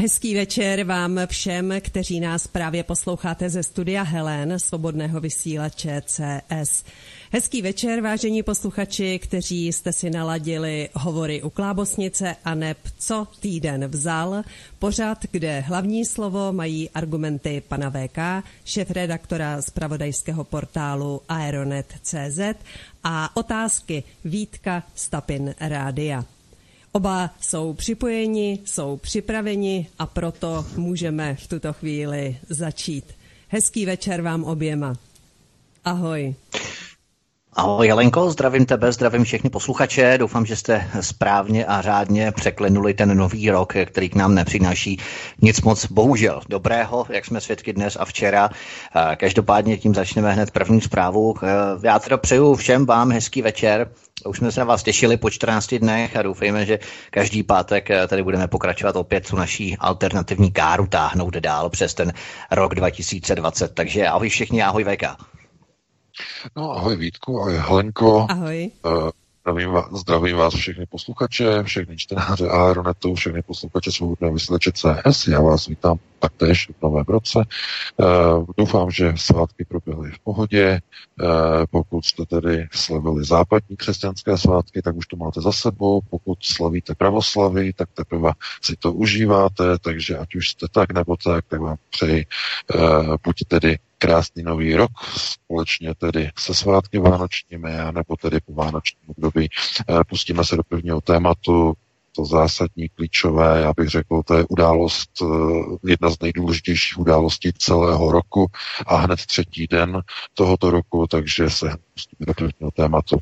Hezký večer vám všem, kteří nás právě posloucháte ze studia Helen, svobodného vysílače CS. Hezký večer, vážení posluchači, kteří jste si naladili hovory u Klábosnice a neb Co týden vzal, pořad, kde hlavní slovo mají argumenty pana VK, šéf redaktora z pravodajského portálu Aeronet.cz a otázky Vítka Stapin Rádia. Oba jsou připojeni, jsou připraveni a proto můžeme v tuto chvíli začít. Hezký večer vám oběma. Ahoj. Ahoj Jelenko, zdravím tebe, zdravím všechny posluchače. Doufám, že jste správně a řádně překlenuli ten nový rok, který k nám nepřináší nic moc bohužel dobrého, jak jsme svědky dnes a včera. Každopádně tím začneme hned první zprávu. Já teda přeju všem vám hezký večer. Už jsme se na vás těšili po 14 dnech a doufejme, že každý pátek tady budeme pokračovat opět tu naší alternativní káru táhnout dál přes ten rok 2020. Takže ahoj všichni, ahoj VK. No ahoj Vítku, ahoj Helenko. Ahoj. Uh, zdravím, vás, zdravím vás všechny posluchače, všechny čtenáře Aeronetu, všechny posluchače svobodného vysílače CS. Já vás vítám taktéž v novém roce. Uh, doufám, že svátky proběhly v pohodě. Uh, pokud jste tedy slavili západní křesťanské svátky, tak už to máte za sebou. Pokud slavíte pravoslavy, tak teprve si to užíváte, takže ať už jste tak nebo tak, tak vám přeji uh, buď tedy krásný nový rok, společně tedy se svátky vánočními, nebo tedy po vánočním období. Pustíme se do prvního tématu, to zásadní, klíčové, já bych řekl, to je událost, eh, jedna z nejdůležitějších událostí celého roku a hned třetí den tohoto roku, takže se pustíme do tématu.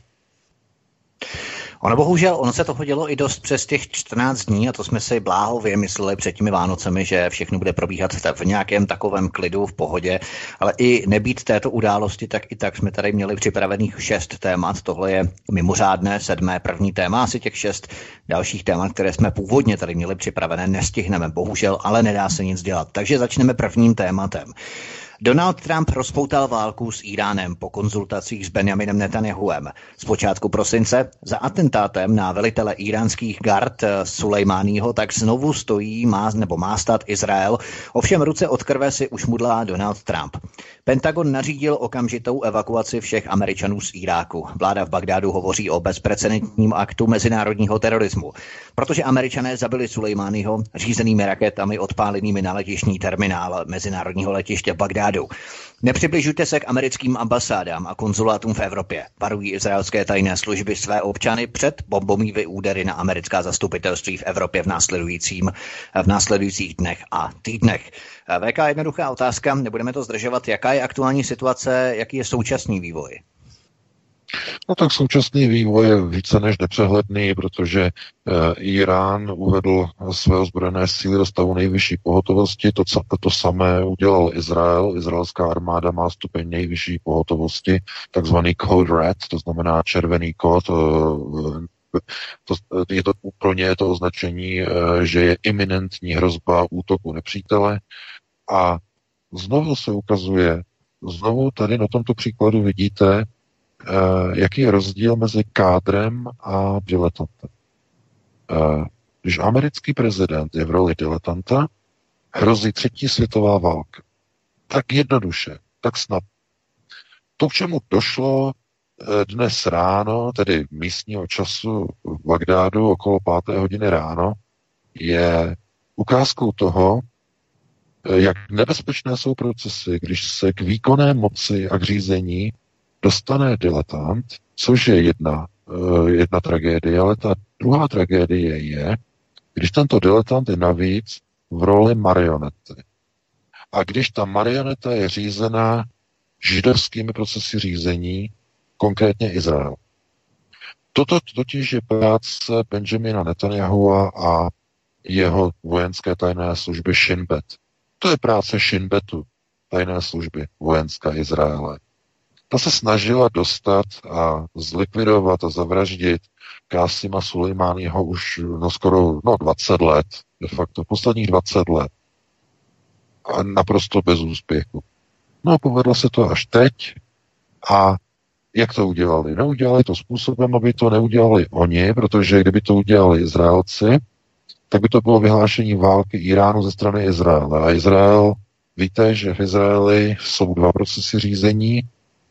Ono bohužel, ono se toho dělo i dost přes těch 14 dní a to jsme si bláhově mysleli před těmi Vánocemi, že všechno bude probíhat v nějakém takovém klidu, v pohodě, ale i nebýt této události, tak i tak jsme tady měli připravených šest témat. Tohle je mimořádné sedmé první téma, asi těch šest dalších témat, které jsme původně tady měli připravené, nestihneme, bohužel, ale nedá se nic dělat. Takže začneme prvním tématem. Donald Trump rozpoutal válku s Iránem po konzultacích s Benjaminem Netanyahuem. Z počátku prosince za atentátem na velitele iránských gard eh, Sulejmáního tak znovu stojí má, nebo má stát Izrael, ovšem ruce od krve si už mudlá Donald Trump. Pentagon nařídil okamžitou evakuaci všech Američanů z Iráku. Vláda v Bagdádu hovoří o bezprecedentním aktu mezinárodního terorismu, protože Američané zabili Sulejmányho řízenými raketami odpálenými na letišní terminál mezinárodního letiště Bagdádu Bagdádu. Nepřibližujte se k americkým ambasádám a konzulátům v Evropě. Varují izraelské tajné služby své občany před bombovými údery na americká zastupitelství v Evropě v, následujícím, v následujících dnech a týdnech. VK jednoduchá otázka, nebudeme to zdržovat. Jaká je aktuální situace, jaký je současný vývoj? No tak současný vývoj je více než nepřehledný, protože e, Irán uvedl své ozbrojené síly do stavu nejvyšší pohotovosti. To, to samé udělal Izrael. Izraelská armáda má stupeň nejvyšší pohotovosti, takzvaný Code Red, to znamená červený kód. E, to, je to, pro ně to označení, že je iminentní hrozba útoku nepřítele. A znovu se ukazuje, znovu tady na tomto příkladu vidíte, Eh, jaký je rozdíl mezi kádrem a diletantem. Eh, když americký prezident je v roli diletanta, hrozí třetí světová válka. Tak jednoduše, tak snad. To, k čemu došlo eh, dnes ráno, tedy místního času v Bagdádu okolo páté hodiny ráno, je ukázkou toho, jak nebezpečné jsou procesy, když se k výkonné moci a k řízení dostane diletant, což je jedna, uh, jedna tragédie, ale ta druhá tragédie je, když tento diletant je navíc v roli marionety. A když ta marioneta je řízená židovskými procesy řízení, konkrétně Izrael. Toto totiž je práce Benjamina Netanyahu a jeho vojenské tajné služby Shin Bet. To je práce Shin Betu, tajné služby vojenská Izraele. Ta se snažila dostat a zlikvidovat a zavraždit Kásima Sulejmányho už no skoro no 20 let, de facto posledních 20 let. A naprosto bez úspěchu. No a povedlo se to až teď a jak to udělali? Neudělali to způsobem, aby to neudělali oni, protože kdyby to udělali Izraelci, tak by to bylo vyhlášení války Iránu ze strany Izraele. A Izrael, víte, že v Izraeli jsou dva procesy řízení.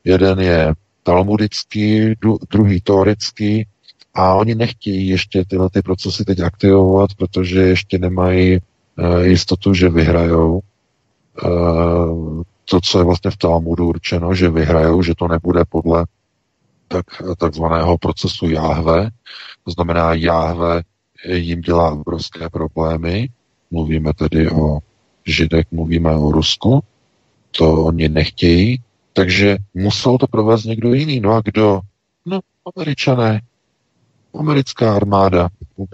Jeden je talmudický, druhý teorický a oni nechtějí ještě tyhle ty procesy teď aktivovat, protože ještě nemají uh, jistotu, že vyhrajou. Uh, to, co je vlastně v Talmudu určeno, že vyhrajou, že to nebude podle tak, takzvaného procesu Jáhve. To znamená, Jáhve jim dělá obrovské problémy. Mluvíme tedy o Židech, mluvíme o Rusku. To oni nechtějí, takže musel to provést někdo jiný. No a kdo? No, američané. Americká armáda,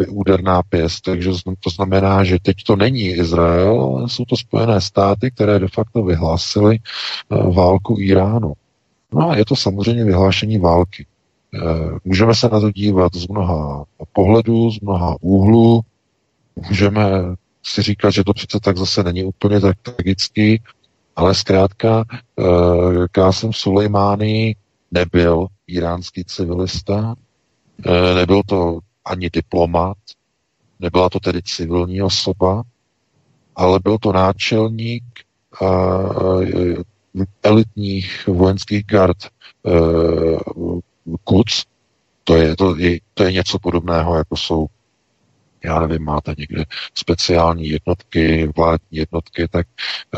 úderná pěst, takže to znamená, že teď to není Izrael, ale jsou to Spojené státy, které de facto vyhlásily eh, válku Iránu. No a je to samozřejmě vyhlášení války. Eh, můžeme se na to dívat z mnoha pohledů, z mnoha úhlů. Můžeme si říkat, že to přece tak zase není úplně tak tragický, ale zkrátka eh, Kásem Sulejmány nebyl iránský civilista, eh, nebyl to ani diplomat, nebyla to tedy civilní osoba, ale byl to náčelník elitních vojenských gard KUC, to je, to, je, to je něco podobného, jako jsou, já nevím, máte někde speciální jednotky, vládní jednotky, tak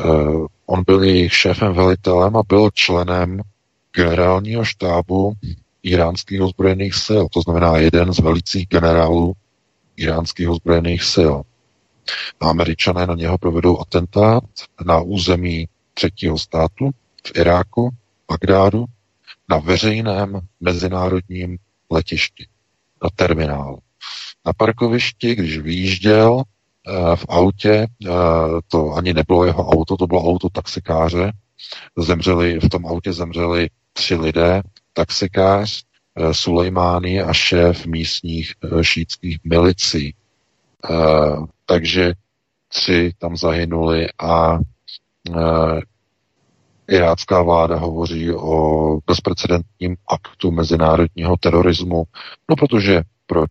uh, on byl jejich šéfem, velitelem a byl členem generálního štábu iránských ozbrojených sil. To znamená jeden z velicích generálů iránských ozbrojených sil. A američané na něho provedou atentát na území třetího státu v Iráku, Bagdádu, na veřejném mezinárodním letišti, na terminálu. Na parkovišti, když vyjížděl eh, v autě, eh, to ani nebylo jeho auto, to bylo auto taxikáře, zemřeli, v tom autě zemřeli tři lidé, taxikář, eh, Sulejmány a šéf místních šítských milicí. Takže tři tam zahynuli a Irácká vláda hovoří o bezprecedentním aktu mezinárodního terorismu. No protože proč?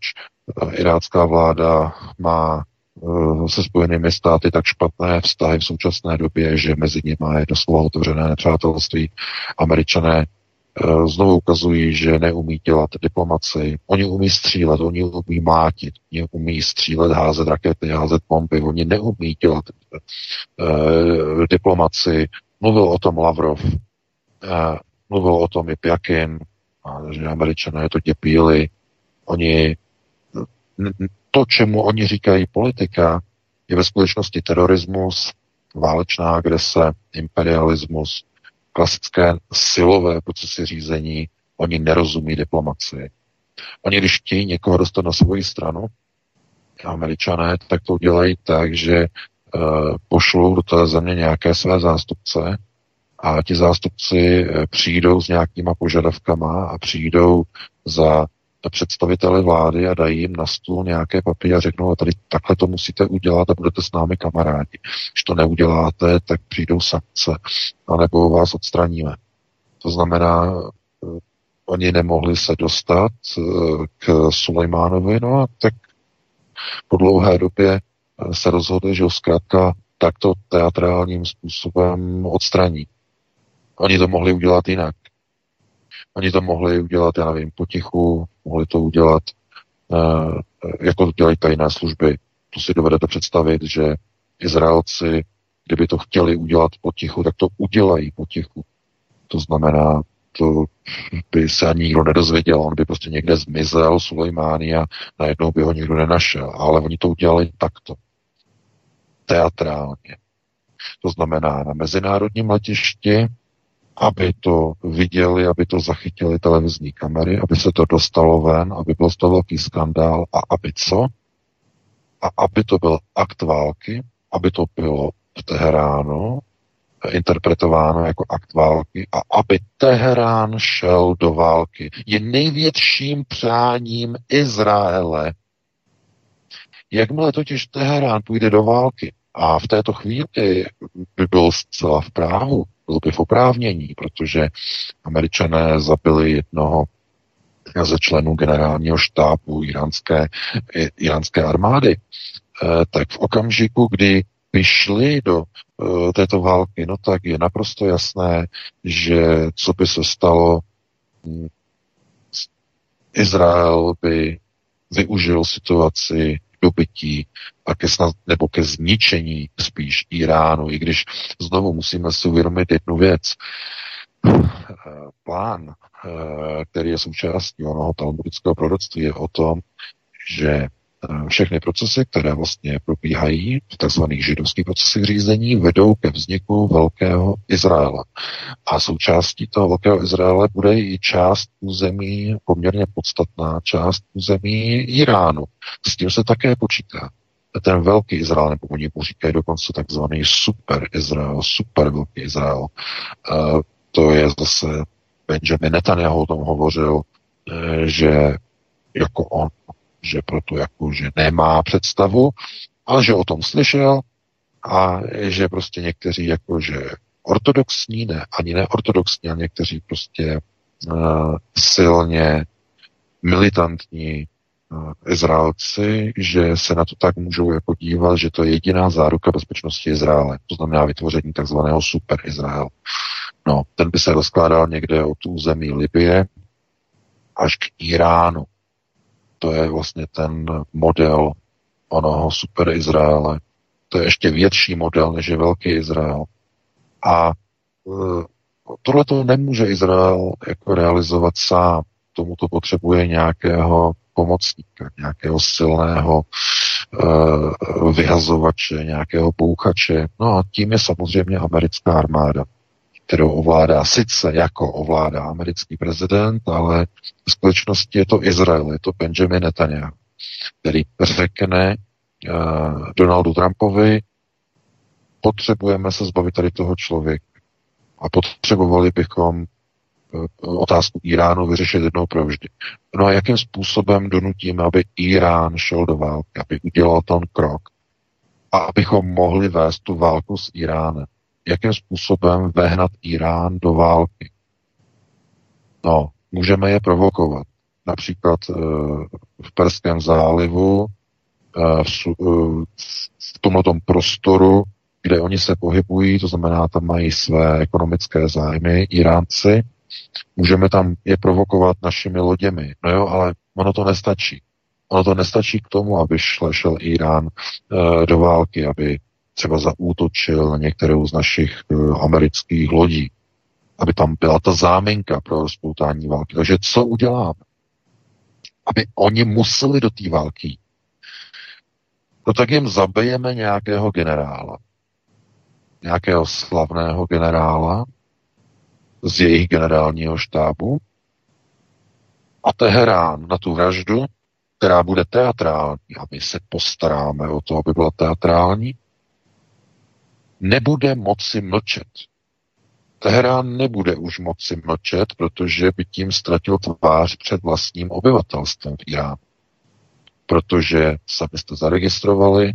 Irácká vláda má eh, se Spojenými státy tak špatné vztahy v současné době, že mezi nimi je doslova otevřené nepřátelství. Američané eh, znovu ukazují, že neumí dělat diplomaci. Oni umí střílet, oni umí mátit, oni umí střílet, házet rakety, házet pompy, oni neumí dělat uh, diplomaci, Mluvil o tom Lavrov, mluvil o tom i Pjakin, že američané to děpíli. Oni, to, čemu oni říkají politika, je ve skutečnosti terorismus, válečná agrese, imperialismus, klasické silové procesy řízení, oni nerozumí diplomaci. Oni, když chtějí někoho dostat na svoji stranu, američané, tak to udělají tak, že Eh, pošlou do té země nějaké své zástupce a ti zástupci eh, přijdou s nějakýma požadavkama a přijdou za představiteli vlády a dají jim na stůl nějaké papíry a řeknou, a tady takhle to musíte udělat a budete s námi kamarádi. Když to neuděláte, tak přijdou sankce, anebo vás odstraníme. To znamená, eh, oni nemohli se dostat k Sulejmánovi, no a tak po dlouhé době se rozhodli, že ho zkrátka takto teatrálním způsobem odstraní. Oni to mohli udělat jinak. Oni to mohli udělat, já nevím, potichu, mohli to udělat, uh, jako to dělají tajné služby. To si dovedete představit, že Izraelci, kdyby to chtěli udělat potichu, tak to udělají potichu. To znamená, to by se ani nikdo nedozvěděl, on by prostě někde zmizel Sulejmány a najednou by ho nikdo nenašel. Ale oni to udělali takto teatrálně. To znamená na mezinárodním letišti, aby to viděli, aby to zachytili televizní kamery, aby se to dostalo ven, aby byl to velký skandál a aby co? a aby to byl akt války, aby to bylo v Teheránu interpretováno jako akt války a aby Teherán šel do války. Je největším přáním Izraele. Jakmile totiž Teherán půjde do války a v této chvíli by byl zcela v právu, byl by v oprávnění, protože američané zabili jednoho ze členů generálního štábu iránské, iránské armády, eh, tak v okamžiku, kdy by šli do uh, této války, no tak je naprosto jasné, že co by se stalo, hm, Izrael by využil situaci dobytí a ke snad, nebo ke zničení spíš Iránu, i když znovu musíme si uvědomit jednu věc. Plán, eh, který je součástí onoho talmudického proroctví, je o tom, že Eh, všechny procesy, které vlastně probíhají v tzv. židovských procesech řízení, vedou ke vzniku velkého Izraela. A součástí toho velkého Izraele bude i část území, poměrně podstatná část území Iránu. S tím se také počítá. Ten velký Izrael, nebo oni říkají dokonce takzvaný super Izrael, super velký Izrael. Uh, to je zase Benjamin Netanyahu o tom hovořil, eh, že jako on že proto jako, že nemá představu, ale že o tom slyšel a že prostě někteří jako, že ortodoxní, ne, ani neortodoxní, a někteří prostě uh, silně militantní uh, Izraelci, že se na to tak můžou jako dívat, že to je jediná záruka bezpečnosti Izraele. To znamená vytvoření takzvaného super Izrael. No, ten by se rozkládal někde od území Libie až k Iránu. To je vlastně ten model onoho super Izraele. To je ještě větší model, než je velký Izrael. A e, tohle to nemůže Izrael jako realizovat sám. Tomu to potřebuje nějakého pomocníka, nějakého silného e, vyhazovače, nějakého pouchače. No a tím je samozřejmě americká armáda kterou ovládá sice jako ovládá americký prezident, ale v skutečnosti je to Izrael, je to Benjamin Netanyahu, který řekne uh, Donaldu Trumpovi, potřebujeme se zbavit tady toho člověka. A potřebovali bychom uh, otázku Iránu vyřešit jednou provždy. No a jakým způsobem donutíme, aby Irán šel do války, aby udělal ten krok a abychom mohli vést tu válku s Iránem jakým způsobem vehnat Irán do války. No, můžeme je provokovat. Například e, v Perském zálivu, e, v, e, v tomto prostoru, kde oni se pohybují, to znamená, tam mají své ekonomické zájmy, Iránci, můžeme tam je provokovat našimi loděmi. No jo, ale ono to nestačí. Ono to nestačí k tomu, aby šel, šel Irán e, do války, aby třeba zaútočil na některou z našich uh, amerických lodí, aby tam byla ta záminka pro rozpoutání války. Takže co uděláme? Aby oni museli do té války. No tak jim zabijeme nějakého generála. Nějakého slavného generála z jejich generálního štábu a Teherán na tu vraždu, která bude teatrální, a my se postaráme o to, aby byla teatrální, nebude moci mlčet. Teherán nebude už moci mlčet, protože by tím ztratil tvář před vlastním obyvatelstvem v Iránu. Protože, sami jste zaregistrovali,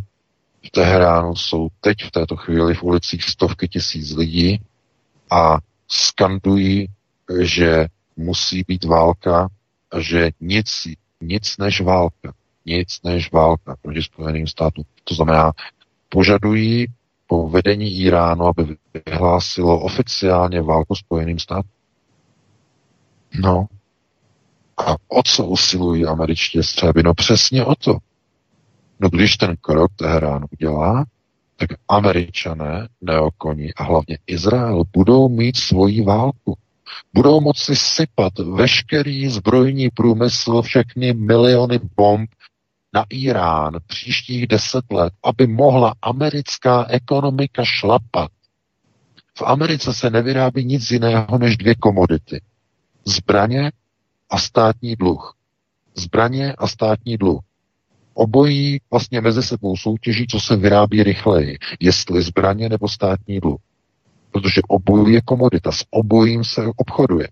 v Teheránu jsou teď v této chvíli v ulicích stovky tisíc lidí a skandují, že musí být válka že nic, nic než válka, nic než válka proti Spojeným státům. To znamená, požadují po vedení Iránu, aby vyhlásilo oficiálně válku Spojeným státům. No. A o co usilují američtí střeby? No přesně o to. No když ten krok Teheránu udělá, tak američané, neokoní a hlavně Izrael budou mít svoji válku. Budou moci sypat veškerý zbrojní průmysl, všechny miliony bomb na Irán příštích deset let, aby mohla americká ekonomika šlapat. V Americe se nevyrábí nic jiného než dvě komodity. Zbraně a státní dluh. Zbraně a státní dluh. obojí vlastně mezi sebou soutěží, co se vyrábí rychleji, jestli zbraně nebo státní dluh. Protože obojí je komodita, s obojím se obchoduje.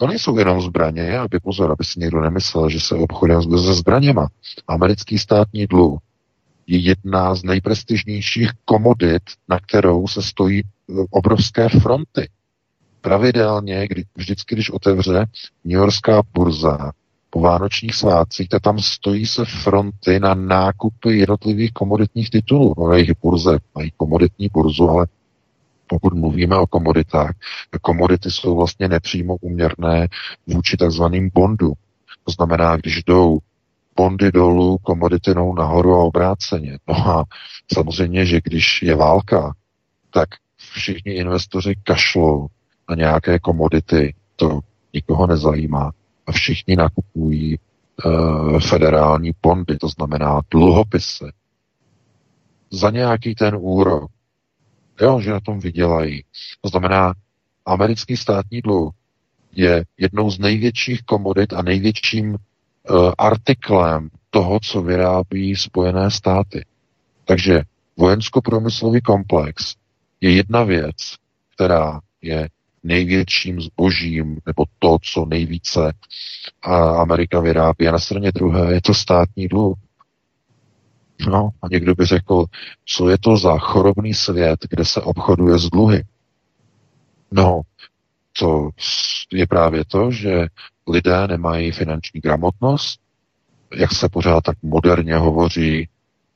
To nejsou jenom zbraně, aby pozor, aby si někdo nemyslel, že se obchoduje se zbraněma. Americký státní dluh je jedna z nejprestižnějších komodit, na kterou se stojí e, obrovské fronty. Pravidelně, kdy, vždycky, když otevře New Yorkská burza po vánočních svátcích, tak tam stojí se fronty na nákupy jednotlivých komoditních titulů. No, jejich burze mají komoditní burzu, ale pokud mluvíme o komoditách, komodity jsou vlastně nepřímo uměrné vůči takzvaným bondu. To znamená, když jdou bondy dolů, komodity jdou nahoru a obráceně. No a samozřejmě, že když je válka, tak všichni investoři kašlou na nějaké komodity, to nikoho nezajímá. A všichni nakupují uh, federální bondy, to znamená dluhopisy. Za nějaký ten úrok Jo, že na tom vydělají. To znamená, americký státní dluh je jednou z největších komodit a největším uh, artiklem toho, co vyrábí Spojené státy. Takže vojensko-průmyslový komplex je jedna věc, která je největším zbožím, nebo to, co nejvíce Amerika vyrábí. A na straně druhé je to státní dluh. No a někdo by řekl, co je to za chorobný svět, kde se obchoduje s dluhy. No, to je právě to, že lidé nemají finanční gramotnost, jak se pořád tak moderně hovoří,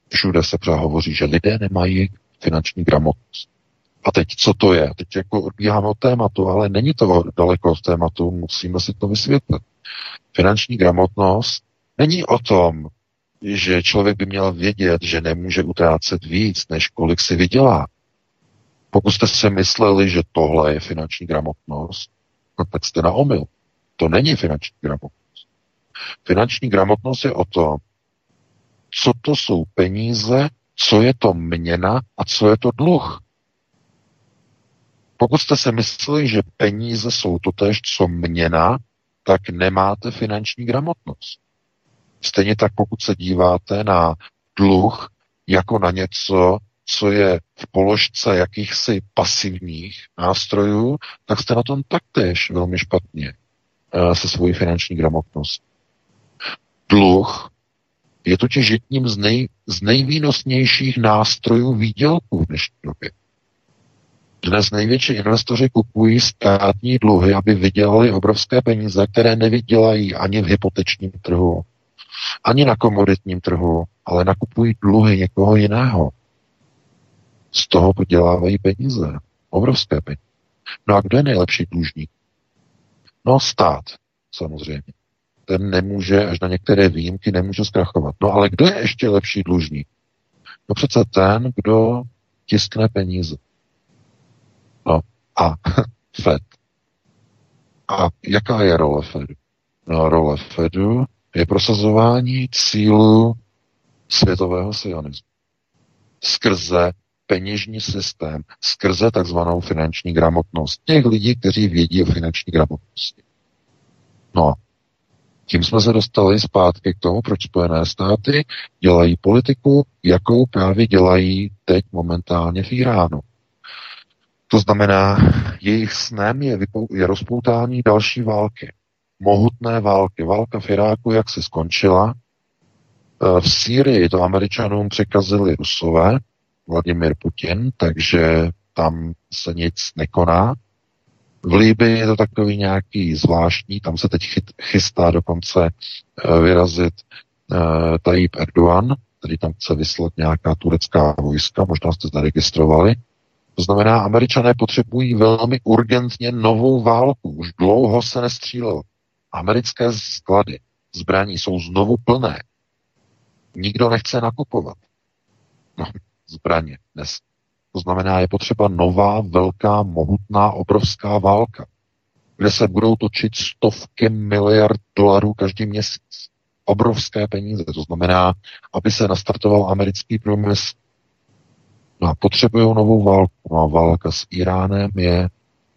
všude se pořád hovoří, že lidé nemají finanční gramotnost. A teď, co to je? Teď jako odbíháme od tématu, ale není to daleko od tématu, musíme si to vysvětlit. Finanční gramotnost není o tom, že člověk by měl vědět, že nemůže utrácet víc, než kolik si vydělá. Pokud jste si mysleli, že tohle je finanční gramotnost, no tak jste na omyl. To není finanční gramotnost. Finanční gramotnost je o tom, co to jsou peníze, co je to měna a co je to dluh. Pokud jste si mysleli, že peníze jsou totéž, co měna, tak nemáte finanční gramotnost. Stejně tak, pokud se díváte na dluh jako na něco, co je v položce jakýchsi pasivních nástrojů, tak jste na tom taktéž velmi špatně eh, se svojí finanční gramotností. Dluh je totiž jedním z, nej, z nejvýnosnějších nástrojů výdělků v dnešní době. Dnes největší investoři kupují státní dluhy, aby vydělali obrovské peníze, které nevydělají ani v hypotečním trhu, ani na komoditním trhu, ale nakupují dluhy někoho jiného. Z toho podělávají peníze. Obrovské peníze. No a kdo je nejlepší dlužník? No stát, samozřejmě. Ten nemůže, až na některé výjimky, nemůže zkrachovat. No ale kdo je ještě lepší dlužník? No přece ten, kdo tiskne peníze. No a Fed. A jaká je role Fedu? No role Fedu je prosazování cílu světového sionismu. Skrze peněžní systém, skrze takzvanou finanční gramotnost těch lidí, kteří vědí o finanční gramotnosti. No, tím jsme se dostali zpátky k tomu, proč Spojené státy dělají politiku, jakou právě dělají teď momentálně v Iránu. To znamená, jejich snem je, vypou- je rozpoutání další války mohutné války. Válka v Iráku, jak se skončila, e, v Sýrii to američanům překazili Rusové, Vladimir Putin, takže tam se nic nekoná. V Líbii je to takový nějaký zvláštní, tam se teď chystá dokonce e, vyrazit uh, Tayyip Erdogan, který tam chce vyslat nějaká turecká vojska, možná jste zaregistrovali. To znamená, američané potřebují velmi urgentně novou válku. Už dlouho se nestřílelo. Americké sklady zbraní jsou znovu plné. Nikdo nechce nakupovat no, zbraně dnes. To znamená, je potřeba nová, velká, mohutná, obrovská válka, kde se budou točit stovky miliard dolarů každý měsíc. Obrovské peníze. To znamená, aby se nastartoval americký průmysl. No a potřebují novou válku. No a válka s Iránem je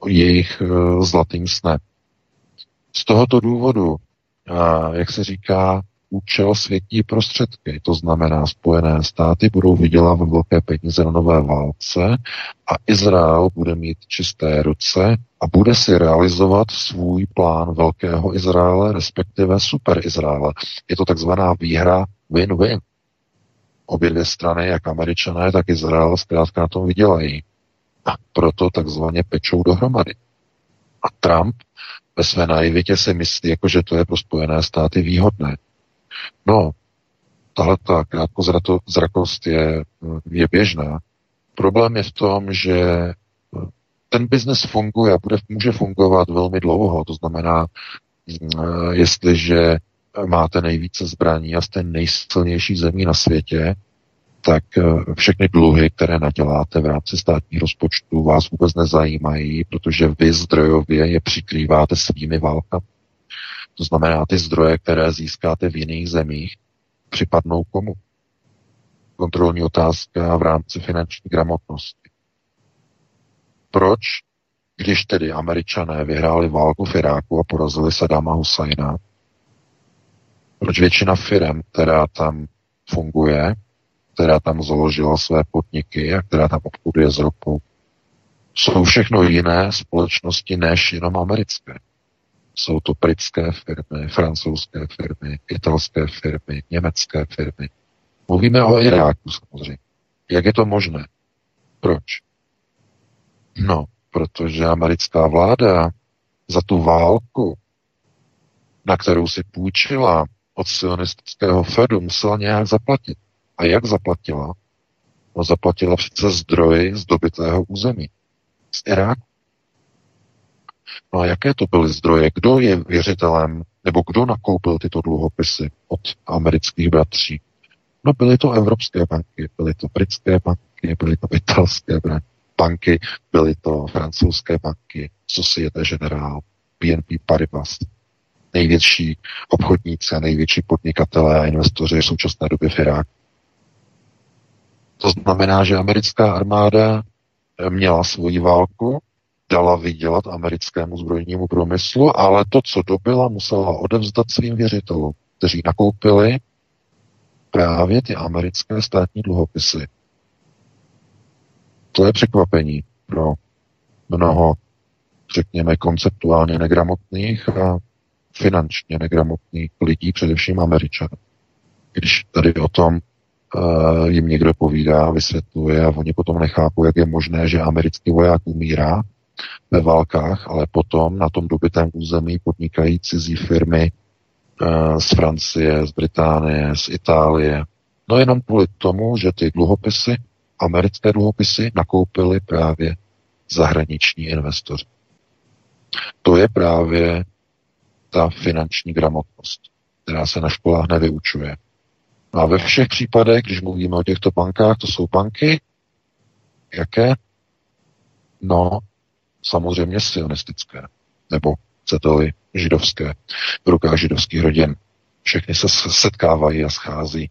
jejich uh, zlatým snem. Z tohoto důvodu, jak se říká, účel světí prostředky. To znamená, Spojené státy budou vydělávat velké peníze na nové válce a Izrael bude mít čisté ruce a bude si realizovat svůj plán velkého Izraele, respektive super Izraele. Je to takzvaná výhra win-win. Obě dvě strany, jak američané, tak Izrael, zkrátka na tom vydělají. A proto takzvaně pečou dohromady. A Trump ve své naivitě si myslí, jako že to je pro Spojené státy výhodné. No, tahle ta krátkozrakost je, je běžná. Problém je v tom, že ten biznes funguje a bude, může fungovat velmi dlouho. To znamená, jestliže máte nejvíce zbraní a jste nejsilnější zemí na světě, tak eh, všechny dluhy, které naděláte v rámci státních rozpočtu, vás vůbec nezajímají, protože vy zdrojově je přikrýváte svými válkami. To znamená, ty zdroje, které získáte v jiných zemích, připadnou komu? Kontrolní otázka v rámci finanční gramotnosti. Proč, když tedy američané vyhráli válku v Iráku a porazili Saddama Husajna, proč většina firm, která tam funguje, která tam založila své podniky a která tam obchoduje s ropou, jsou všechno jiné společnosti než jenom americké. Jsou to britské firmy, francouzské firmy, italské firmy, německé firmy. Mluvíme o Iráku samozřejmě. Jak je to možné? Proč? No, protože americká vláda za tu válku, na kterou si půjčila od sionistického Fedu, musela nějak zaplatit. A jak zaplatila? No zaplatila přece zdroji z dobitého území. Z Iráku. No a jaké to byly zdroje? Kdo je věřitelem, nebo kdo nakoupil tyto dluhopisy od amerických bratří? No byly to evropské banky, byly to britské banky, byly to italské banky, byly to francouzské banky, Societe Generale, BNP Paribas, největší obchodníci a největší podnikatelé a investoři v současné době v Iráku. To znamená, že americká armáda měla svoji válku, dala vydělat americkému zbrojnímu průmyslu, ale to, co dobila, musela odevzdat svým věřitelům, kteří nakoupili právě ty americké státní dluhopisy. To je překvapení pro mnoho, řekněme, konceptuálně negramotných a finančně negramotných lidí, především Američanů. Když tady o tom uh, jim někdo povídá, vysvětluje a oni potom nechápou, jak je možné, že americký voják umírá ve válkách, ale potom na tom dobytém území podnikají cizí firmy uh, z Francie, z Británie, z Itálie. No jenom kvůli tomu, že ty dluhopisy, americké dluhopisy, nakoupili právě zahraniční investoři. To je právě ta finanční gramotnost, která se na školách nevyučuje. A ve všech případech, když mluvíme o těchto bankách, to jsou banky, jaké? No, samozřejmě sionistické, nebo chcete-li židovské, v rukách židovských rodin. Všechny se setkávají a schází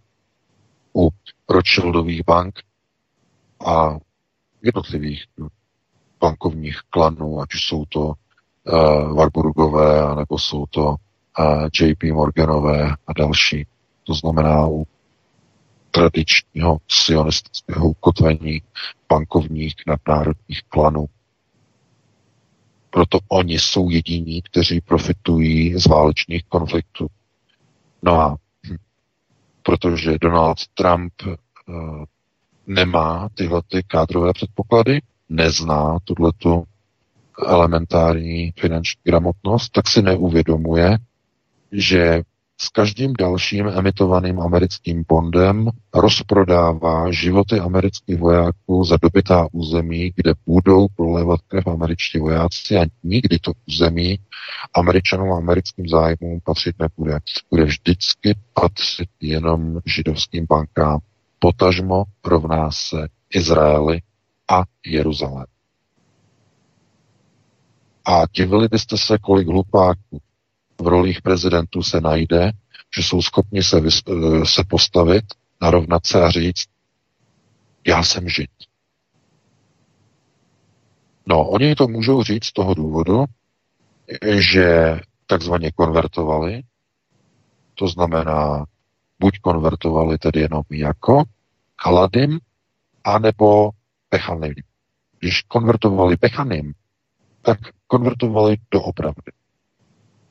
u Rothschildových bank a jednotlivých bankovních klanů, ať už jsou to uh, Warburgové, nebo jsou to uh, JP Morganové a další. To znamená u tradičního sionistického ukotvení bankovních nadnárodních klanů. Proto oni jsou jediní, kteří profitují z válečných konfliktů. No a hm, protože Donald Trump uh, nemá tyhle ty kádrové předpoklady, nezná tuhletu elementární finanční gramotnost, tak si neuvědomuje, že s každým dalším emitovaným americkým bondem rozprodává životy amerických vojáků za dobytá území, kde budou prolévat krev američtí vojáci a nikdy to území američanům a americkým zájmům patřit nebude. Bude vždycky patřit jenom židovským bankám. Potažmo rovná se Izraeli a Jeruzalém. A divili byste se, kolik hlupáků v rolích prezidentů se najde, že jsou schopni se, eh, se postavit, narovnat se a říct, já jsem žid. No, oni to můžou říct z toho důvodu, že takzvaně konvertovali, to znamená, buď konvertovali tedy jenom jako Kaladim, anebo Pechanim. Když konvertovali Pechanim, tak konvertovali do opravdy.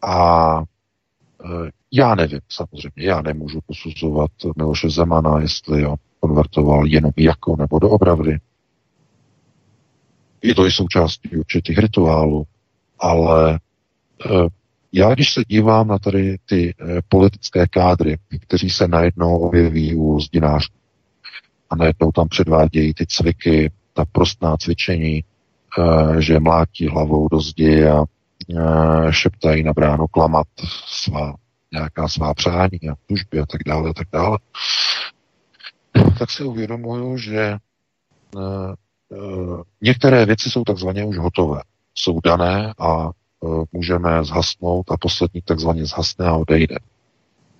A e, já nevím, samozřejmě, já nemůžu posuzovat Miloše Zemana, jestli ho konvertoval jenom jako nebo do opravdy. Je to i součástí určitých rituálů, ale e, já, když se dívám na tady ty e, politické kádry, kteří se najednou objeví u zdinářů a najednou tam předvádějí ty cviky, ta prostná cvičení, že mlátí hlavou do zdi a šeptají na bránu klamat svá, nějaká svá přání a tužby a tak dále a tak dále, tak si uvědomuju, že Eh, některé věci jsou takzvaně už hotové. Jsou dané a eh, můžeme zhasnout a poslední takzvaně zhasne a odejde.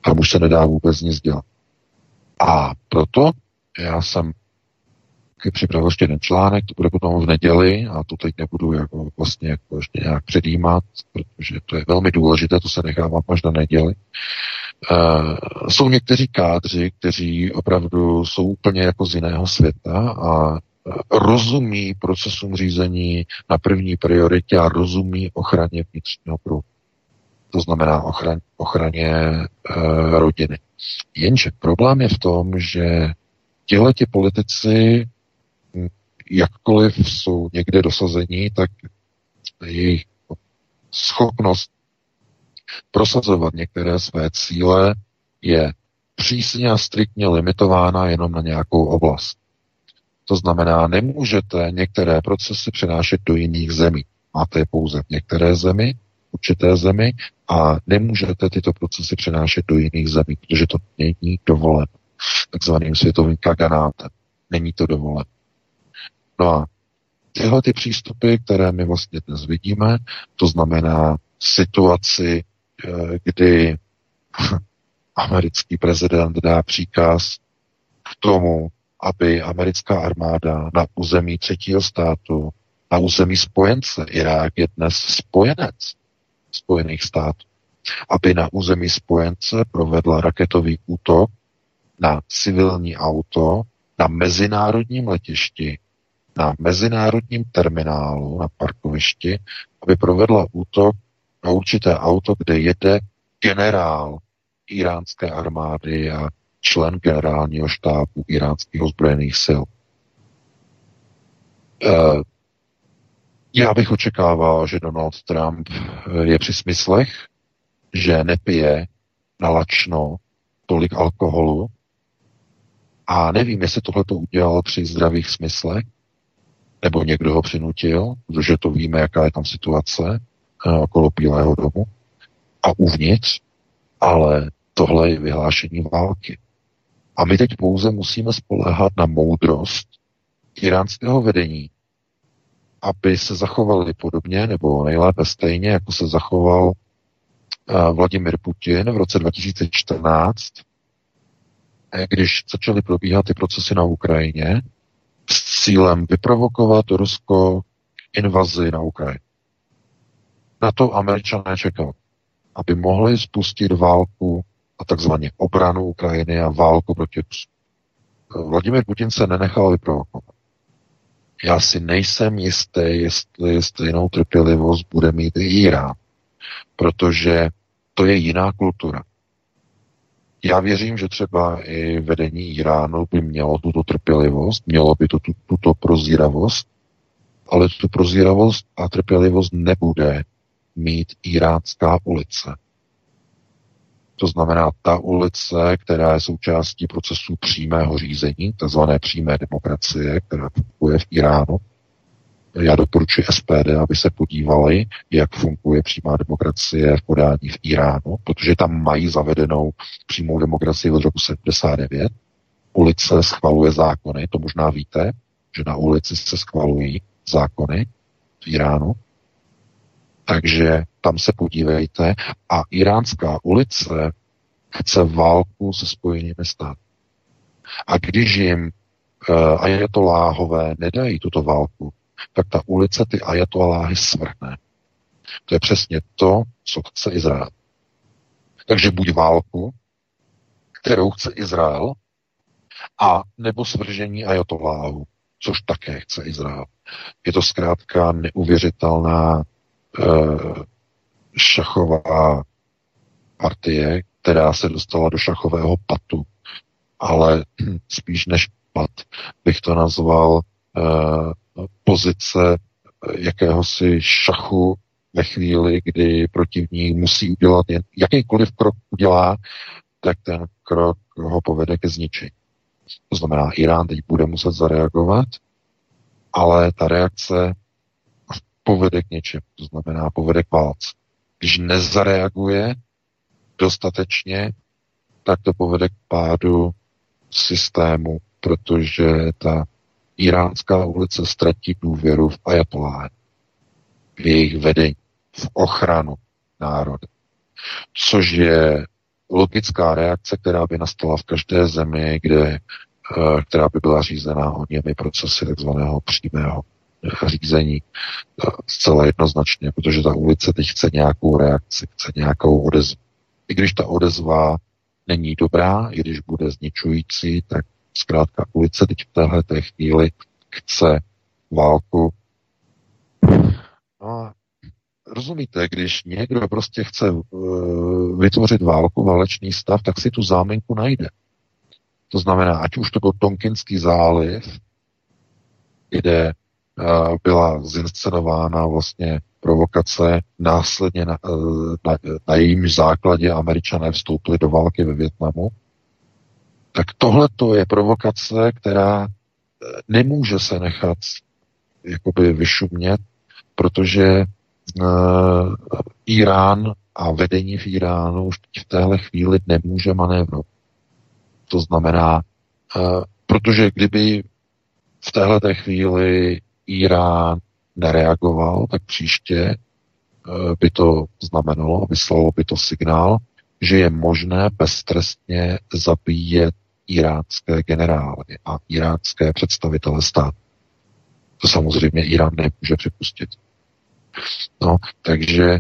Tam už se nedá vůbec nic dělat. A proto já jsem připravil ještě jeden článek, to bude potom v neděli a to teď nebudu jako vlastně jako ještě nějak předjímat, protože to je velmi důležité, to se nechávám až na neděli. Uh, jsou někteří kádři, kteří opravdu jsou úplně jako z jiného světa a rozumí procesům řízení na první prioritě a rozumí ochraně vnitřního pruhu. To znamená ochraně, ochraně e, rodiny. Jenže problém je v tom, že těhle ti politici, jakkoliv jsou někde dosazení, tak jejich schopnost prosazovat některé své cíle je přísně a striktně limitována jenom na nějakou oblast. To znamená, nemůžete některé procesy přenášet do jiných zemí. Máte je pouze v některé zemi, určité zemi a nemůžete tyto procesy přenášet do jiných zemí, protože to není dovoleno. Takzvaným světovým kaganátem. Není to dovoleno. No a tyhle ty přístupy, které my vlastně dnes vidíme, to znamená situaci, eh, kdy americký prezident dá příkaz k tomu, aby americká armáda na území třetího státu, na území spojence, Irák je dnes spojenec Spojených států, aby na území spojence provedla raketový útok na civilní auto na mezinárodním letišti, na mezinárodním terminálu, na parkovišti, aby provedla útok na určité auto, kde jede generál iránské armády a člen generálního štábu iránských ozbrojených sil. Eh, já bych očekával, že Donald Trump je při smyslech, že nepije nalačno tolik alkoholu a nevím, jestli tohle to udělal při zdravých smyslech, nebo někdo ho přinutil, protože to víme, jaká je tam situace eh, okolo Bílého domu a uvnitř, ale tohle je vyhlášení války. A my teď pouze musíme spoléhat na moudrost iránského vedení, aby se zachovali podobně, nebo nejlépe stejně, jako se zachoval uh, Vladimir Putin v roce 2014, eh, když začaly probíhat ty procesy na Ukrajině s cílem vyprovokovat Rusko invazi na Ukrajinu. Na to američané čekali, aby mohli spustit válku a takzvaně obranu Ukrajiny a válku proti Rusku. Vladimir Putin se nenechal vyprovokovat. Já si nejsem jistý, jestli stejnou trpělivost bude mít i Irán, protože to je jiná kultura. Já věřím, že třeba i vedení Iránu by mělo tuto trpělivost, mělo by to tu, tuto prozíravost, ale tu prozíravost a trpělivost nebude mít iránská ulice. To znamená ta ulice, která je součástí procesu přímého řízení, takzvané přímé demokracie, která funguje v Iránu. Já doporučuji SPD, aby se podívali, jak funguje přímá demokracie v podání v Iránu, protože tam mají zavedenou přímou demokracii od roku 79. Ulice schvaluje zákony, to možná víte, že na ulici se schvalují zákony v Iránu. Takže tam se podívejte. A iránská ulice chce válku se spojenými státy. A když jim uh, ajatoláhové nedají tuto válku, tak ta ulice ty ajatoláhy svrhne. To je přesně to, co chce Izrael. Takže buď válku, kterou chce Izrael, a nebo svržení ajatolláhu, což také chce Izrael. Je to zkrátka neuvěřitelná e, šachová partie, která se dostala do šachového patu, ale spíš než pat bych to nazval e, pozice jakéhosi šachu ve chvíli, kdy protivník musí udělat jen, jakýkoliv krok udělá, tak ten krok ho povede ke zničení. To znamená, Irán teď bude muset zareagovat, ale ta reakce povede k něčemu. To znamená, povede k válce. Když nezareaguje dostatečně, tak to povede k pádu systému, protože ta iránská ulice ztratí důvěru v ajatoláje, v jejich vedení, v ochranu národa. Což je logická reakce, která by nastala v každé zemi, kde, eh, která by byla řízená o němi procesy takzvaného přímého řízení eh, zcela jednoznačně, protože ta ulice teď chce nějakou reakci, chce nějakou odezvu. I když ta odezva není dobrá, i když bude zničující, tak zkrátka ulice teď v téhle té chvíli chce válku. No a rozumíte, když někdo prostě chce uh, vytvořit válku, válečný stav, tak si tu záminku najde. To znamená, ať už to byl Tonkinský záliv, kde uh, byla zinscenována vlastně provokace, následně na, uh, na, na jejím základě američané vstoupili do války ve Větnamu, tak tohle to je provokace, která nemůže se nechat jakoby vyšumět, protože uh, Irán a vedení v Iránu už v téhle chvíli nemůže manévrovat. To znamená, uh, protože kdyby v téhle té chvíli Irán nereagoval, tak příště uh, by to znamenalo, vyslalo by to signál, že je možné beztrestně zabíjet iránské generály a iránské představitele státu. To samozřejmě Irán nemůže připustit. No, takže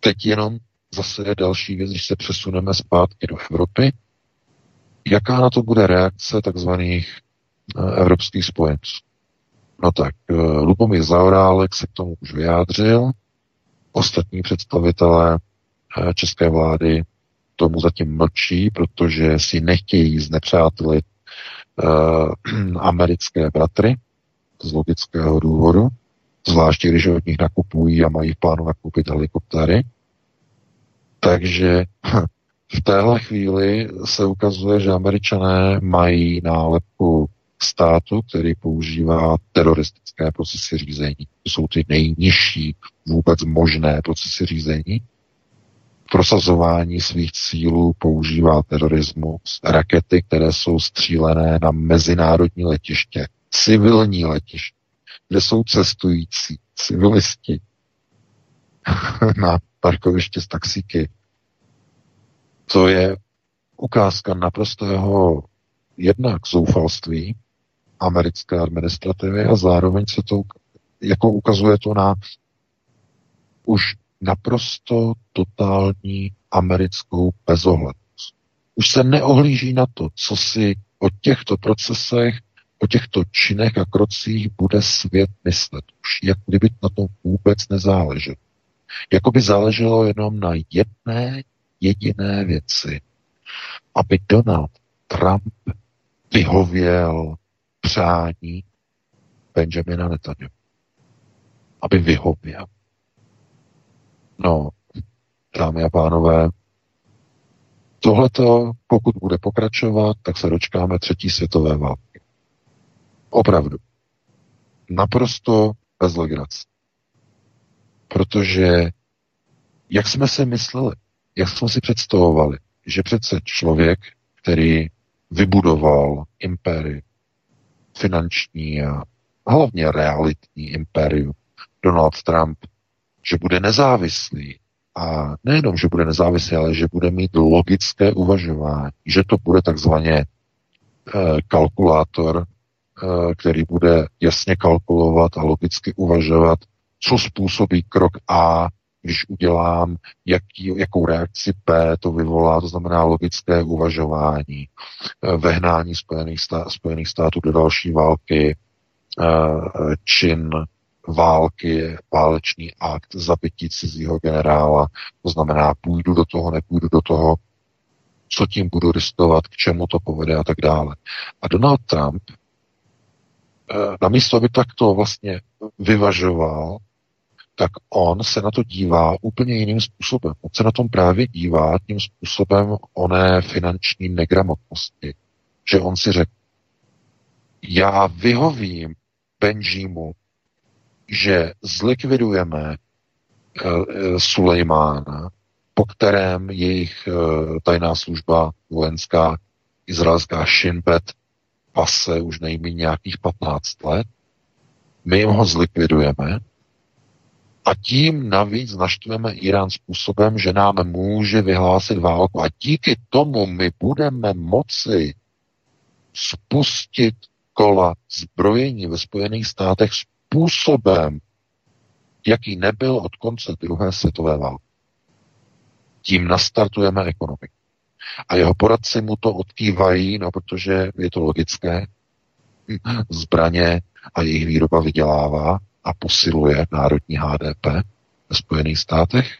teď jenom zase je další věc, když se přesuneme zpátky do Evropy, jaká na to bude reakce takzvaných eh, evropských spojenců. No tak, eh, Lubomír Zaorálek se k tomu už vyjádřil, ostatní představitelé eh, české vlády tomu zatím mlčí, protože si nechtějí znepřátelit uh, americké bratry z logického důvodu zvláště když od nich nakupují a mají v plánu nakoupit helikoptéry. Takže v téhle chvíli se ukazuje, že američané mají nálepku státu, který používá teroristické procesy řízení. To jsou ty nejnižší vůbec možné procesy řízení. Prosazování svých cílů používá terorismus, rakety, které jsou střílené na mezinárodní letiště, civilní letiště kde jsou cestující, civilisti na parkoviště z taxíky. To je ukázka naprostého jednak zoufalství americké administrativy a zároveň se to jako ukazuje to na už naprosto totální americkou bezohlednost. Už se neohlíží na to, co si o těchto procesech o těchto činech a krocích bude svět myslet. Už jak kdyby na tom vůbec nezáleželo. Jako by záleželo jenom na jedné jediné věci. Aby Donald Trump vyhověl přání Benjamina Netanyahu. Aby vyhověl. No, dámy a pánové, tohleto, pokud bude pokračovat, tak se dočkáme třetí světové války. Opravdu. Naprosto bez legrace. Protože jak jsme si mysleli, jak jsme si představovali, že přece člověk, který vybudoval impérium, finanční a hlavně realitní impérium, Donald Trump, že bude nezávislý. A nejenom, že bude nezávislý, ale že bude mít logické uvažování, že to bude takzvaně eh, kalkulátor Eh, který bude jasně kalkulovat a logicky uvažovat, co způsobí krok A když udělám, jaký, jakou reakci P to vyvolá, to znamená logické uvažování, eh, vehnání Spojených, stá, Spojených států do další války, čin války, válečný akt, zabití cizího generála, to znamená, půjdu do toho, nepůjdu do toho, co tím budu riskovat, k čemu to povede a tak dále. A Donald Trump, eh, namísto aby takto vlastně vyvažoval, tak on se na to dívá úplně jiným způsobem. On se na tom právě dívá tím způsobem oné finanční negramotnosti, že on si řekl, já vyhovím Benjimu, že zlikvidujeme uh, Sulejmána, po kterém jejich uh, tajná služba vojenská izraelská Shin Bet pase už nejméně nějakých 15 let. My jim ho zlikvidujeme a tím navíc naštveme Irán způsobem, že nám může vyhlásit válku. A díky tomu my budeme moci spustit kola zbrojení ve Spojených státech způsobem, jaký nebyl od konce druhé světové války. Tím nastartujeme ekonomiku. A jeho poradci mu to odkývají, no protože je to logické. Zbraně a jejich výroba vydělává a posiluje národní HDP ve Spojených státech.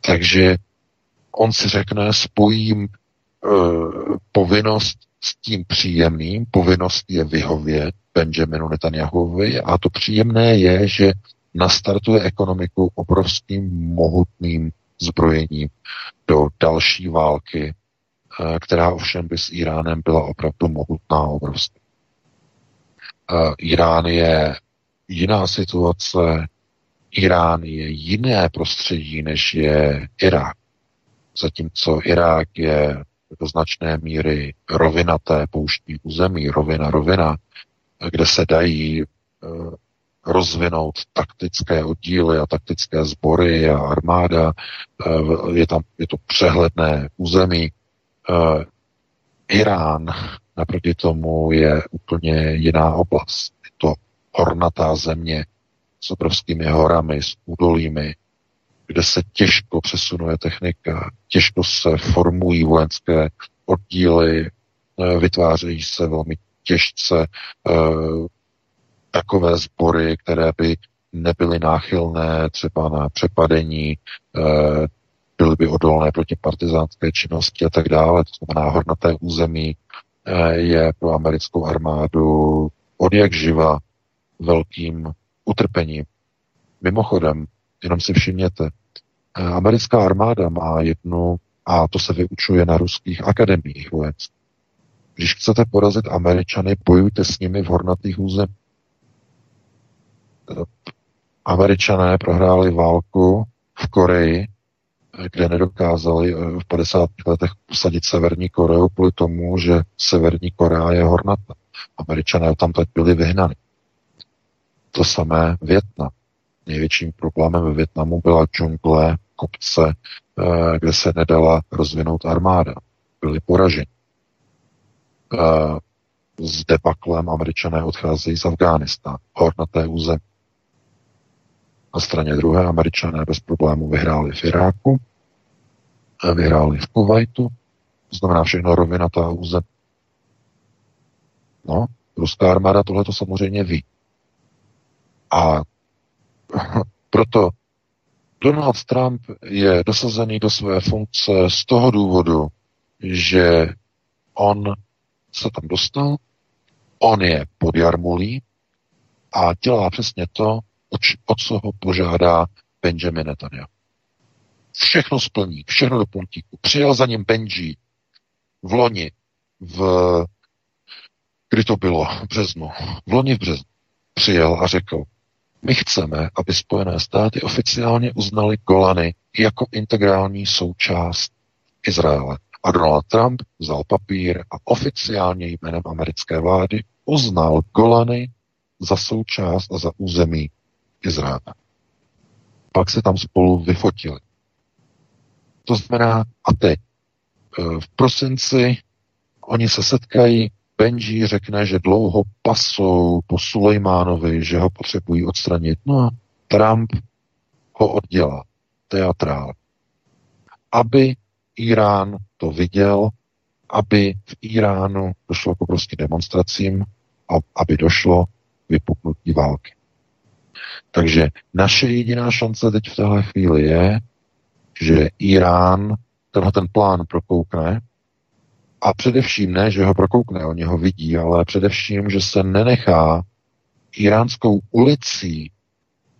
Takže on si řekne, spojím e, povinnost s tím příjemným, povinnost je vyhovět Benjaminu Netanyahuovi a to příjemné je, že nastartuje ekonomiku obrovským mohutným zbrojením do další války, e, která ovšem by s Iránem byla opravdu mohutná obrovská. E, Irán je jiná situace. Irán je jiné prostředí, než je Irák. Zatímco Irák je do značné míry rovinaté pouštní území, rovina, rovina, kde se dají e, rozvinout taktické oddíly a taktické sbory a armáda. E, je tam je to přehledné území. E, Irán naproti tomu je úplně jiná oblast. Je to hornatá země s obrovskými horami, s údolími, kde se těžko přesunuje technika, těžko se formují vojenské oddíly, eh, vytvářejí se velmi těžce eh, takové sbory, které by nebyly náchylné třeba na přepadení, eh, byly by odolné proti partizánské činnosti a tak dále. To znamená, hornaté území je pro americkou armádu od jak živa velkým utrpením. Mimochodem, jenom si všimněte, eh, americká armáda má jednu, a to se vyučuje na ruských akademiích vojenských. Když chcete porazit Američany, bojujte s nimi v hornatých územích. Eh, Američané prohráli válku v Koreji, eh, kde nedokázali v 50. letech posadit Severní Koreu kvůli tomu, že Severní Korea je hornata. Američané tam teď byli vyhnaní. To samé Větnam. Největším problémem ve Větnamu byla džungle, kopce, eh, kde se nedala rozvinout armáda. Byli poraženi. Eh, s debaklem američané odcházejí z Afghánistánu, hornaté území. Na straně druhé američané bez problémů vyhráli v Iráku, eh, vyhráli v Kuwaitu, to znamená všechno rovinatá území. No, ruská armáda tohle to samozřejmě ví. A proto Donald Trump je dosazený do své funkce z toho důvodu, že on se tam dostal, on je pod jarmulí a dělá přesně to, o co ho požádá Benjamin Netanyahu. Všechno splní, všechno do puntíku. Přijel za ním Benji v loni, v, kdy to bylo, v březnu, v loni v březnu, přijel a řekl, my chceme, aby Spojené státy oficiálně uznali Golany jako integrální součást Izraele. A Donald Trump vzal papír a oficiálně jménem americké vlády uznal Golany za součást a za území Izraele. Pak se tam spolu vyfotili. To znamená, a teď eh, v prosinci oni se setkají Benji řekne, že dlouho pasou po Sulejmánovi, že ho potřebují odstranit. No a Trump ho oddělá teatrál. Aby Irán to viděl, aby v Iránu došlo k obrovským demonstracím a aby došlo k vypuknutí války. Takže naše jediná šance teď v téhle chvíli je, že Irán tenhle ten plán prokoukne a především ne, že ho prokoukne, oni ho vidí, ale především, že se nenechá iránskou ulicí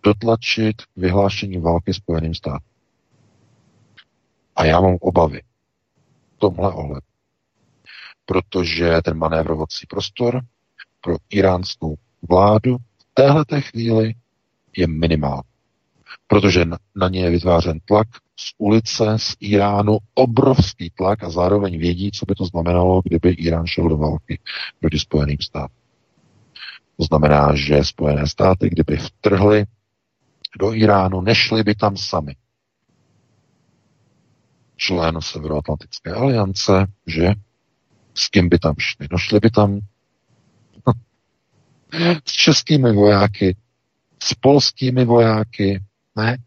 dotlačit vyhlášení války Spojeným státům. A já mám obavy v tomhle ohledu. Protože ten manévrovací prostor pro iránskou vládu v téhle chvíli je minimální. Protože na ně je vytvářen tlak z ulice, z Iránu, obrovský tlak a zároveň vědí, co by to znamenalo, kdyby Irán šel do války proti Spojeným státům. To znamená, že Spojené státy, kdyby vtrhly do Iránu, nešli by tam sami. Člen Severoatlantické aliance, že s kým by tam šli? No šli by tam s českými vojáky, s polskými vojáky, ne?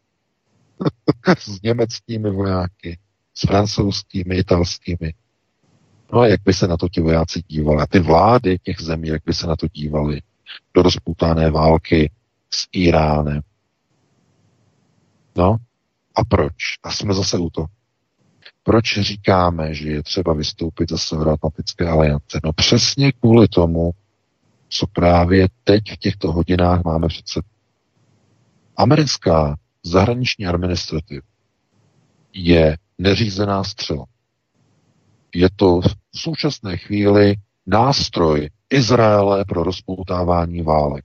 s německými vojáky, s francouzskými, italskými. No a jak by se na to ti vojáci dívali? A ty vlády těch zemí, jak by se na to dívali? Do rozputané války s Iránem. No a proč? A jsme zase u toho. Proč říkáme, že je třeba vystoupit ze Severoatlantické aliance? No přesně kvůli tomu, co právě teď v těchto hodinách máme přece. Americká zahraniční administrativa je neřízená střela. Je to v současné chvíli nástroj Izraele pro rozpoutávání válek.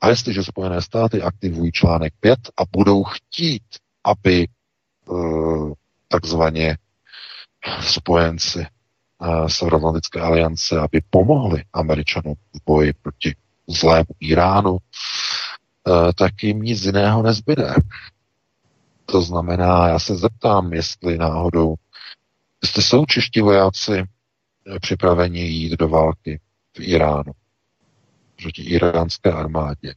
A jestliže Spojené státy aktivují článek 5 a budou chtít, aby uh, takzvaně spojenci uh, Severoatlantické aliance, aby pomohli Američanům v boji proti zlému Iránu, uh, tak jim nic jiného nezbyde. To znamená, já se zeptám, jestli náhodou, jestli jsou čeští vojáci připraveni jít do války v Iránu proti iránské armádě.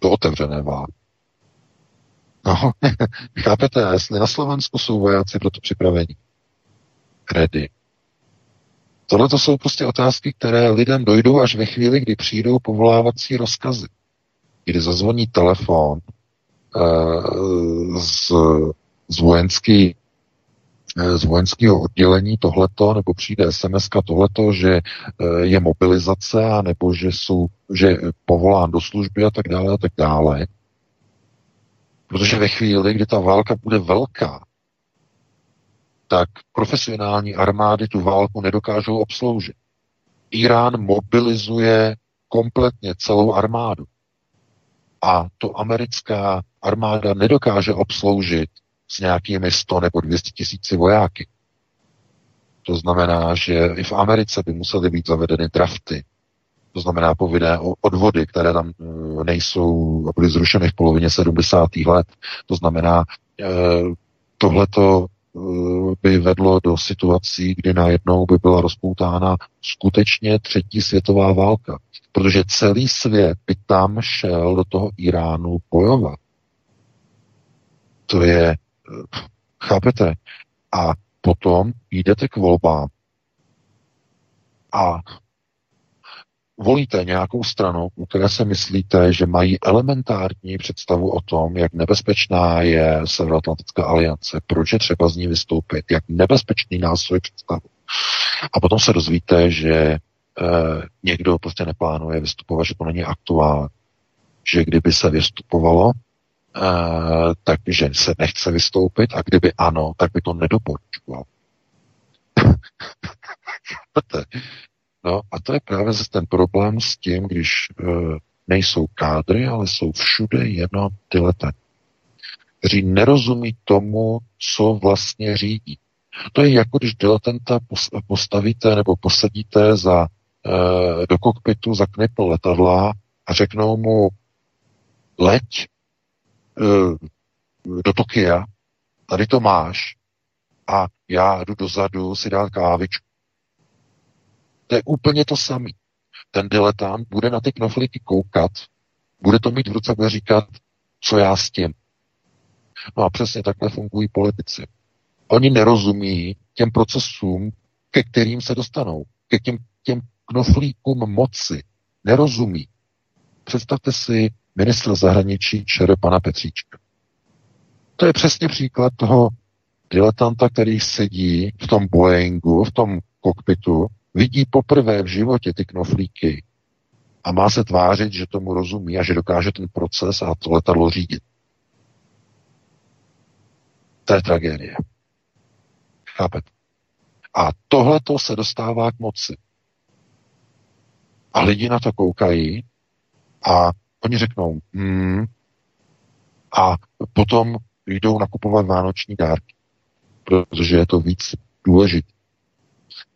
Do otevřené války. No, chápete, jestli na Slovensku jsou vojáci pro to připravení. Ready. Tohle to jsou prostě otázky, které lidem dojdou až ve chvíli, kdy přijdou povolávací rozkazy. Kdy zazvoní telefon uh, z, z vojenský z vojenského oddělení tohleto, nebo přijde sms tohleto, že eh, je mobilizace, nebo že jsou, že povolán do služby a tak dále a tak dále. Protože ve chvíli, kdy ta válka bude velká, tak profesionální armády tu válku nedokážou obsloužit. Irán mobilizuje kompletně celou armádu. A to americká armáda nedokáže obsloužit s nějakými 100 nebo 200 tisíci vojáky. To znamená, že i v Americe by musely být zavedeny drafty. To znamená povinné odvody, které tam eh, nejsou a byly zrušeny v polovině 70. let. To znamená, eh, tohleto eh, by vedlo do situací, kdy najednou by byla rozpoutána skutečně třetí světová válka. Protože celý svět by tam šel do toho Iránu bojovat. To je Chápete? A potom jdete k volbám a volíte nějakou stranu, u které se myslíte, že mají elementární představu o tom, jak nebezpečná je Severoatlantická aliance, proč je třeba z ní vystoupit, jak nebezpečný nástroj představu. A potom se dozvíte, že e, někdo prostě neplánuje vystupovat, že to není aktuální, že kdyby se vystupovalo, uh, takže se nechce vystoupit a kdyby ano, tak by to nedoporučoval. no a to je právě ten problém s tím, když uh, nejsou kádry, ale jsou všude jenom diletanti, kteří nerozumí tomu, co vlastně řídí. To je jako když diletanta postavíte nebo posadíte za, uh, do kokpitu za knipl letadla a řeknou mu leď Eh, do Tokia, tady to máš a já jdu dozadu si dát kávičku. To je úplně to samý. Ten diletant bude na ty knoflíky koukat, bude to mít v ruce, bude říkat, Co já s tím? No a přesně takhle fungují politici. Oni nerozumí těm procesům, ke kterým se dostanou, ke těm, těm knoflíkům moci. Nerozumí. Představte si ministra zahraničí ČR pana Petříčka. To je přesně příklad toho diletanta, který sedí v tom Boeingu, v tom kokpitu, vidí poprvé v životě ty knoflíky a má se tvářit, že tomu rozumí a že dokáže ten proces a to letadlo řídit. To je tragédie. Chápete? A tohle to se dostává k moci. A lidi na to koukají a oni řeknou, hmm, a potom jdou nakupovat vánoční dárky, protože je to víc důležité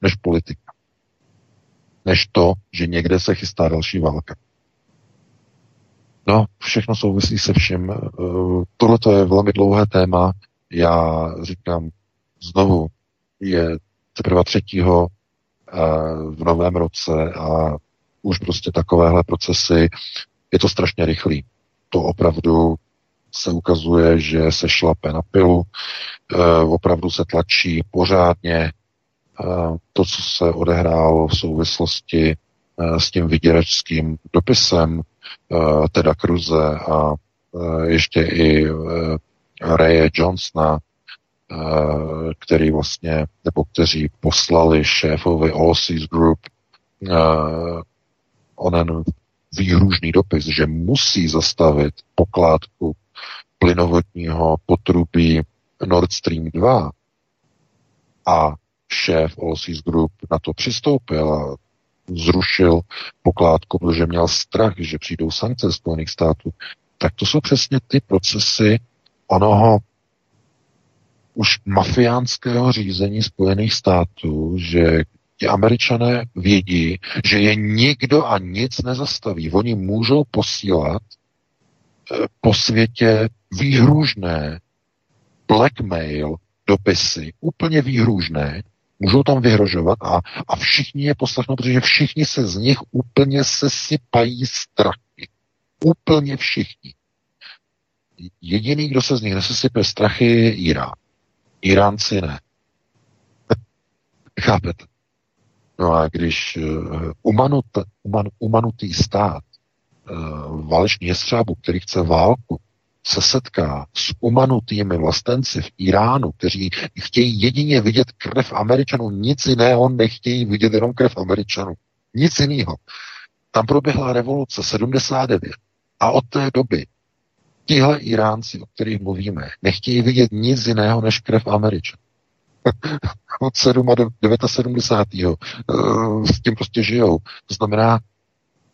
než politika. Než to, že někde se chystá další válka. No, všechno souvisí se vším. Eh, tohle je velmi dlouhé téma. Já říkám znovu, je teprve třetího eh, v novém roce a už prostě takovéhle procesy, je to strašně rychlý. To opravdu se ukazuje, že se šlape na pilu, e, opravdu se tlačí pořádně to, co se odehrálo v souvislosti e, s tím vyděračským dopisem e, teda Kruze a ještě i Raye Johnsona, který vlastně, nebo kteří poslali šéfovi All Seas Group onen výhružný dopis, že musí zastavit pokládku plynovodního potrubí Nord Stream 2 a šéf Allseas Group na to přistoupil a zrušil pokládku, protože měl strach, že přijdou sankce Spojených států, tak to jsou přesně ty procesy onoho už mafiánského řízení Spojených států, že ti američané vědí, že je nikdo a nic nezastaví. Oni můžou posílat eh, po světě výhružné blackmail dopisy, úplně výhružné, můžou tam vyhrožovat a, a všichni je poslechnou, protože všichni se z nich úplně sesypají strachy. Úplně všichni. Jediný, kdo se z nich nesesype strachy, je Irán. Iránci ne. Chápete? No a když uh, umanut, uman, umanutý stát, uh, válečný jestřábu, který chce válku, se setká s umanutými vlastenci v Iránu, kteří chtějí jedině vidět krev Američanů, nic jiného nechtějí vidět, jenom krev Američanů. Nic jiného. Tam proběhla revoluce 79 a od té doby tihle Iránci, o kterých mluvíme, nechtějí vidět nic jiného než krev Američanů. od 7 a 79. Eh, s tím prostě žijou. To znamená,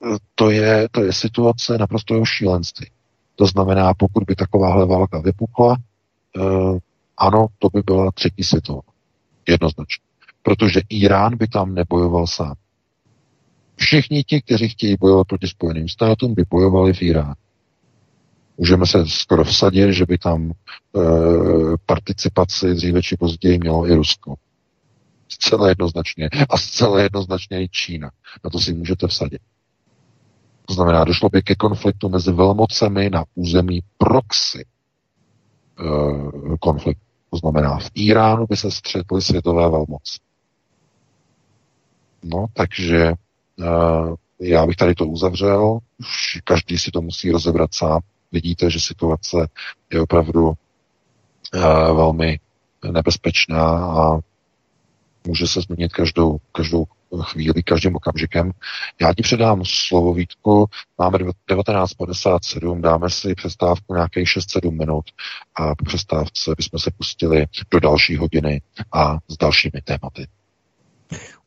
eh, to je, to je situace naprosto šílenství. To znamená, pokud by takováhle válka vypukla, eh, ano, to by byla třetí světová. Jednoznačně. Protože Irán by tam nebojoval sám. Všichni ti, kteří chtějí bojovat proti Spojeným státům, by bojovali v Iránu. Můžeme se skoro vsadit, že by tam e, participaci dříve či později mělo i Rusko. Zcela jednoznačně. A zcela jednoznačně i Čína. Na to si můžete vsadit. To znamená, došlo by ke konfliktu mezi velmocemi na území proxy e, konflikt. To znamená, v Iránu by se střetly světové velmoci. No, takže e, já bych tady to uzavřel. Už každý si to musí rozebrat sám vidíte, že situace je opravdu uh, velmi nebezpečná a může se změnit každou, každou chvíli, každým okamžikem. Já ti předám slovo Vítku, máme 19.57, dáme si přestávku nějakých 6-7 minut a po přestávce bychom se pustili do další hodiny a s dalšími tématy.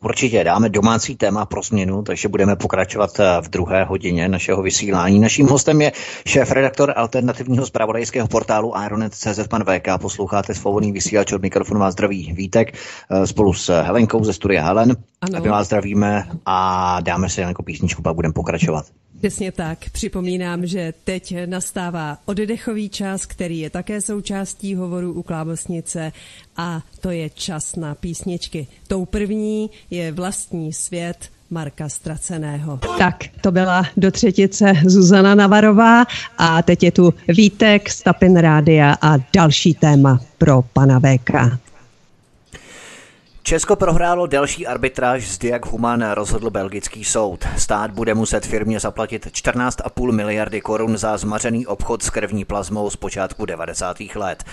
Určitě dáme domácí téma pro změnu, takže budeme pokračovat eh, v druhé hodině našeho vysílání. Naším hostem je šéf-redaktor alternativního zpravodajského portálu Ironet.cz pan VK. Posloucháte svobodný vysílač od mikrofonu vás zdraví Vítek eh, spolu s Helenkou ze studia Helen. Ano. A my vás zdravíme a dáme si jako písničku, pak budeme pokračovat. Přesně tak. Připomínám, že teď nastává oddechový čas, který je také součástí hovoru u Klábosnice a to je čas na písničky. Tou první je Vlastní svět Marka Straceného. Tak, to byla do třetice Zuzana Navarová a teď je tu Vítek z Tapin Rádia a další téma pro pana VK. Česko prohrálo další arbitráž z Diag Human, rozhodl belgický soud. Stát bude muset firmě zaplatit 14,5 miliardy korun za zmařený obchod s krevní plazmou z počátku 90. let.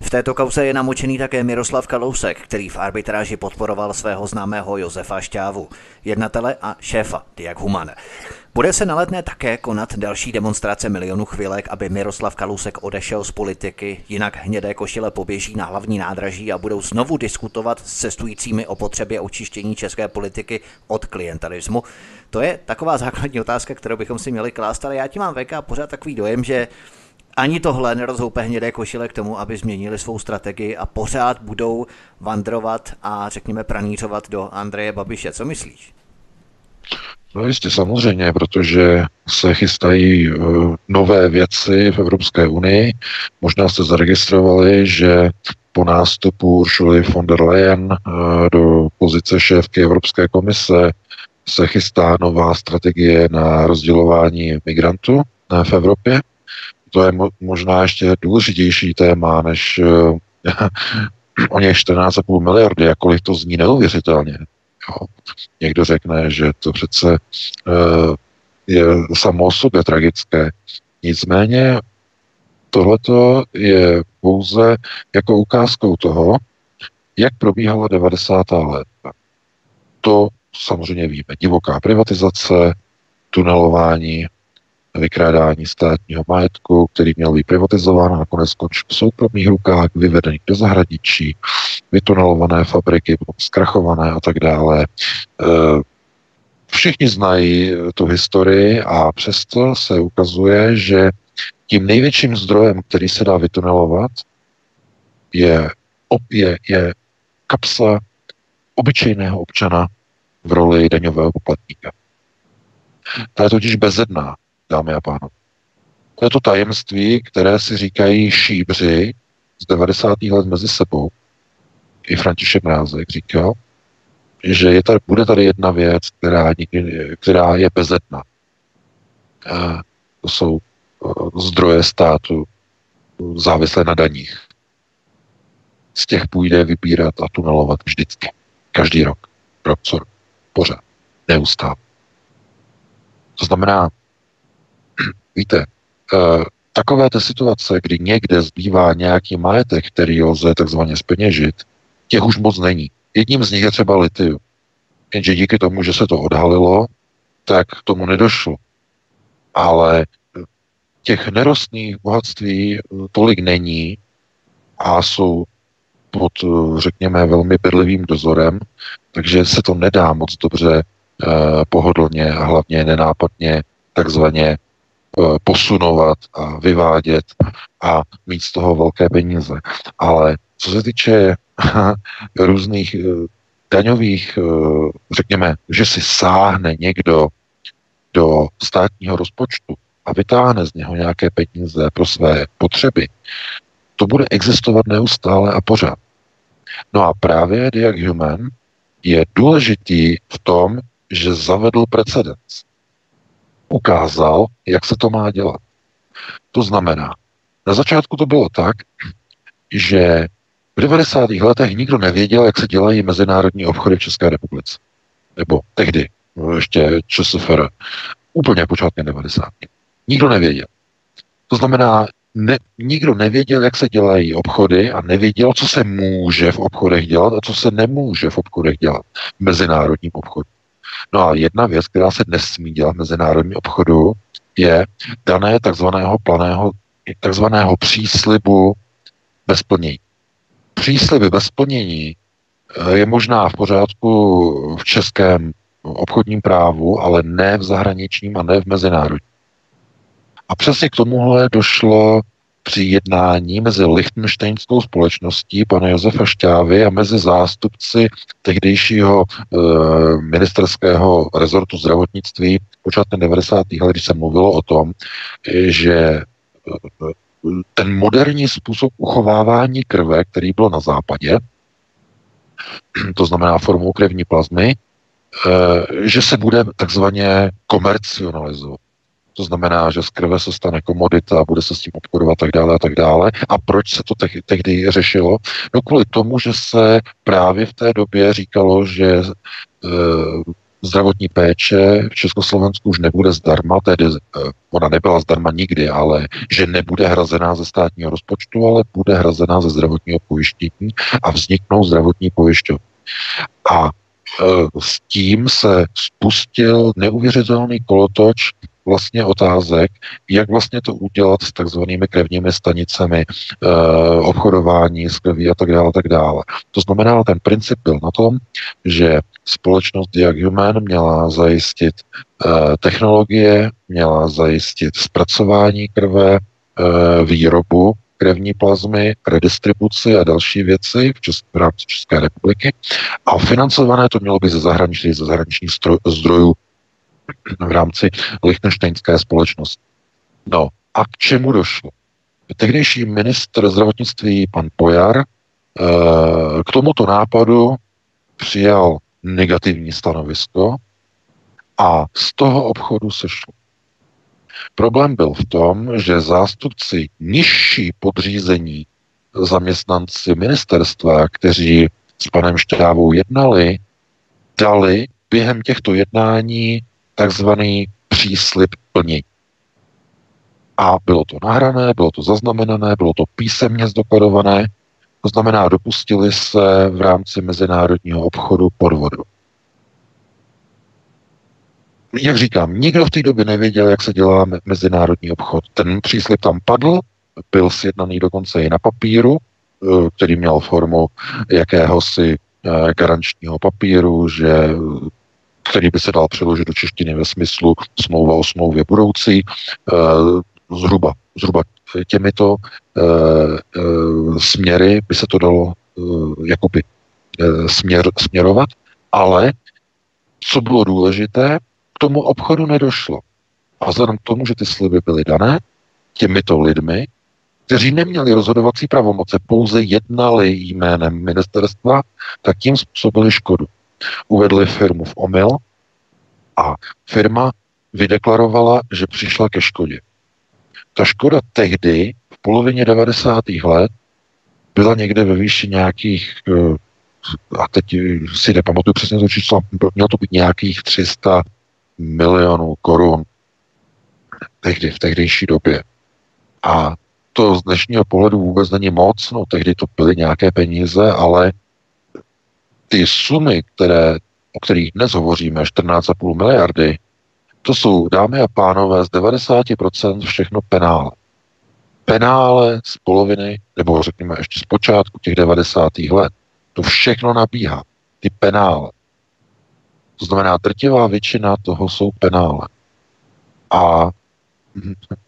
V této kauze je namočený také Miroslav Kalousek, který v arbitráži podporoval svého známého Josefa Šťávu, jednatele a šéfa Diag Human. Bude se na letné také konat další demonstrace milionu chvilek, aby Miroslav Kalousek odešel z politiky, jinak hnědé košile poběží na hlavní nádraží a budou znovu diskutovat s cestujícími o potřebě očištění české politiky od klientelismu. To je taková základní otázka, kterou bychom si měli klást, ale já ti mám VK pořád takový dojem, že ani tohle nerozhoupe hnědé košile k tomu, aby změnili svou strategii a pořád budou vandrovat a řekněme pranířovat do Andreje Babiše. Co myslíš? No jistě, samozřejmě, protože se chystají uh, nové věci v Evropské unii. Možná jste zaregistrovali, že po nástupu Uršuly von der Leyen uh, do pozice šéfky Evropské komise se chystá nová strategie na rozdělování migrantů uh, v Evropě. To je mo- možná ještě důležitější téma než o něch 14,5 miliardy, jakkoliv to zní neuvěřitelně. Jo. Někdo řekne, že to přece uh, je samo o sobě tragické. Nicméně tohleto je pouze jako ukázkou toho, jak probíhala 90. léta. To samozřejmě víme. Divoká privatizace, tunelování, vykrádání státního majetku, který měl být privatizován a nakonec skončil v soukromých rukách, vyvedený do zahraničí, vytunelované fabriky, zkrachované a tak dále. Eh, všichni znají tu historii a přesto se ukazuje, že tím největším zdrojem, který se dá vytunelovat, je, je, je kapsa obyčejného občana v roli daňového poplatníka. Ta je totiž bezedná dámy a pánové. To je to tajemství, které si říkají šíbři z 90. let mezi sebou. I František Mrázek říkal, že je tady, bude tady jedna věc, která, která je bezetná. A to jsou zdroje státu závislé na daních. Z těch půjde vybírat a tunelovat vždycky. Každý rok. Rok co. Pořád. Neustále. To znamená, Víte, uh, takové té situace, kdy někde zbývá nějaký majetek, který lze takzvaně speněžit, těch už moc není. Jedním z nich je třeba litium. Jenže díky tomu, že se to odhalilo, tak k tomu nedošlo. Ale těch nerostných bohatství tolik není a jsou pod, řekněme, velmi bedlivým dozorem, takže se to nedá moc dobře eh, pohodlně a hlavně nenápadně takzvaně Eh, posunovat a vyvádět a mít z toho velké peníze. Ale co se týče různých eh, daňových, eh, řekněme, že si sáhne někdo do státního rozpočtu a vytáhne z něho nějaké peníze pro své potřeby, to bude existovat neustále a pořád. No a právě Diag Human je důležitý v tom, že zavedl precedens ukázal, jak se to má dělat. To znamená, na začátku to bylo tak, že v 90. letech nikdo nevěděl, jak se dělají mezinárodní obchody v České republice. Nebo tehdy, ještě ČSFR, úplně počátkem 90. Nikdo nevěděl. To znamená, ne, nikdo nevěděl, jak se dělají obchody a nevěděl, co se může v obchodech dělat a co se nemůže v obchodech dělat, v mezinárodním obchodu. No a jedna věc, která se nesmí dělat v mezinárodním obchodu, je dané takzvaného planého, takzvaného příslibu bez plnění. Přísliby bez plnění eh, je možná v pořádku v českém obchodním právu, ale ne v zahraničním a ne v mezinárodním. A přesně k tomuhle došlo při jednání mezi Lichtensteinskou společností pana Josefa Šťávy a mezi zástupci tehdejšího e, ministerského rezortu zdravotnictví počátkem 90. let, když se mluvilo o tom, že eh, ten moderní způsob uchovávání krve, který byl na západě, to znamená formou krevní plazmy, že se bude takzvaně komercionalizovat. To znamená, že z krve se stane komodita, bude se s tím obchodovat tak dále a tak dále. A proč se to tehdy řešilo? No kvůli tomu, že se právě v té době říkalo, že e, zdravotní péče v Československu už nebude zdarma, tedy e, ona nebyla zdarma nikdy, ale že nebude hrazená ze státního rozpočtu, ale bude hrazená ze zdravotního pojištění a vzniknou zdravotní pojišťovny. A e, s tím se spustil neuvěřitelný kolotoč vlastně otázek, jak vlastně to udělat s takzvanými krevními stanicemi, e, obchodování s krví a tak dále, tak dále. To znamená, ten princip byl na tom, že společnost Diag Human měla zajistit e, technologie, měla zajistit zpracování krve, e, výrobu krevní plazmy, redistribuci a další věci v, České, v rámci České republiky. A financované to mělo být ze zahraničních, ze zahraničních zdrojů v rámci lichtenštejnské společnosti. No a k čemu došlo? Tehdejší ministr zdravotnictví pan Pojar eh, k tomuto nápadu přijal negativní stanovisko a z toho obchodu se šlo. Problém byl v tom, že zástupci nižší podřízení zaměstnanci ministerstva, kteří s panem Šťávou jednali, dali během těchto jednání takzvaný příslip plnění. A bylo to nahrané, bylo to zaznamenané, bylo to písemně zdokladované, to znamená, dopustili se v rámci mezinárodního obchodu podvodu. Jak říkám, nikdo v té době nevěděl, jak se dělá mezinárodní obchod. Ten příslip tam padl, byl sjednaný dokonce i na papíru, eh, který měl formu jakéhosi eh, garančního papíru, že který by se dal přeložit do češtiny ve smyslu smlouva o smlouvě budoucí, eh, zhruba, zhruba těmito eh, eh, směry by se to dalo jakoby směr, směrovat, ale co bylo důležité, k tomu obchodu nedošlo. A vzhledem k tomu, že ty sliby byly dané těmito lidmi, kteří neměli rozhodovací pravomoce, pouze jednali jménem ministerstva, tak tím způsobili škodu uvedli firmu v omyl a firma vydeklarovala, že přišla ke škodě. Ta škoda tehdy, v polovině 90. let, byla někde ve výši nějakých, eh, a teď si nepamatuju přesně to číslo, mělo to být nějakých 300 milionů korun tehdy, v tehdejší době. A to z dnešního pohledu vůbec není moc, no tehdy to byly nějaké peníze, ale ty sumy, které, o kterých dnes hovoříme, 14,5 miliardy, to jsou, dámy a pánové, z 90% všechno penále. Penále z poloviny, nebo řekněme ještě z počátku těch 90. let. To všechno nabíhá. Ty penále. To znamená, drtivá většina toho jsou penále. A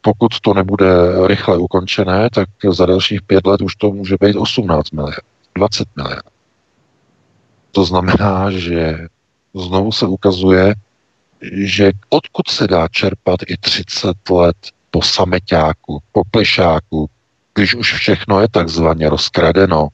pokud to nebude rychle ukončené, tak za dalších pět let už to může být 18 miliard, 20 miliard. To znamená, že znovu se ukazuje, že odkud se dá čerpat i 30 let po sameťáku, po plešáku, když už všechno je takzvaně rozkradeno.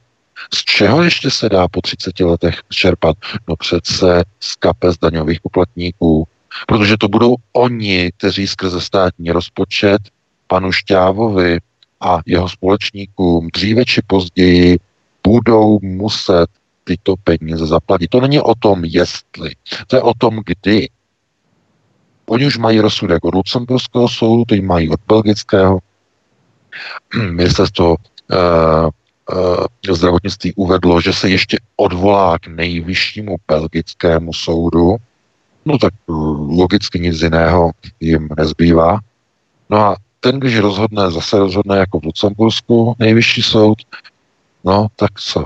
Z čeho ještě se dá po 30 letech čerpat? No přece z kapes daňových poplatníků, protože to budou oni, kteří skrze státní rozpočet panu Šťávovi a jeho společníkům dříve či později budou muset tyto peníze zaplatit. To není o tom, jestli, to je o tom, kdy. Oni už mají rozsudek od Lucemburského soudu, teď mají od belgického. Ministerstvo uh, uh, zdravotnictví uvedlo, že se ještě odvolá k nejvyššímu belgickému soudu. No tak logicky nic jiného jim nezbývá. No a ten, když rozhodne, zase rozhodne jako v Lucembursku nejvyšší soud, no tak co?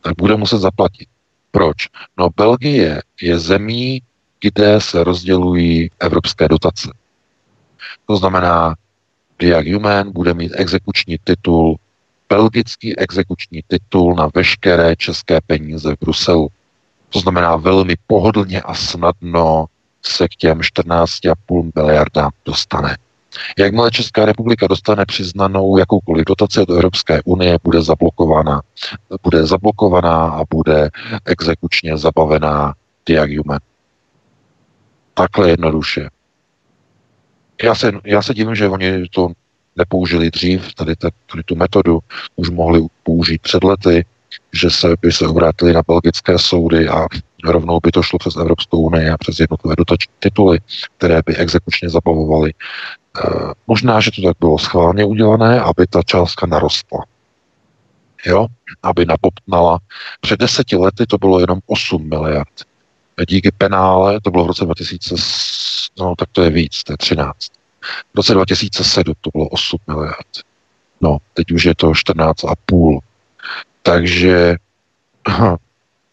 Tak bude muset zaplatit. Proč? No Belgie je zemí, kde se rozdělují evropské dotace. To znamená, Diag Human bude mít exekuční titul, belgický exekuční titul na veškeré české peníze v Bruselu. To znamená, velmi pohodlně a snadno se k těm 14,5 miliardám dostane. Jakmile Česká republika dostane přiznanou jakoukoliv dotaci do Evropské unie, bude zablokovaná, bude zablokovaná a bude exekučně zabavená Diag Human. Takhle jednoduše. Já se, já se divím, že oni to nepoužili dřív, tady, tady tu metodu už mohli použít před lety, že se by se obrátili na belgické soudy a rovnou by to šlo přes Evropskou unii a přes jednotlivé dotační tituly, které by exekučně zabavovaly. E, možná, že to tak bylo schválně udělané, aby ta částka narostla. Jo? Aby napopnala. Před deseti lety to bylo jenom 8 miliard. Díky penále, to bylo v roce 2000, no tak to je víc, to je 13. V roce 2007 to bylo 8 miliard. No, teď už je to 14,5. Takže,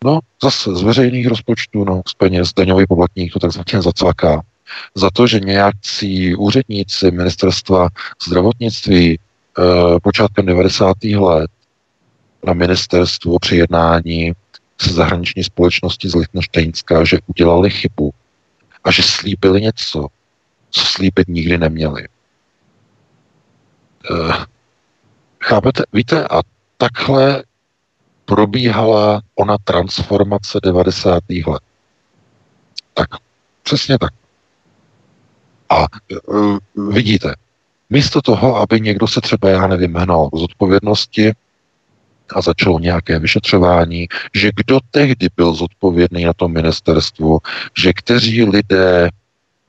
no, zase z veřejných rozpočtů, no, z peněz daňový poplatník to takzvaně zacvaká. Za to, že nějakcí úředníci ministerstva zdravotnictví e, počátkem 90. let na ministerstvu při jednání se zahraniční společnosti z Lichtensteinska, že udělali chybu a že slíbili něco, co slíbit nikdy neměli. E, chápete? Víte, a takhle probíhala ona transformace 90. let. Tak, přesně tak. A uh, vidíte, místo toho, aby někdo se třeba, já nevím, hnal z odpovědnosti a začalo nějaké vyšetřování, že kdo tehdy byl zodpovědný na tom ministerstvu, že kteří lidé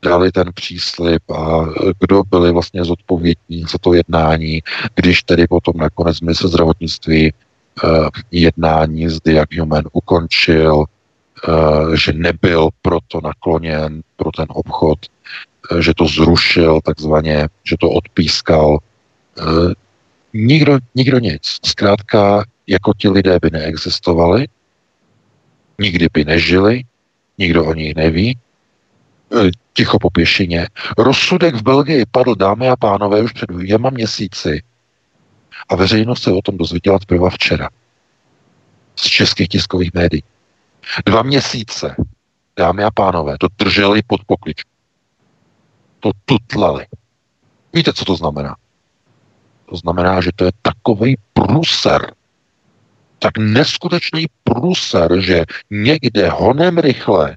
dali ten příslip a kdo byli vlastně zodpovědní za to jednání, když tedy potom nakonec ministr zdravotnictví jednání s Diaghuman ukončil, uh, že nebyl proto nakloněn pro ten obchod, uh, že to zrušil takzvaně, že to odpískal. Nikdo, nikdo nic. Zkrátka, jako ti lidé by neexistovali, nikdy by nežili, nikdo o nich neví, ticho po pěšině. Rozsudek v Belgii padl, dámy a pánové, už před dvěma měsíci a veřejnost se o tom dozvěděla teprve včera. Z českých tiskových médií. Dva měsíce, dámy a pánové, to drželi pod pokličku. To tutlali. Víte, co to znamená? To znamená, že to je takový pruser, tak neskutečný pruser, že někde honem rychle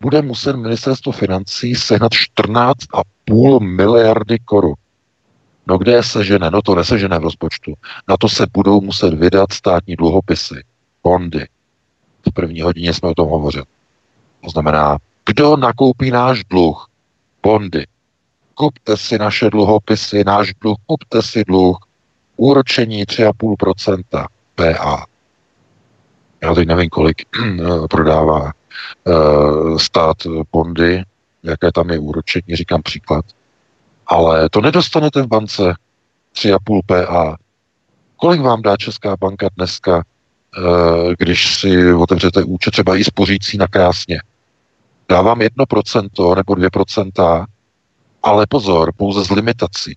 bude muset ministerstvo financí sehnat 14,5 miliardy korun. No kde je sežené? No to nesežené v rozpočtu. Na to se budou muset vydat státní dluhopisy, bondy. V první hodině jsme o tom hovořili. To znamená, kdo nakoupí náš dluh? Bondy. Kupte si naše dluhopisy, náš dluh, kupte si dluh. Úročení 3,5% PA. Já teď nevím, kolik prodává uh, stát bondy, jaké tam je úročení, říkám příklad ale to nedostanete v bance 3,5 PA. Kolik vám dá Česká banka dneska, eh, když si otevřete účet třeba i spořící na krásně? Dá vám 1% nebo 2%, ale pozor, pouze z limitací.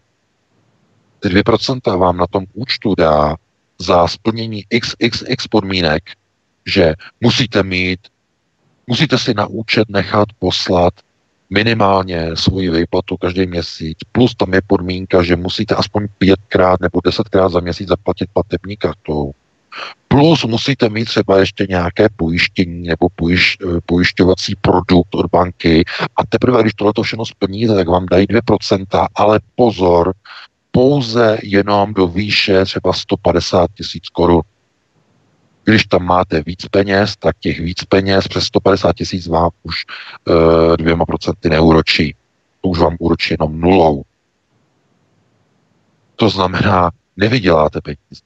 Ty 2% vám na tom účtu dá za splnění XXX podmínek, že musíte mít, musíte si na účet nechat poslat minimálně svoji výplatu každý měsíc, plus tam je podmínka, že musíte aspoň pětkrát nebo desetkrát za měsíc zaplatit platební kartou. Plus musíte mít třeba ještě nějaké pojištění nebo pojiš, eh, pojišťovací produkt od banky a teprve, když tohle všechno splníte, tak vám dají 2%, ale pozor, pouze jenom do výše třeba 150 tisíc korun. Když tam máte víc peněz, tak těch víc peněz přes 150 tisíc vám už e, dvěma procenty neúročí. To už vám úročí jenom nulou. To znamená, nevyděláte peníze.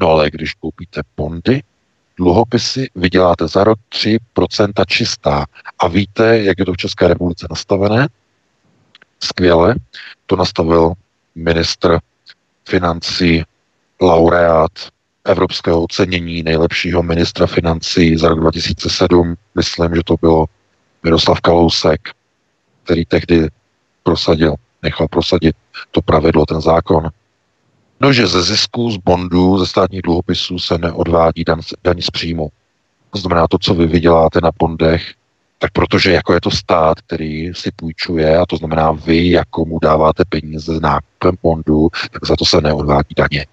No ale když koupíte bondy, dluhopisy, vyděláte za rok 3% čistá. A víte, jak je to v České republice nastavené? Skvěle. To nastavil ministr financí, laureát evropského ocenění nejlepšího ministra financí za rok 2007. Myslím, že to bylo Miroslav Kalousek, který tehdy prosadil, nechal prosadit to pravidlo, ten zákon. No, že ze zisku, z bondů, ze státních dluhopisů se neodvádí daň, daň z příjmu. To znamená to, co vy vyděláte na bondech, tak protože jako je to stát, který si půjčuje, a to znamená vy, jako mu dáváte peníze s nákupem bondu, tak za to se neodvádí daně.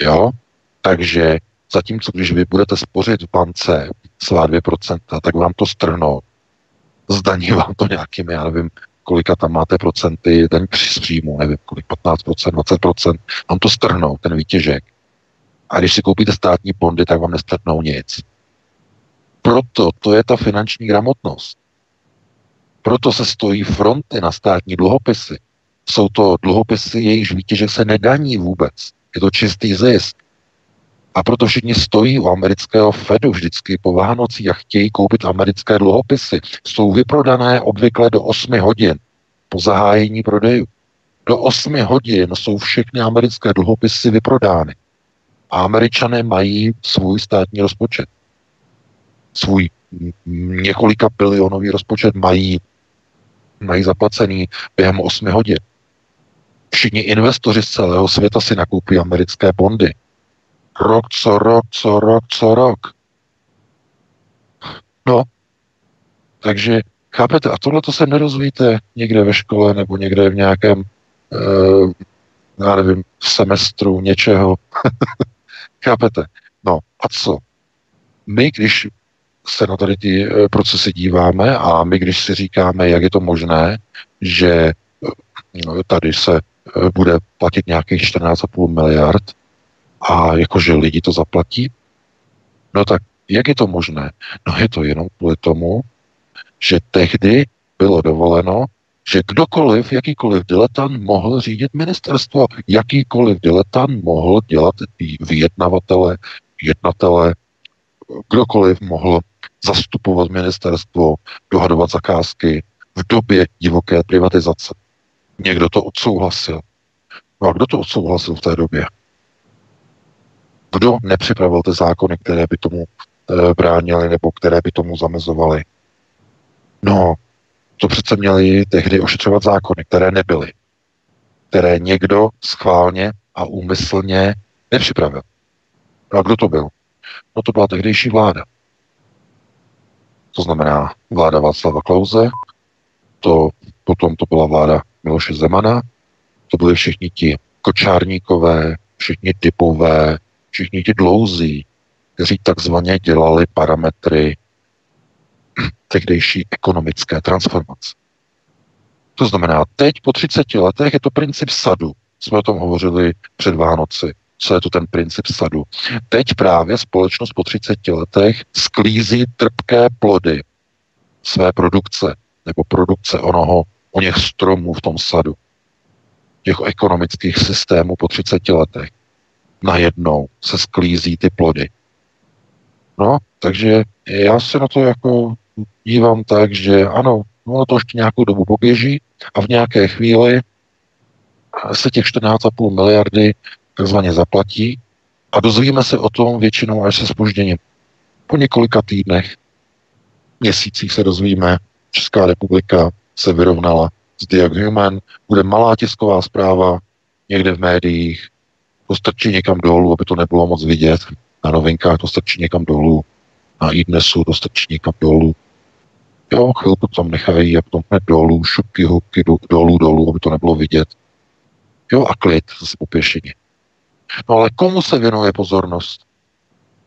Jo? Takže zatímco, když vy budete spořit v bance svá 2%, tak vám to strhnou. zdaní vám to nějakými, já nevím, kolika tam máte procenty, daň při příjmu, nevím, kolik, 15%, 20%, vám to strhnou, ten výtěžek. A když si koupíte státní bondy, tak vám nestrhnou nic. Proto to je ta finanční gramotnost. Proto se stojí fronty na státní dluhopisy. Jsou to dluhopisy, jejichž výtěžek se nedaní vůbec. Je to čistý zisk. A proto všichni stojí u amerického Fedu vždycky po Vánocích a chtějí koupit americké dluhopisy. Jsou vyprodané obvykle do 8 hodin po zahájení prodejů. Do 8 hodin jsou všechny americké dluhopisy vyprodány. A američané mají svůj státní rozpočet. Svůj několika bilionový rozpočet mají, mají zaplacený během 8 hodin. Všichni investoři z celého světa si nakoupí americké bondy. Rok co rok, co rok, co rok. No, takže chápete, a tohle to se nerozvíte někde ve škole nebo někde v nějakém, uh, já nevím, semestru něčeho. chápete? No, a co? My, když se na tady ty eh, procesy díváme a my, když si říkáme, jak je to možné, že eh, tady se bude platit nějakých 14,5 miliard a jakože lidi to zaplatí, no tak jak je to možné? No je to jenom kvůli tomu, že tehdy bylo dovoleno, že kdokoliv, jakýkoliv diletant mohl řídit ministerstvo, jakýkoliv diletant mohl dělat vyjednavatele, jednatele, kdokoliv mohl zastupovat ministerstvo, dohadovat zakázky v době divoké privatizace. Někdo to odsouhlasil. No a kdo to odsouhlasil v té době? Kdo nepřipravil ty zákony, které by tomu e, bránily nebo které by tomu zamezovaly? No, to přece měli tehdy ošetřovat zákony, které nebyly. Které někdo schválně a úmyslně nepřipravil. No a kdo to byl? No to byla tehdejší vláda. To znamená vláda Václava Klauze, to, potom to byla vláda Miloše Zemana, to byli všichni ti kočárníkové, všichni typové, všichni ti dlouzí, kteří takzvaně dělali parametry tehdejší ekonomické transformace. To znamená, teď po 30 letech je to princip sadu. Jsme o tom hovořili před Vánoci. Co je to ten princip sadu? Teď právě společnost po 30 letech sklízí trpké plody své produkce nebo produkce onoho, o něch stromů v tom sadu. Těch ekonomických systémů po 30 letech. Najednou se sklízí ty plody. No, takže já se na to jako dívám tak, že ano, no to ještě nějakou dobu poběží a v nějaké chvíli se těch 14,5 miliardy takzvaně zaplatí a dozvíme se o tom většinou až se spožděním. Po několika týdnech, měsících se dozvíme, Česká republika se vyrovnala s Diag Human, bude malá tisková zpráva někde v médiích, to strčí někam dolů, aby to nebylo moc vidět, na novinkách to strčí někam dolů, na iDnesu to strčí někam dolů. Jo, chvilku tam nechají a potom hned dolů, šupky, hubky, dolů, dolů, aby to nebylo vidět. Jo, a klid, zase popěšení. No ale komu se věnuje pozornost?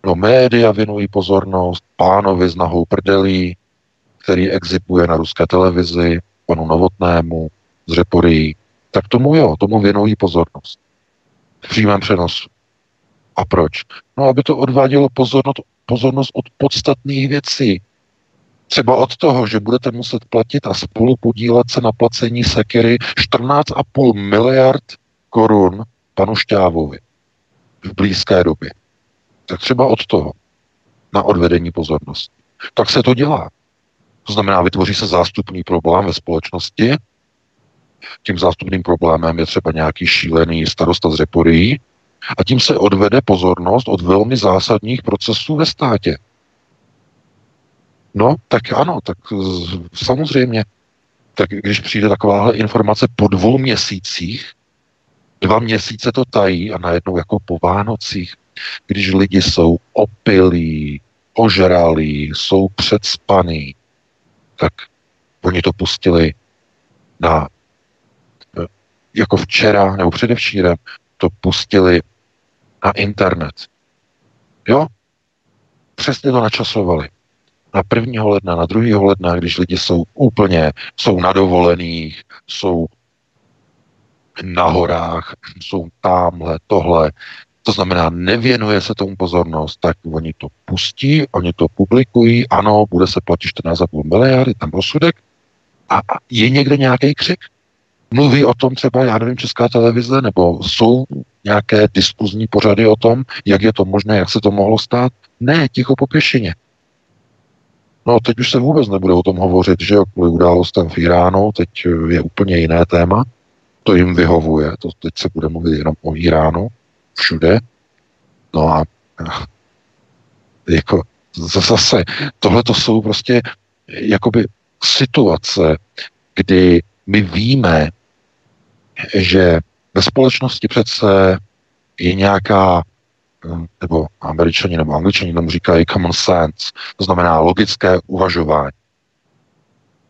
No média věnují pozornost pánovi s nahou prdelí, který exibuje na ruské televizi, panu Novotnému z Řeporí, tak tomu jo, tomu věnují pozornost. V přímém přenosu. A proč? No, aby to odvádělo pozornost, pozornost od podstatných věcí. Třeba od toho, že budete muset platit a spolu podílet se na placení sekery 14,5 miliard korun panu Šťávovi v blízké době. Tak třeba od toho na odvedení pozornosti. Tak se to dělá. To znamená, vytvoří se zástupný problém ve společnosti. Tím zástupným problémem je třeba nějaký šílený starosta z Reporí a tím se odvede pozornost od velmi zásadních procesů ve státě. No, tak ano, tak samozřejmě. Tak když přijde takováhle informace po dvou měsících, dva měsíce to tají a najednou jako po Vánocích, když lidi jsou opilí, ožralí, jsou předspaný, tak oni to pustili na, jako včera nebo předevčírem, to pustili na internet. Jo? Přesně to načasovali. na 1. ledna, na 2. ledna, když lidi jsou úplně, jsou na dovolených, jsou na horách, jsou tamhle, tohle, to znamená, nevěnuje se tomu pozornost, tak oni to pustí, oni to publikují, ano, bude se platit 14,5 miliardy, tam rozsudek, a je někde nějaký křik? Mluví o tom třeba, já nevím, Česká televize, nebo jsou nějaké diskuzní pořady o tom, jak je to možné, jak se to mohlo stát? Ne, ticho po pěšině. No teď už se vůbec nebude o tom hovořit, že jo, kvůli událostem v Iránu, teď je úplně jiné téma, to jim vyhovuje, to teď se bude mluvit jenom o Iránu, všude. No a jako zase, tohle to jsou prostě jakoby situace, kdy my víme, že ve společnosti přece je nějaká, nebo američani nebo angličani tomu říkají common sense, to znamená logické uvažování,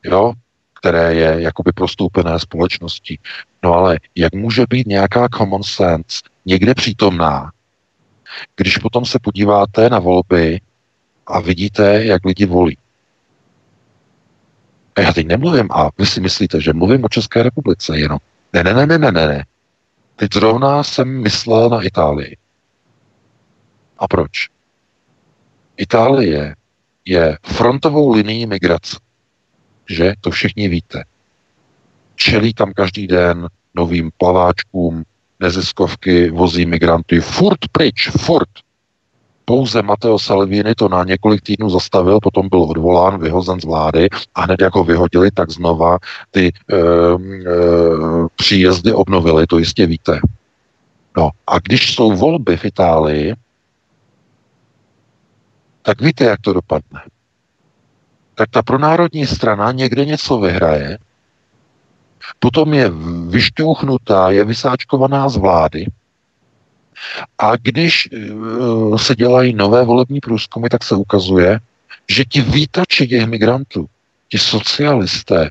jo, které je jakoby prostoupené společností. No ale jak může být nějaká common sense někde přítomná, když potom se podíváte na volby a vidíte, jak lidi volí. A já teď nemluvím, a vy si myslíte, že mluvím o České republice jenom. Ne, ne, ne, ne, ne, ne. Teď zrovna jsem myslel na Itálii. A proč? Itálie je frontovou linií migrace. Že? To všichni víte. Čelí tam každý den novým plaváčkům, neziskovky vozí migranty furt pryč, furt. Pouze Matteo Salvini to na několik týdnů zastavil, potom byl odvolán, vyhozen z vlády a hned jako vyhodili, tak znova ty e, e, příjezdy obnovili, to jistě víte. No a když jsou volby v Itálii, tak víte, jak to dopadne. Tak ta pronárodní strana někde něco vyhraje, potom je vyšťouchnutá, je vysáčkovaná z vlády, a když uh, se dělají nové volební průzkumy, tak se ukazuje, že ti vítači těch migrantů, ti socialisté,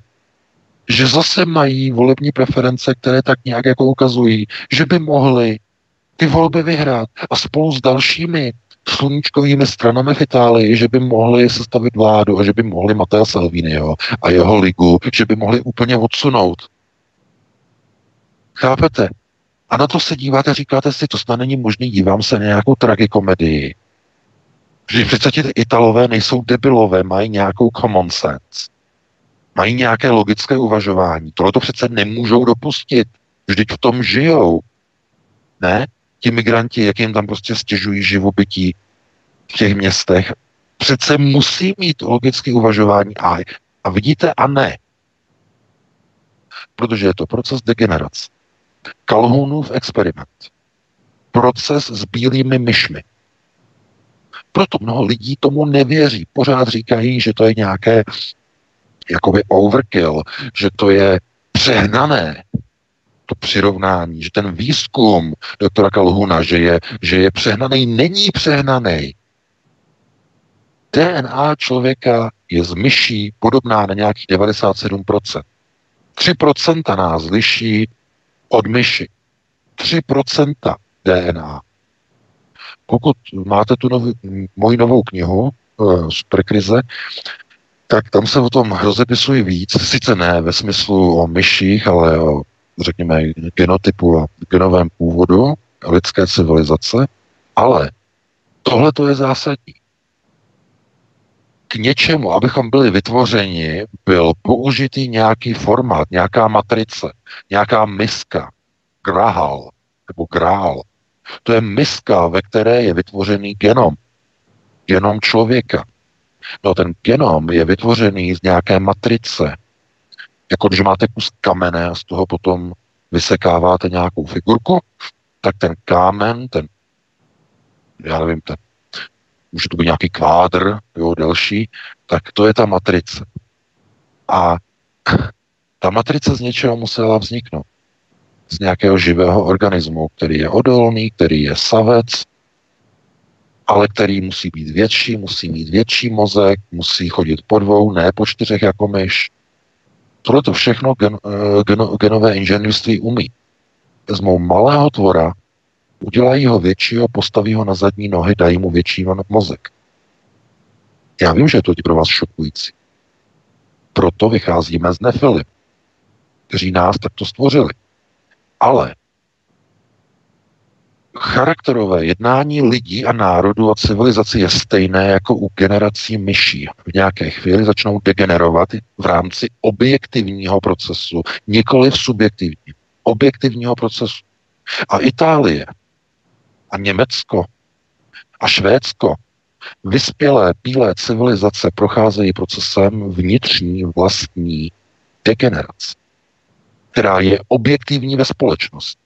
že zase mají volební preference, které tak nějak jako ukazují, že by mohli ty volby vyhrát a spolu s dalšími sluníčkovými stranami v Itálii, že by mohli sestavit vládu a že by mohli Matteo Salviniho a jeho ligu, že by mohli úplně odsunout. Chápete? A na to se díváte, říkáte si, to snad není možné, dívám se na nějakou tragikomedii. Že přece ti Italové nejsou debilové, mají nějakou common sense. Mají nějaké logické uvažování. Tohle to přece nemůžou dopustit. Vždyť v tom žijou. Ne? Ti migranti, jak jim tam prostě stěžují živobytí v těch městech, přece musí mít logické uvažování a, a vidíte a ne. Protože je to proces degenerace. Kalhounův experiment. Proces s bílými myšmi. Proto mnoho lidí tomu nevěří. Pořád říkají, že to je nějaké jakoby overkill, že to je přehnané, to přirovnání, že ten výzkum doktora Kalhuna, že je, že je přehnaný, není přehnaný. DNA člověka je z myší podobná na nějakých 97%. 3% nás liší od myši. 3% DNA. Pokud máte tu nový, moji novou knihu z prekrize, tak tam se o tom rozepisuji víc, sice ne ve smyslu o myších, ale o, řekněme, genotypu a genovém původu lidské civilizace, ale tohle to je zásadní. K něčemu, abychom byli vytvořeni, byl použitý nějaký formát, nějaká matrice, nějaká miska, grahal nebo grál. To je miska, ve které je vytvořený genom. Genom člověka. No ten genom je vytvořený z nějaké matrice. Jako když máte kus kamene a z toho potom vysekáváte nějakou figurku, tak ten kámen, ten, já nevím, ten, může to být nějaký kvádr, jo, delší, tak to je ta matrice. A ta matrice z něčeho musela vzniknout. Z nějakého živého organismu, který je odolný, který je savec, ale který musí být větší, musí mít větší mozek, musí chodit po dvou, ne po čtyřech jako myš. Tohle to všechno gen, eh, gen, genové inženýrství umí. Vezmou malého tvora, udělají ho většího, postaví ho na zadní nohy, dají mu větší mozek. Já vím, že je to pro vás šokující. Proto vycházíme z nefily, kteří nás takto stvořili. Ale charakterové jednání lidí a národů a civilizace je stejné jako u generací myší. V nějaké chvíli začnou degenerovat v rámci objektivního procesu, nikoli v subjektivní. Objektivního procesu. A Itálie a Německo a Švédsko, vyspělé bílé civilizace procházejí procesem vnitřní vlastní degenerace, která je objektivní ve společnosti.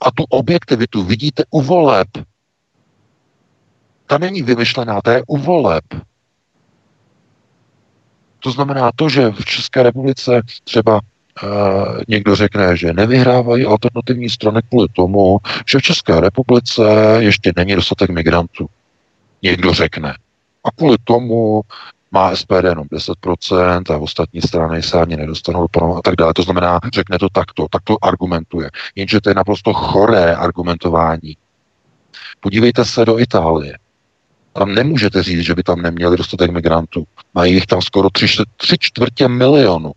A tu objektivitu vidíte u voleb. Ta není vymyšlená, ta je u voleb. To znamená to, že v České republice třeba někdo řekne, že nevyhrávají alternativní strany kvůli tomu, že v České republice ještě není dostatek migrantů. Někdo řekne. A kvůli tomu má SPD jenom 10% a ostatní strany se ani nedostanou a tak dále. To znamená, řekne to takto, takto argumentuje. Jenže to je naprosto choré argumentování. Podívejte se do Itálie. Tam nemůžete říct, že by tam neměli dostatek migrantů. Mají jich tam skoro tři, tři čtvrtě milionu.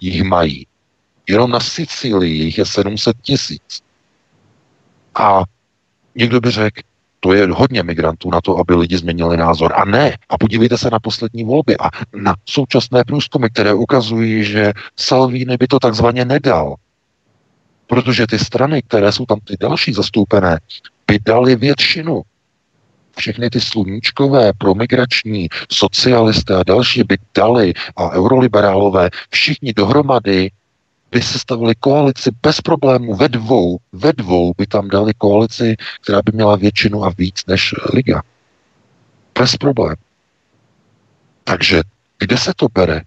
Jich mají. Jenom na Sicílii jich je 700 tisíc. A někdo by řekl, to je hodně migrantů na to, aby lidi změnili názor. A ne. A podívejte se na poslední volby a na současné průzkumy, které ukazují, že Salvini by to takzvaně nedal. Protože ty strany, které jsou tam ty další zastoupené, by dali většinu. Všechny ty sluníčkové, promigrační, socialisté a další by dali a euroliberálové, všichni dohromady by se stavili koalici bez problémů ve dvou, ve dvou by tam dali koalici, která by měla většinu a víc než Liga. Bez problém. Takže kde se to bere?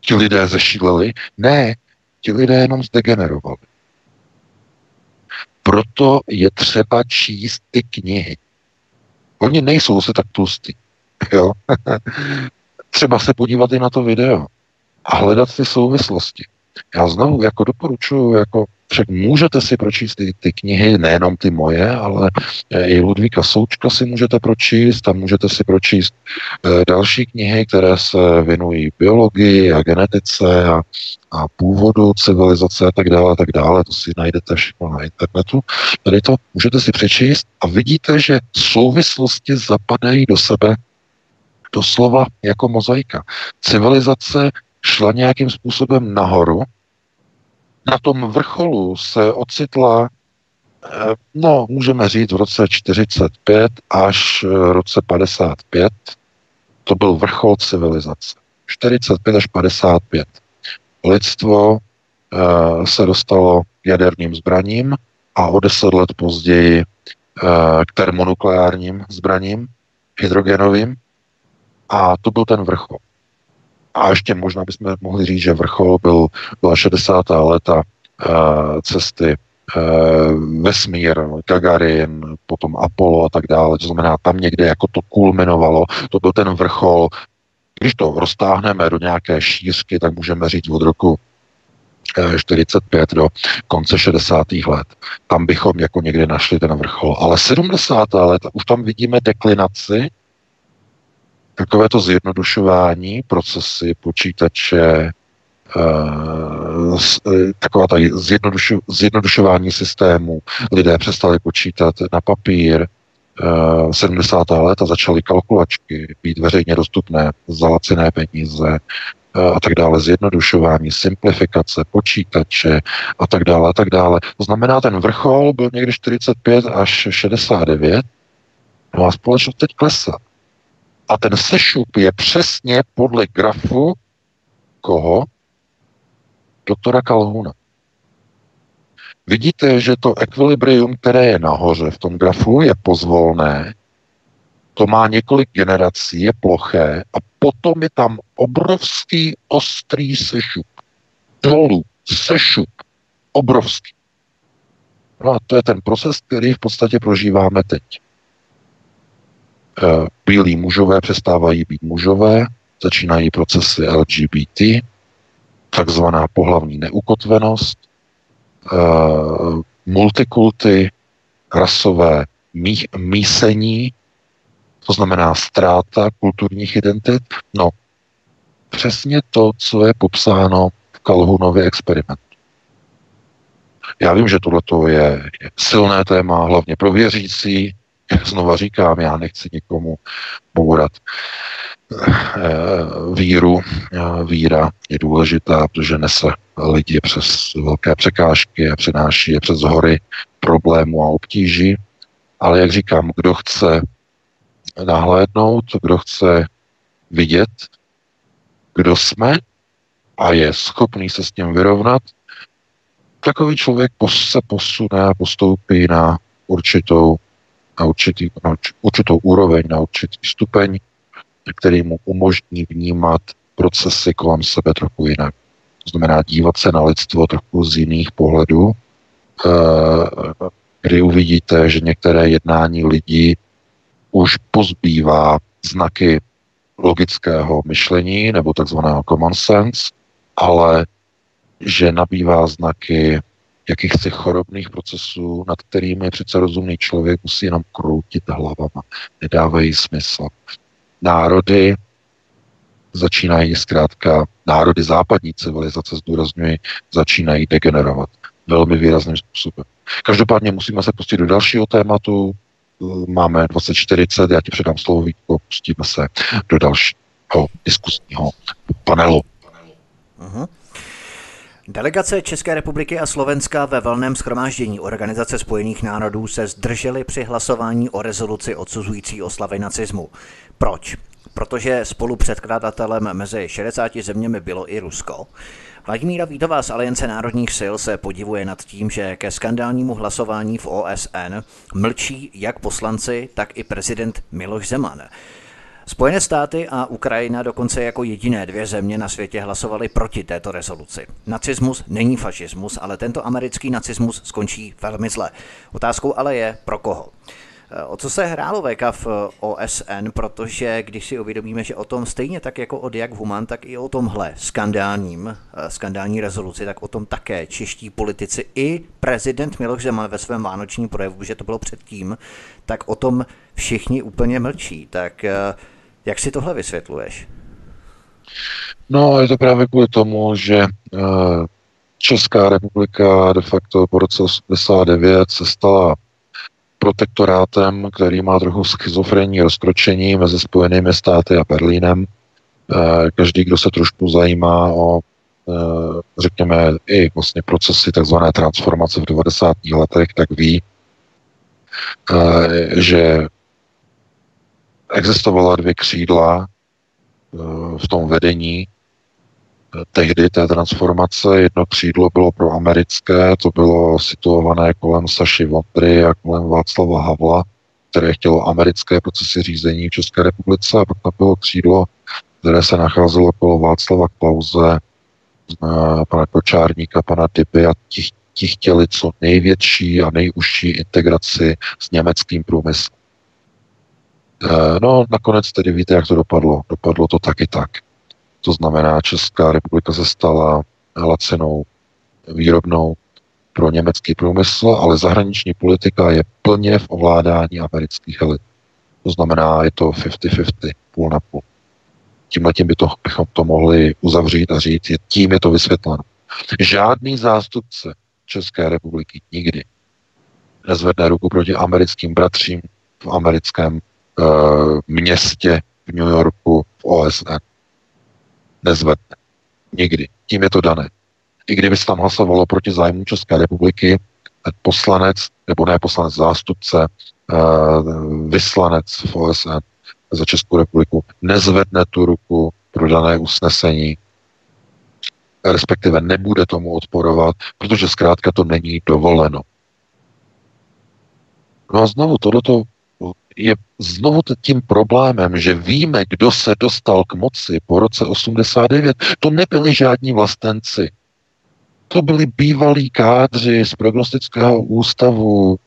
Ti lidé zešíleli? Ne, ti lidé jenom zdegenerovali. Proto je třeba číst ty knihy. Oni nejsou se tak tlustí. Jo? třeba se podívat i na to video a hledat ty souvislosti. Já znovu jako doporučuji, jako však můžete si pročíst ty, ty knihy, nejenom ty moje, ale eh, i Ludvíka Součka si můžete pročíst, tam můžete si pročíst e, další knihy, které se věnují biologii a genetice a, a původu civilizace a tak dále, a tak dále. To si najdete všechno na internetu. Tady to můžete si přečíst a vidíte, že souvislosti zapadají do sebe doslova jako mozaika. Civilizace šla nějakým způsobem nahoru. Na tom vrcholu se ocitla, eh, no, můžeme říct v roce 45 až v eh, roce 55. To byl vrchol civilizace. 45 až 55. Lidstvo uh, se dostalo k jaderným zbraním a o deset let později k termonukleárním zbraním, hydrogenovým. A to byl ten vrchol. A ještě možná bychom mohli říct, že vrchol byl, byla 60. léta uh, cesty uh, vesmír, Gagarin, potom Apollo a tak dále. To znamená, tam někde jako to kulminovalo, to byl ten vrchol. Když to roztáhneme do nějaké šířky, tak můžeme říct od roku 45 eh, do konce 60. let. Tam bychom jako někde našli ten vrchol. Ale 70. let už tam vidíme deklinaci takové to zjednodušování procesy počítače, eh, eh, taková ta zjednodušu, zjednodušování systému. Lidé přestali počítat na papír, 70. Eh, let a začaly kalkulačky být veřejně dostupné za laciné peníze a tak dále, zjednodušování, simplifikace, počítače a tak dále a tak dále. To znamená, ten vrchol byl někdy 45 až 69, no a společnost teď klesá. A ten sešup je přesně podle grafu koho? Doktora Kalhuna. Vidíte, že to ekvilibrium, které je nahoře v tom grafu, je pozvolné, to má několik generací, je ploché a potom je tam obrovský ostrý sešup. Dolů, sešup, obrovský. No a to je ten proces, který v podstatě prožíváme teď. Eh, bílí mužové přestávají být mužové, začínají procesy LGBT, takzvaná pohlavní neukotvenost, eh, multikulty, rasové mísení, To znamená ztráta kulturních identit. No, přesně to, co je popsáno v Kalhunově experimentu. Já vím, že tohle je silné téma, hlavně pro věřící. Znova říkám, já nechci nikomu bourat eh, víru. Eh, víra je důležitá, protože nese lidi přes velké překážky a přenáší je přes hory problémů a obtíží. Ale jak říkám, kdo chce nahlédnout, kdo chce vidět, kdo jsme a je schopný se s tím vyrovnat, takový člověk se posune a postoupí na určitou, na, určitý, na určitou úroveň, na určitý stupeň, který mu umožní vnímat procesy kolem sebe trochu jinak. To znamená dívat se na lidstvo trochu z jiných pohledů, eh, kdy uvidíte, že některé jednání lidí už pozbývá znaky logického myšlení nebo takzvaného common sense, ale že nabývá znaky jakýchsi chorobných procesů, nad kterými přece rozumný člověk musí jenom kroutit hlavama. Nedávají smysl. Národy začínají zkrátka, národy západní civilizace, zdůrazňuji, začínají degenerovat velmi výrazným způsobem. Každopádně musíme se pustit do dalšího tématu. Máme 2040, já ti předám slovo Vítko, pustíme se do dalšího diskusního panelu. Uh-huh. Delegace České republiky a Slovenska ve valném schromáždění Organizace spojených národů se zdržely při hlasování o rezoluci odsuzující oslavy nacismu. Proč? Protože spolupředkladatelem mezi 60 zeměmi bylo i Rusko. Vladimíra Vítová z Aliance národních sil se podivuje nad tím, že ke skandálnímu hlasování v OSN mlčí jak poslanci, tak i prezident Miloš Zeman. Spojené státy a Ukrajina dokonce jako jediné dvě země na světě hlasovaly proti této rezoluci. Nacismus není fašismus, ale tento americký nacismus skončí velmi zle. Otázkou ale je, pro koho. O co se hrálo VK v OSN, protože když si uvědomíme, že o tom stejně tak jako od Jak Human, tak i o tomhle skandálním, skandální rezoluci, tak o tom také čeští politici i prezident Miloš Zeman ve svém vánočním projevu, že to bylo předtím, tak o tom všichni úplně mlčí. Tak jak si tohle vysvětluješ? No, je to právě kvůli tomu, že eh, Česká republika de facto po roce 89 se stala protektorátem, který má trochu schizofrenní rozkročení mezi Spojenými státy a Berlínem. Eh, každý, kdo se trošku zajímá o, eh, řekněme, i vlastně procesy tzv. transformace v 90. letech, tak ví, že existovala dvě křídla eh, v tom vedení eh, tehdy té transformace. Jedno křídlo bylo pro americké, to bylo situované kolem Saši Vondry a kolem Václava Havla, které chtělo americké procesy řízení v České republice a pak tam bylo křídlo, které se nacházelo kolem Václava Klauze, eh, pana Kočárníka, pana Dyby a ti, ti chtěli co největší a nejužší integraci s německým průmyslem. Eh, no, nakonec tedy víte, jak to dopadlo. Dopadlo to taky tak. To znamená, Česká republika se stala lacinou výrobnou pro německý průmysl, ale zahraniční politika je plně v ovládání amerických elit. To znamená, je to 50-50, půl na půl. Tímhle tím by to, bychom to mohli uzavřít a říct, je, tím je to vysvětleno. Žádný zástupce České republiky nikdy nezvedne ruku proti americkým bratřím v americkém městě v New Yorku v OSN. Nezvedne. Nikdy. Tím je to dané. I kdyby se tam hlasovalo proti zájmu České republiky, poslanec, nebo ne poslanec, zástupce, uh, vyslanec v OSN za Českou republiku nezvedne tu ruku pro dané usnesení, respektive nebude tomu odporovat, protože zkrátka to není dovoleno. No a znovu, tohleto je znovu tím problémem, že víme, kdo se dostal k moci po roce 89. To nebyli žádní vlastenci. To byli bývalí kádři z prognostického ústavu,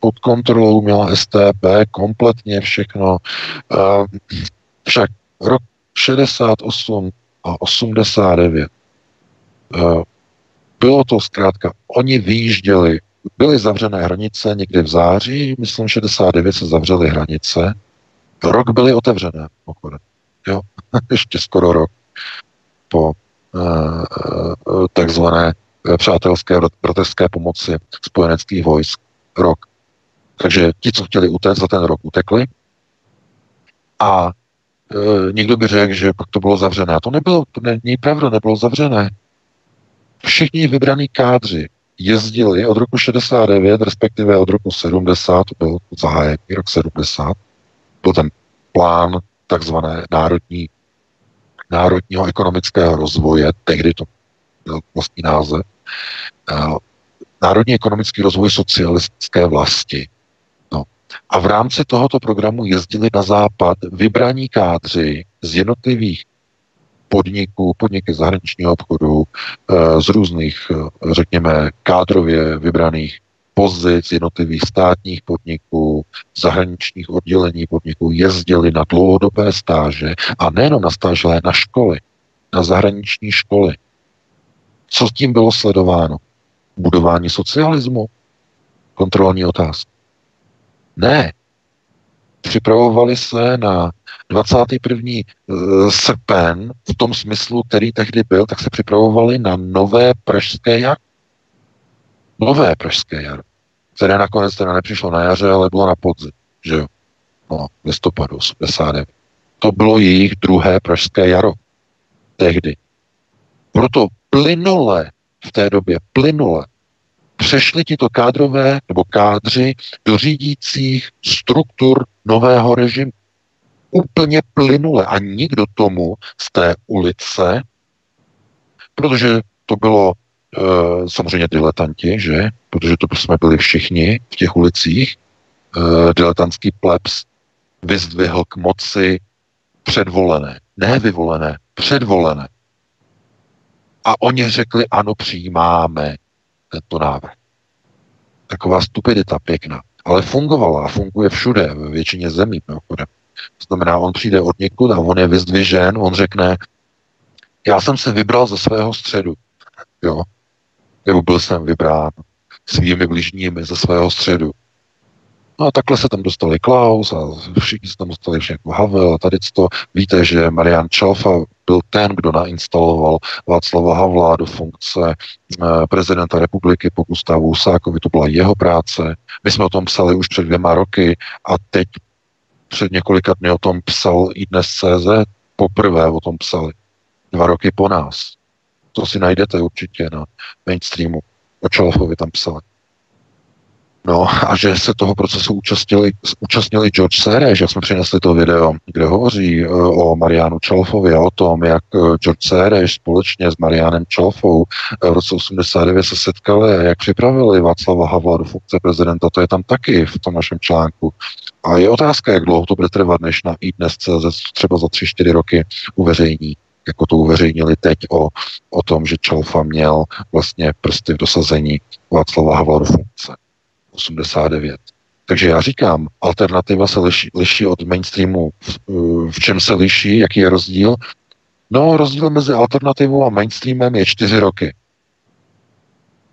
pod kontrolou měla STB kompletně všechno. Ehm, však rok 68 a 89 ehm, bylo to zkrátka, oni vyjížděli byly zavřené hranice někdy v září, myslím 69 se zavřely hranice Rok byly otevřené, pochodem. Jo, ještě skoro rok po uh, takzvané přátelské bratrské pomoci spojeneckých vojsk. Rok. Takže ti, co chtěli utéct, za ten rok utekli. A e, někdo by řekl, že pak to bylo zavřené. A to nebylo, to není pravda, nebylo zavřené. Všichni vybraní kádři jezdili od roku 69, respektive od roku 70, to byl zahájený rok 70, byl ten plán takzvané národní, národního ekonomického rozvoje, tehdy to byl vlastní název, Národní ekonomický rozvoj socialistické vlasti. No. A v rámci tohoto programu jezdili na západ vybraní kádři z jednotlivých podniků, podniky zahraničního obchodu, eh, z různých, eh, řekněme, kádrově vybraných pozic jednotlivých státních podniků, zahraničních oddělení podniků jezdili na dlouhodobé stáže a nejenom na stáže, ale na školy, na zahraniční školy. Co s tím bylo sledováno? budování socialismu? Kontrolní otázka. Ne. Připravovali se na 21. Eh, srpen v tom smyslu, který tehdy byl, tak se připravovali na nové pražské jaro. Nové pražské jaro, které nakonec teda nepřišlo na jaře, ale bylo na podzim, že jo? No, listopadu 89. To bylo jejich druhé pražské jaro. Tehdy. Proto plynule v té době plynule přešli tito kádrové nebo kádři do řídících struktur nového režimu. Úplně plynule a nikdo tomu z té ulice, protože to bylo e, samozřejmě diletanti, že? Protože to jsme byli všichni v těch ulicích. E, diletantský plebs vyzdvihl k moci předvolené, ne vyvolené, předvolené. A oni řekli, ano, přijímáme tento návrh. Taková stupidita pěkná. Ale fungovala a funguje všude, ve většině zemí. Mimochodem. To znamená, on přijde od někud a on je vyzdvižen, on řekne, já jsem se vybral ze svého středu. Jo? Nebo byl jsem vybrán svými bližními ze svého středu. No a takhle se tam dostali Klaus a všichni se tam dostali jako Havel a tady to. Víte, že Marian Čalfa byl ten, kdo nainstaloval Václava Havla do funkce eh, prezidenta republiky po Gustavu Husákovi. To byla jeho práce. My jsme o tom psali už před dvěma roky a teď před několika dny o tom psal i dnes CZ. Poprvé o tom psali. Dva roky po nás. To si najdete určitě na mainstreamu. O Čalfovi tam psali. No a že se toho procesu účastnili, účastnili George Sereš, jak jsme přinesli to video, kde hovoří uh, o Marianu Čalfovi a o tom, jak uh, George Sereš společně s Marianem Čalfou uh, v roce 89 se setkali a jak připravili Václava Havla do funkce prezidenta, to je tam taky v tom našem článku. A je otázka, jak dlouho to bude trvat, než na i dnes třeba za 3-4 roky uveřejní jako to uveřejnili teď o, o tom, že Čalfa měl vlastně prsty v dosazení Václava Havla do funkce. 89. Takže já říkám, alternativa se liší, liší od mainstreamu. V, v čem se liší, jaký je rozdíl? No, rozdíl mezi alternativou a mainstreamem je čtyři roky.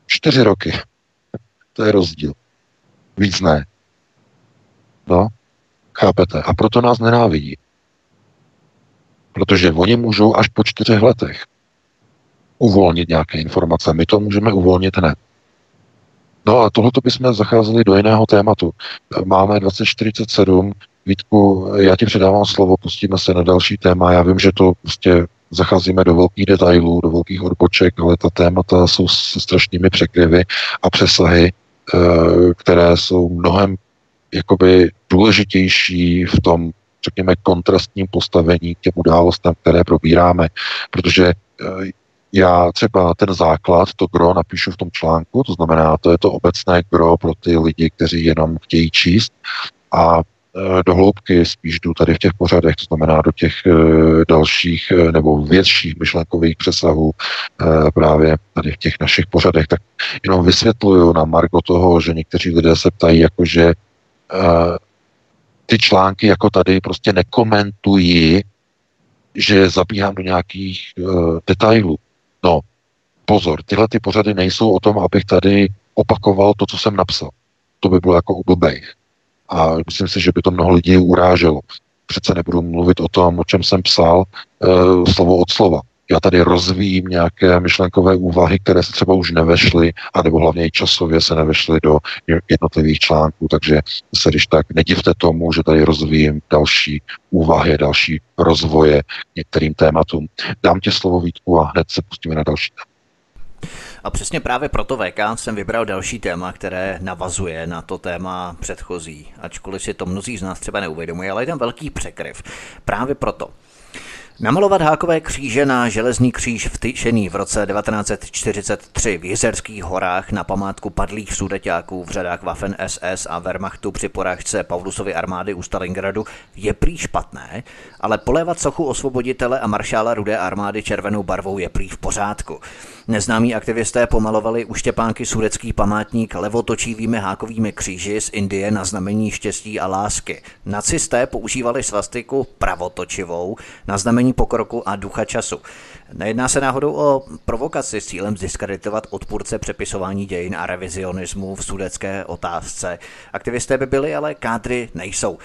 Čtyři roky. To je rozdíl. Víc ne. No, chápete? A proto nás nenávidí. Protože oni můžou až po čtyřech letech uvolnit nějaké informace. My to můžeme uvolnit hned. No a tohoto bychom zacházeli do jiného tématu. Máme 2047. Vítku, já ti předávám slovo, pustíme se na další téma. Já vím, že to prostě zacházíme do velkých detailů, do velkých odboček, ale ta témata jsou s strašnými překryvy a přesahy, eh, které jsou mnohem jakoby důležitější v tom, řekněme, kontrastním postavení k těm událostem, které probíráme, protože eh, já třeba ten základ, to gro napíšu v tom článku, to znamená, to je to obecné gro pro ty lidi, kteří jenom chtějí číst a e, do hloubky spíš jdu tady v těch pořadech, to znamená do těch e, dalších e, nebo větších myšlenkových přesahů právě tady v těch našich pořadech, tak jenom vysvětluju na margo toho, že někteří lidé se ptají, jakože ty články jako tady prostě nekomentují, že zabíhám do nějakých detailů. No, pozor, tyhle ty pořady nejsou o tom, abych tady opakoval to, co jsem napsal. To by bylo jako u blbejch. A myslím si, že by to mnoho lidí uráželo. přece nebudu mluvit o tom, o čem jsem psal, e, slovo od slova. Já tady rozvíjím nějaké myšlenkové úvahy, které se třeba už nevešly, anebo hlavně i časově se nevešly do jednotlivých článků, takže se když tak nedivte tomu, že tady rozvíjím další úvahy, další rozvoje některým tématům. Dám ti slovo Vítku a hned se pustíme na další téma. A přesně právě proto VK jsem vybral další téma, které navazuje na to téma předchozí, ačkoliv si to mnozí z nás třeba neuvědomují, ale je tam velký překryv. Právě proto. Namalovat hákové kříže na železný kříž vtyčený v roce 1943 v Jizerských horách na památku padlých sudeťáků v řadách Waffen SS a Wehrmachtu při porážce Paulusovy armády u Stalingradu je prý špatné, ale polévat sochu osvoboditele a maršála rudé armády červenou barvou je prý v pořádku. Neznámí aktivisté pomalovali u Štěpánky sudecký památník levotočivými hákovými kříži z Indie na znamení štěstí a lásky. Nacisté používali svastiku pravotočivou na znamení pokroku a ducha času. Nejedná se náhodou o provokaci s cílem zdiskreditovat odpůrce přepisování dějin a revizionismu v sudecké otázce. Aktivisté by byli, ale kádry nejsou.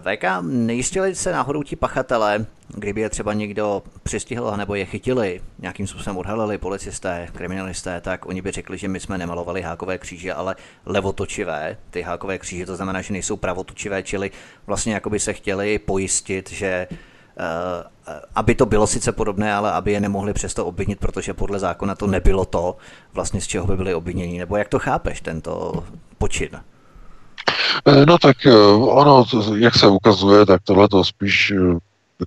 VK, nejistili se náhodou ti pachatelé, kdyby je třeba někdo přistihl nebo je chytili, nějakým způsobem odhalili policisté, kriminalisté, tak oni by řekli, že my jsme nemalovali hákové kříže, ale levotočivé. Ty hákové kříže, to znamená, že nejsou pravotočivé, čili vlastně jako by se chtěli pojistit, že Eh, aby to bylo sice podobné, ale aby je nemohli přesto obvinit, protože podle zákona to nebylo to, vlastně z čeho by byli obviněni. Nebo jak to chápeš, tento počin? Eh, no tak eh, ono, jak se ukazuje, tak tohle to spíš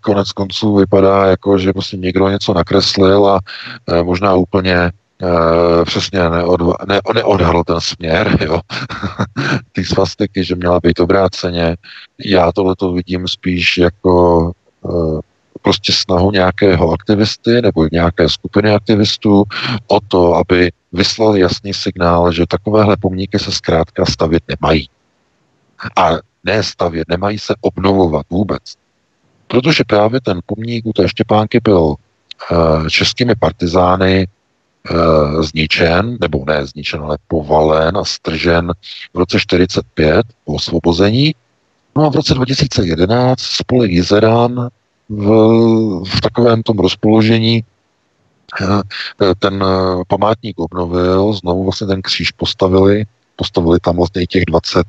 konec konců vypadá jako, že prostě někdo něco nakreslil a možná úplně přesně neodva, ne, neodhadl ten směr, jo, ty svastiky, že měla být obráceně. Já tohle to vidím spíš jako Eh, prostě snahu nějakého aktivisty nebo nějaké skupiny aktivistů o to, aby vyslal jasný signál, že takovéhle pomníky se zkrátka stavět nemají. A ne stavět, nemají se obnovovat vůbec. Protože právě ten pomník u té Štěpánky byl uh, českými partizány uh, zničen, nebo ne zničen, ale povalen a stržen v roce 45 po osvobození No a v roce 2011 spolek Jizerán v, v takovém tom rozpoložení eh, ten eh, památník obnovil, znovu vlastně ten kříž postavili, postavili tam vlastně těch 20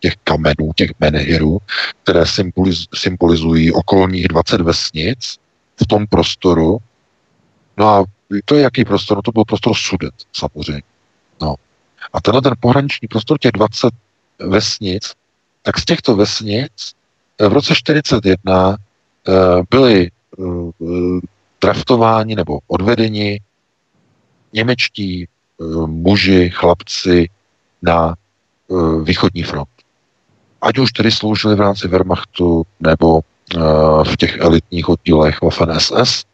těch kamenů, těch menhirů, které symboliz, symbolizují okolních 20 vesnic v tom prostoru. No a to je jaký prostor? No to byl prostor Sudet, samozřejmě. No. A tenhle ten pohraniční prostor těch 20 vesnic tak z těchto vesnic eh, v roce 1941 eh, byli eh, draftováni nebo odvedeni němečtí muži, chlapci na východní front. Ať už tedy sloužili v rámci Wehrmachtu nebo v těch elitních oddílech Waffen SS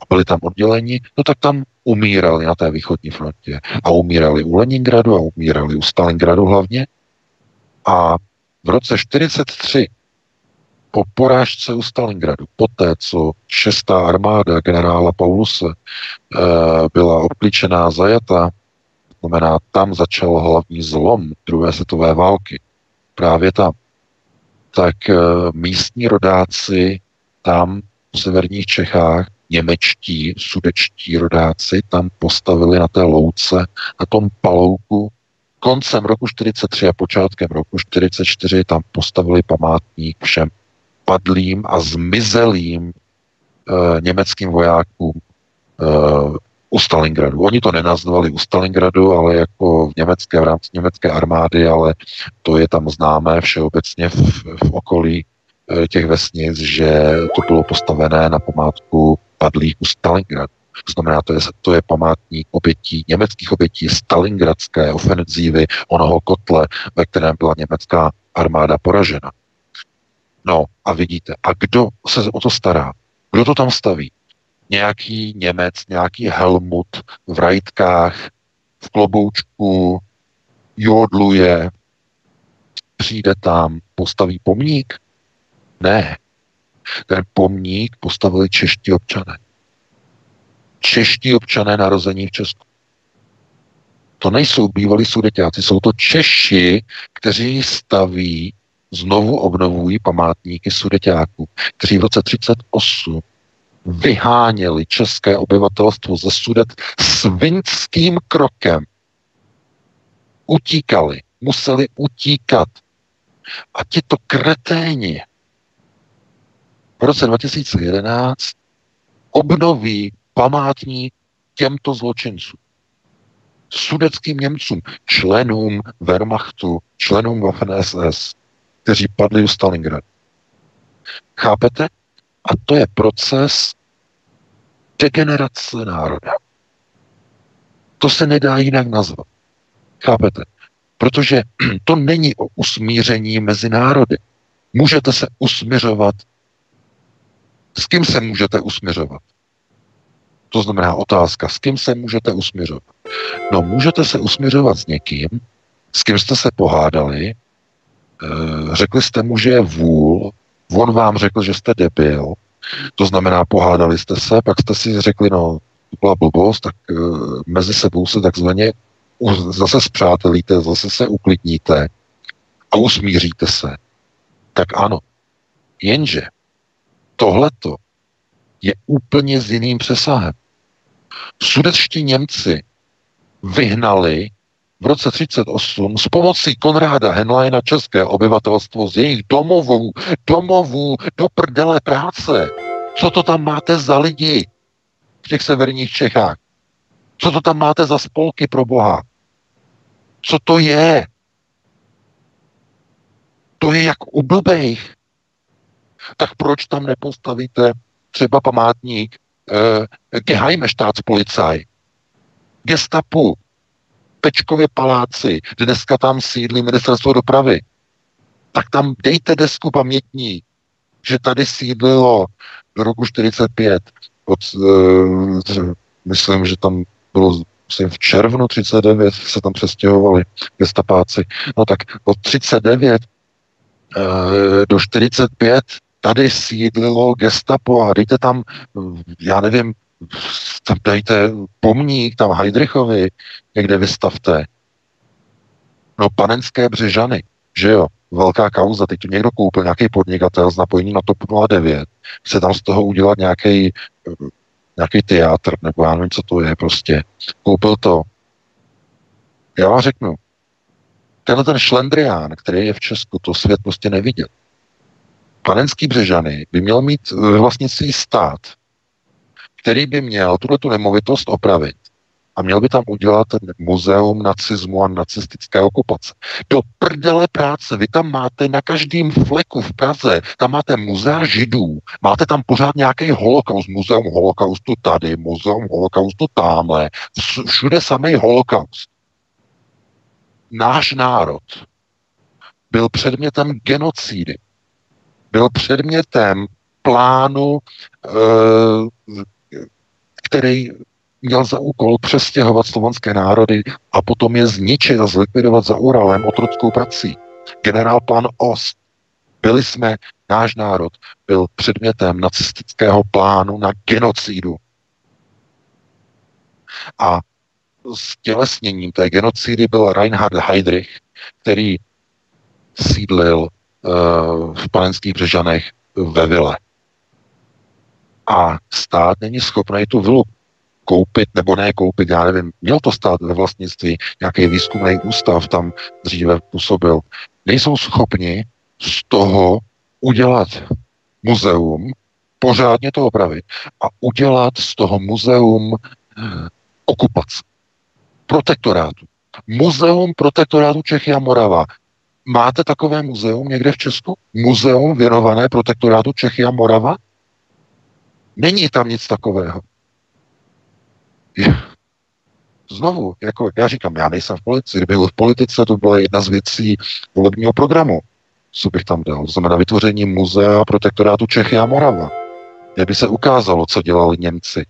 a byli tam odděleni, no tak tam umírali na té východní frontě. A umírali u Leningradu a umírali u Stalingradu hlavně. A v roce 1943 po porážce u Stalingradu, poté, co šestá armáda generála Pauluse e, byla obklíčená, zajata, znamená, tam začal hlavní zlom druhé světové války, právě tam, tak e, místní rodáci tam v severních Čechách, němečtí, sudečtí rodáci tam postavili na té louce, na tom palouku koncem roku 43 a počátkem roku 44 tam postavili památník všem padlým a zmizelým e, německým vojákům e, u Stalingradu. Oni to nenazvali u Stalingradu, ale jako v německé, v rámci německé armády, ale to je tam známé všeobecně v, v okolí e, těch vesnic, že to bylo postavené na památku padlých u Stalingradu. To znamená, to je, to je památník obětí, německých obětí stalingradské ofenzívy onoho kotle, ve kterém byla německá armáda poražena. No a vidíte, a kdo se o to stará? Kdo to tam staví? Nějaký Němec, nějaký Helmut v rajtkách, v kloboučku, jodluje, přijde tam, postaví pomník? Ne. Ten pomník postavili čeští občané čeští občané narození v Česku. To nejsou bývalí sudeťáci, jsou to Češi, kteří staví znovu obnovují památníky sudeťáků, kteří v roce 38 vyháněli české obyvatelstvo ze sudet svinským krokem. Utíkali, museli utíkat. A tito kreténi v roce 2011 obnoví památník těmto zločincům. Sudeckým Němcům, členům Wehrmachtu, členům Waffen-SS, kteří padli u Stalingradu. Chápete? A to je proces degenerace národa. To se nedá jinak nazvat. Chápete? Protože to není o usmíření mezi národy. Můžete se usměřovat. S kým se můžete usměřovat? To znamená otázka, s kým se můžete usměřovat? No, můžete se usměřovat s někým, s kým jste se pohádali, eh, řekli jste mu, že je vůl, on vám řekl, že jste debil, to znamená, pohádali jste se, pak jste si řekli, no, to byla blbost, tak uh, mezi sebou se takzvaně zase zpřátelíte, zase se uklidníte a usmíříte se. Tak ano. Jenže tohleto je úplně s jiným přesahem. Sudetští Němci vyhnali v roce 38 s pomocí Konráda Henleina české obyvatelstvo z jejich domovů, domovů do prdele práce. Co to tam máte za lidi v těch severních Čechách? Co to tam máte za spolky pro Boha? Co to je? To je jak u blbejch. Tak proč tam nepostavíte třeba památník Geheime Staatspolizei, gestapu, Pečkově paláci, dneska tam sídlí ministerstvo dopravy, tak tam dejte desku pamětní, že tady sídlilo do roku 45. Od, uh, myslím, že tam bylo myslím, v červnu 39 se tam přestěhovali gestapáci. No tak od 39 uh, eh, do 45 tady sídlilo gestapo a dejte tam, já nevím, tam dejte pomník tam Heidrichovi, někde vystavte. No panenské břežany, že jo, velká kauza, teď tu někdo koupil, nějaký podnikatel s napojením na TOP 09, chce tam z toho udělat nějaký nějaký teátr, nebo já nevím, co to je prostě. Koupil to. Já vám řeknu, tenhle ten šlendrián, který je v Česku, to svět prostě neviděl. Panenský Břežany by měl mít vlastnictví stát, který by měl tuto tu nemovitost opravit a měl by tam udělat muzeum nacismu a nacistické okupace. Do prdele práce, vy tam máte na každém fleku v Praze, tam máte muzea židů, máte tam pořád nějaký holokaust, muzeum holokaustu tady, muzeum holokaustu tamhle, všude samý holokaust. Náš národ byl předmětem genocídy, byl předmětem plánu, eh, který měl za úkol přestěhovat slovanské národy a potom je zničit a zlikvidovat za Uralem otrockou prací. Generál pan Ost. Byli jsme, náš národ byl předmětem nacistického plánu na genocidu. A s tělesněním té genocidy byl Reinhard Heydrich, který sídlil v panenských Břežanech ve Vile. A stát není schopný tu vilu koupit nebo ne koupit, já nevím, měl to stát ve vlastnictví, nějaký výzkumný ústav tam dříve působil. Nejsou schopni z toho udělat muzeum, pořádně to opravit a udělat z toho muzeum eh, okupace, protektorátu. Muzeum protektorátu Čechy a Morava. Máte takové muzeum někde v Česku? Muzeum věnované protektorátu Čechy a Morava? Není tam nic takového. Znovu, jako já říkám, já nejsem v politice. Kdyby byl v politice, to byla jedna z věcí volebního programu, co bych tam dal. To znamená vytvoření muzea protektorátu Čechy a Morava. Kde by se ukázalo, co dělali Němci,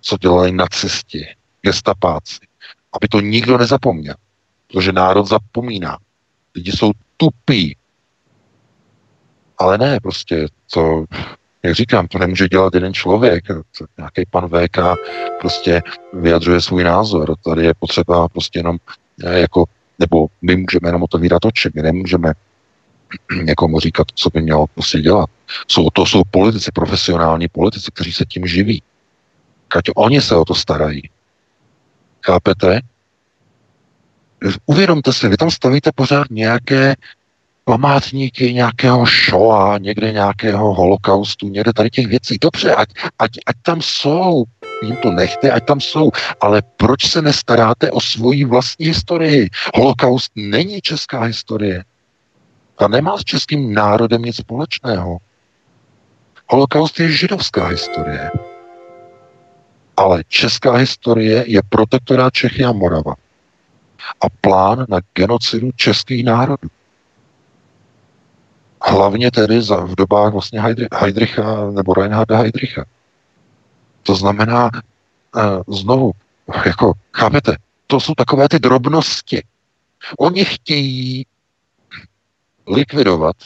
co dělali nacisti, gestapáci. Aby to nikdo nezapomněl. Protože národ zapomíná. Lidi jsou tupí. Ale ne, prostě to jak říkám, to nemůže dělat jeden člověk. Nějaký pan VK prostě vyjadřuje svůj názor. Tady je potřeba prostě jenom eh, jako, nebo my můžeme jenom otevírat oči, my nemůžeme někomu říkat, co by měl prostě dělat. Jsou, to jsou politici, profesionální politici, kteří se tím živí. Ať oni se o to starají. Chápete? Uvědomte si, vy tam stavíte pořád nějaké památníky nějakého Shoa, někde nějakého holokaustu, někde tady těch věcí. Dobře, ať, ať, ať tam jsou, jim to nechte, ať tam jsou, ale proč se nestaráte o svoji vlastní historii? Holokaust není česká historie. Ta nemá s českým národem nic společného. Holokaust je židovská historie. Ale česká historie je protektorát Čechy a Morava. A plán na genocidu českých národů. Hlavně tedy za, v dobách vlastně Heidricha nebo Reinharda Heidricha. To znamená, uh, znovu, jako, chápete, to jsou takové ty drobnosti. Oni chtějí likvidovat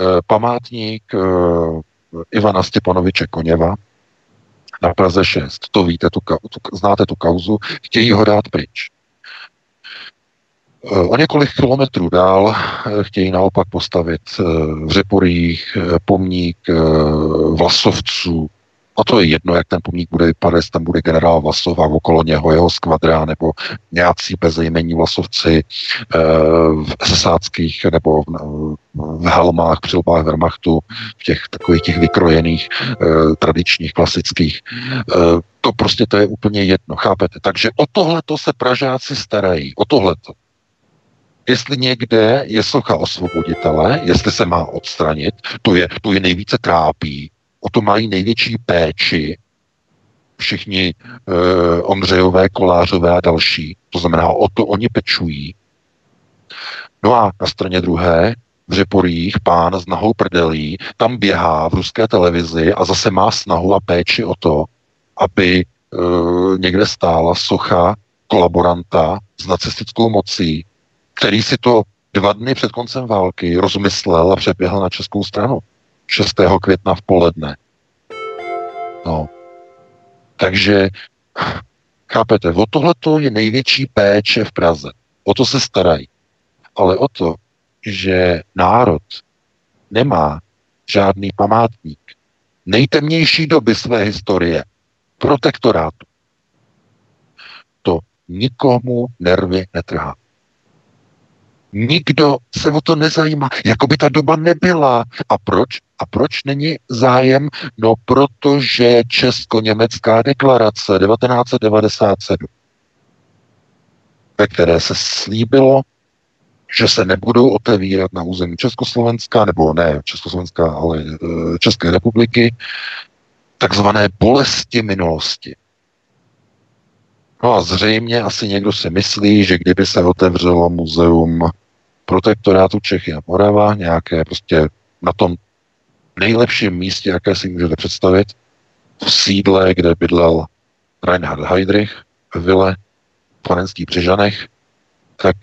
uh, památník uh, Ivana Stěpanoviče Koněva na Praze 6. To víte, tu, tu, znáte tu kauzu. Chtějí ho dát pryč. O několik kilometrů dál chtějí naopak postavit v Řeporích pomník vlasovců a to je jedno, jak ten pomník bude vypadat, jestli tam bude generál Vlasov a okolo něho jeho skvadra, nebo nějací bezejmení Vlasovci eh, v sesáckých nebo v, helmách, přilbách Wehrmachtu, v těch takových těch vykrojených, eh, tradičních, klasických. Eh, to prostě to je úplně jedno, chápete? Takže o tohleto se Pražáci starají, o tohleto. Jestli někde je socha osvoboditele, jestli se má odstranit, to je, to je nejvíce trápí, o to mají největší péči všichni uh, Ondřejové, Kolářové a další. To znamená, o to oni pečují. No a na straně druhé, v Řeporích pán s nahou prdelí tam běhá v ruské televizi a zase má snahu a péči o to, aby uh, někde stála socha kolaboranta s nacistickou mocí, který si to dva dny před koncem války rozmyslel a přeběhl na českou stranu. 6. května v poledne. No. Takže, chápete, o tohleto je největší péče v Praze. O to se starají. Ale o to, že národ nemá žádný památník nejtemnější doby své historie, protektorátu, to nikomu nervy netrhá. Nikdo se o to nezajímá, jako by ta doba nebyla. A proč? A proč není zájem? No, protože Česko-Německá deklarace 1997, ve které se slíbilo, že se nebudou otevírat na území Československa, nebo ne Československa, ale e, České republiky, takzvané bolesti minulosti. No a zřejmě asi někdo si myslí, že kdyby se otevřelo muzeum protektorátu Čechy a Morava, nějaké prostě na tom nejlepším místě, jaké si můžete představit, v sídle, kde bydlel Reinhard Heydrich, v vile v Panenských Břežanech, tak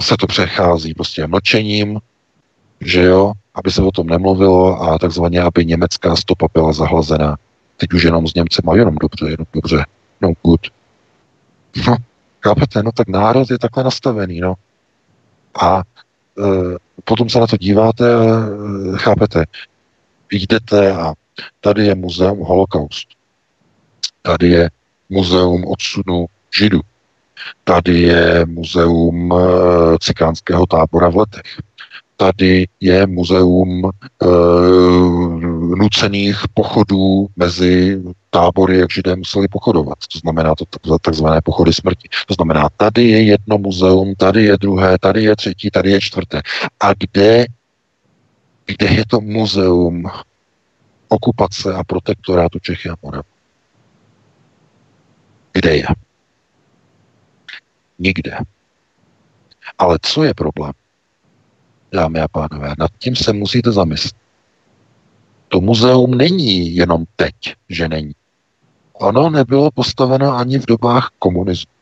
se to přechází prostě mlčením, že jo, aby se o tom nemluvilo a takzvaně, aby německá stopa byla zahlazená. Teď už jenom s Němcem a jenom dobře, jenom dobře, no good. No, chápete, no tak národ je takhle nastavený, no. A e, potom se na to díváte e, chápete, jdete a tady je muzeum holokaust. Tady je muzeum odsunu židů. Tady je muzeum e, cikánského tábora v letech. Tady je muzeum e, nucených pochodů mezi tábory, jak židé museli pochodovat. To znamená to takzvané pochody smrti. To znamená, tady je jedno muzeum, tady je druhé, tady je třetí, tady je čtvrté. A kde, kde je to muzeum okupace a protektorátu Čechy a Morav? Kde je? Nikde. Ale co je problém? Dámy a pánové, nad tím se musíte zamyslet. To muzeum není jenom teď, že není. Ono nebylo postaveno ani v dobách komunismu.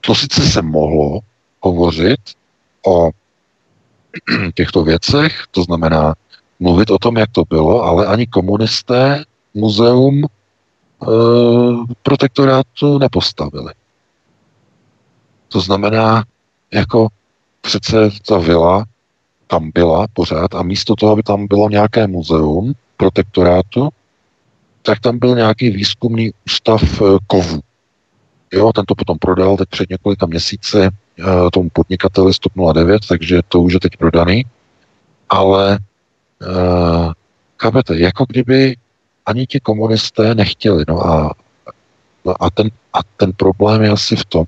To sice se mohlo hovořit o těchto věcech, to znamená mluvit o tom, jak to bylo, ale ani komunisté muzeum e, protektorátu nepostavili. To znamená, jako přece ta vila tam byla pořád a místo toho, aby tam bylo nějaké muzeum protektorátu, tak tam byl nějaký výzkumný ústav eh, kovů. Jo, ten to potom prodal teď před několika měsíci eh, tomu podnikateli Stop 09, takže to už je teď prodaný. Ale uh, chápete, jako kdyby ani ti komunisté nechtěli. No a, a, ten, a ten problém je asi v tom,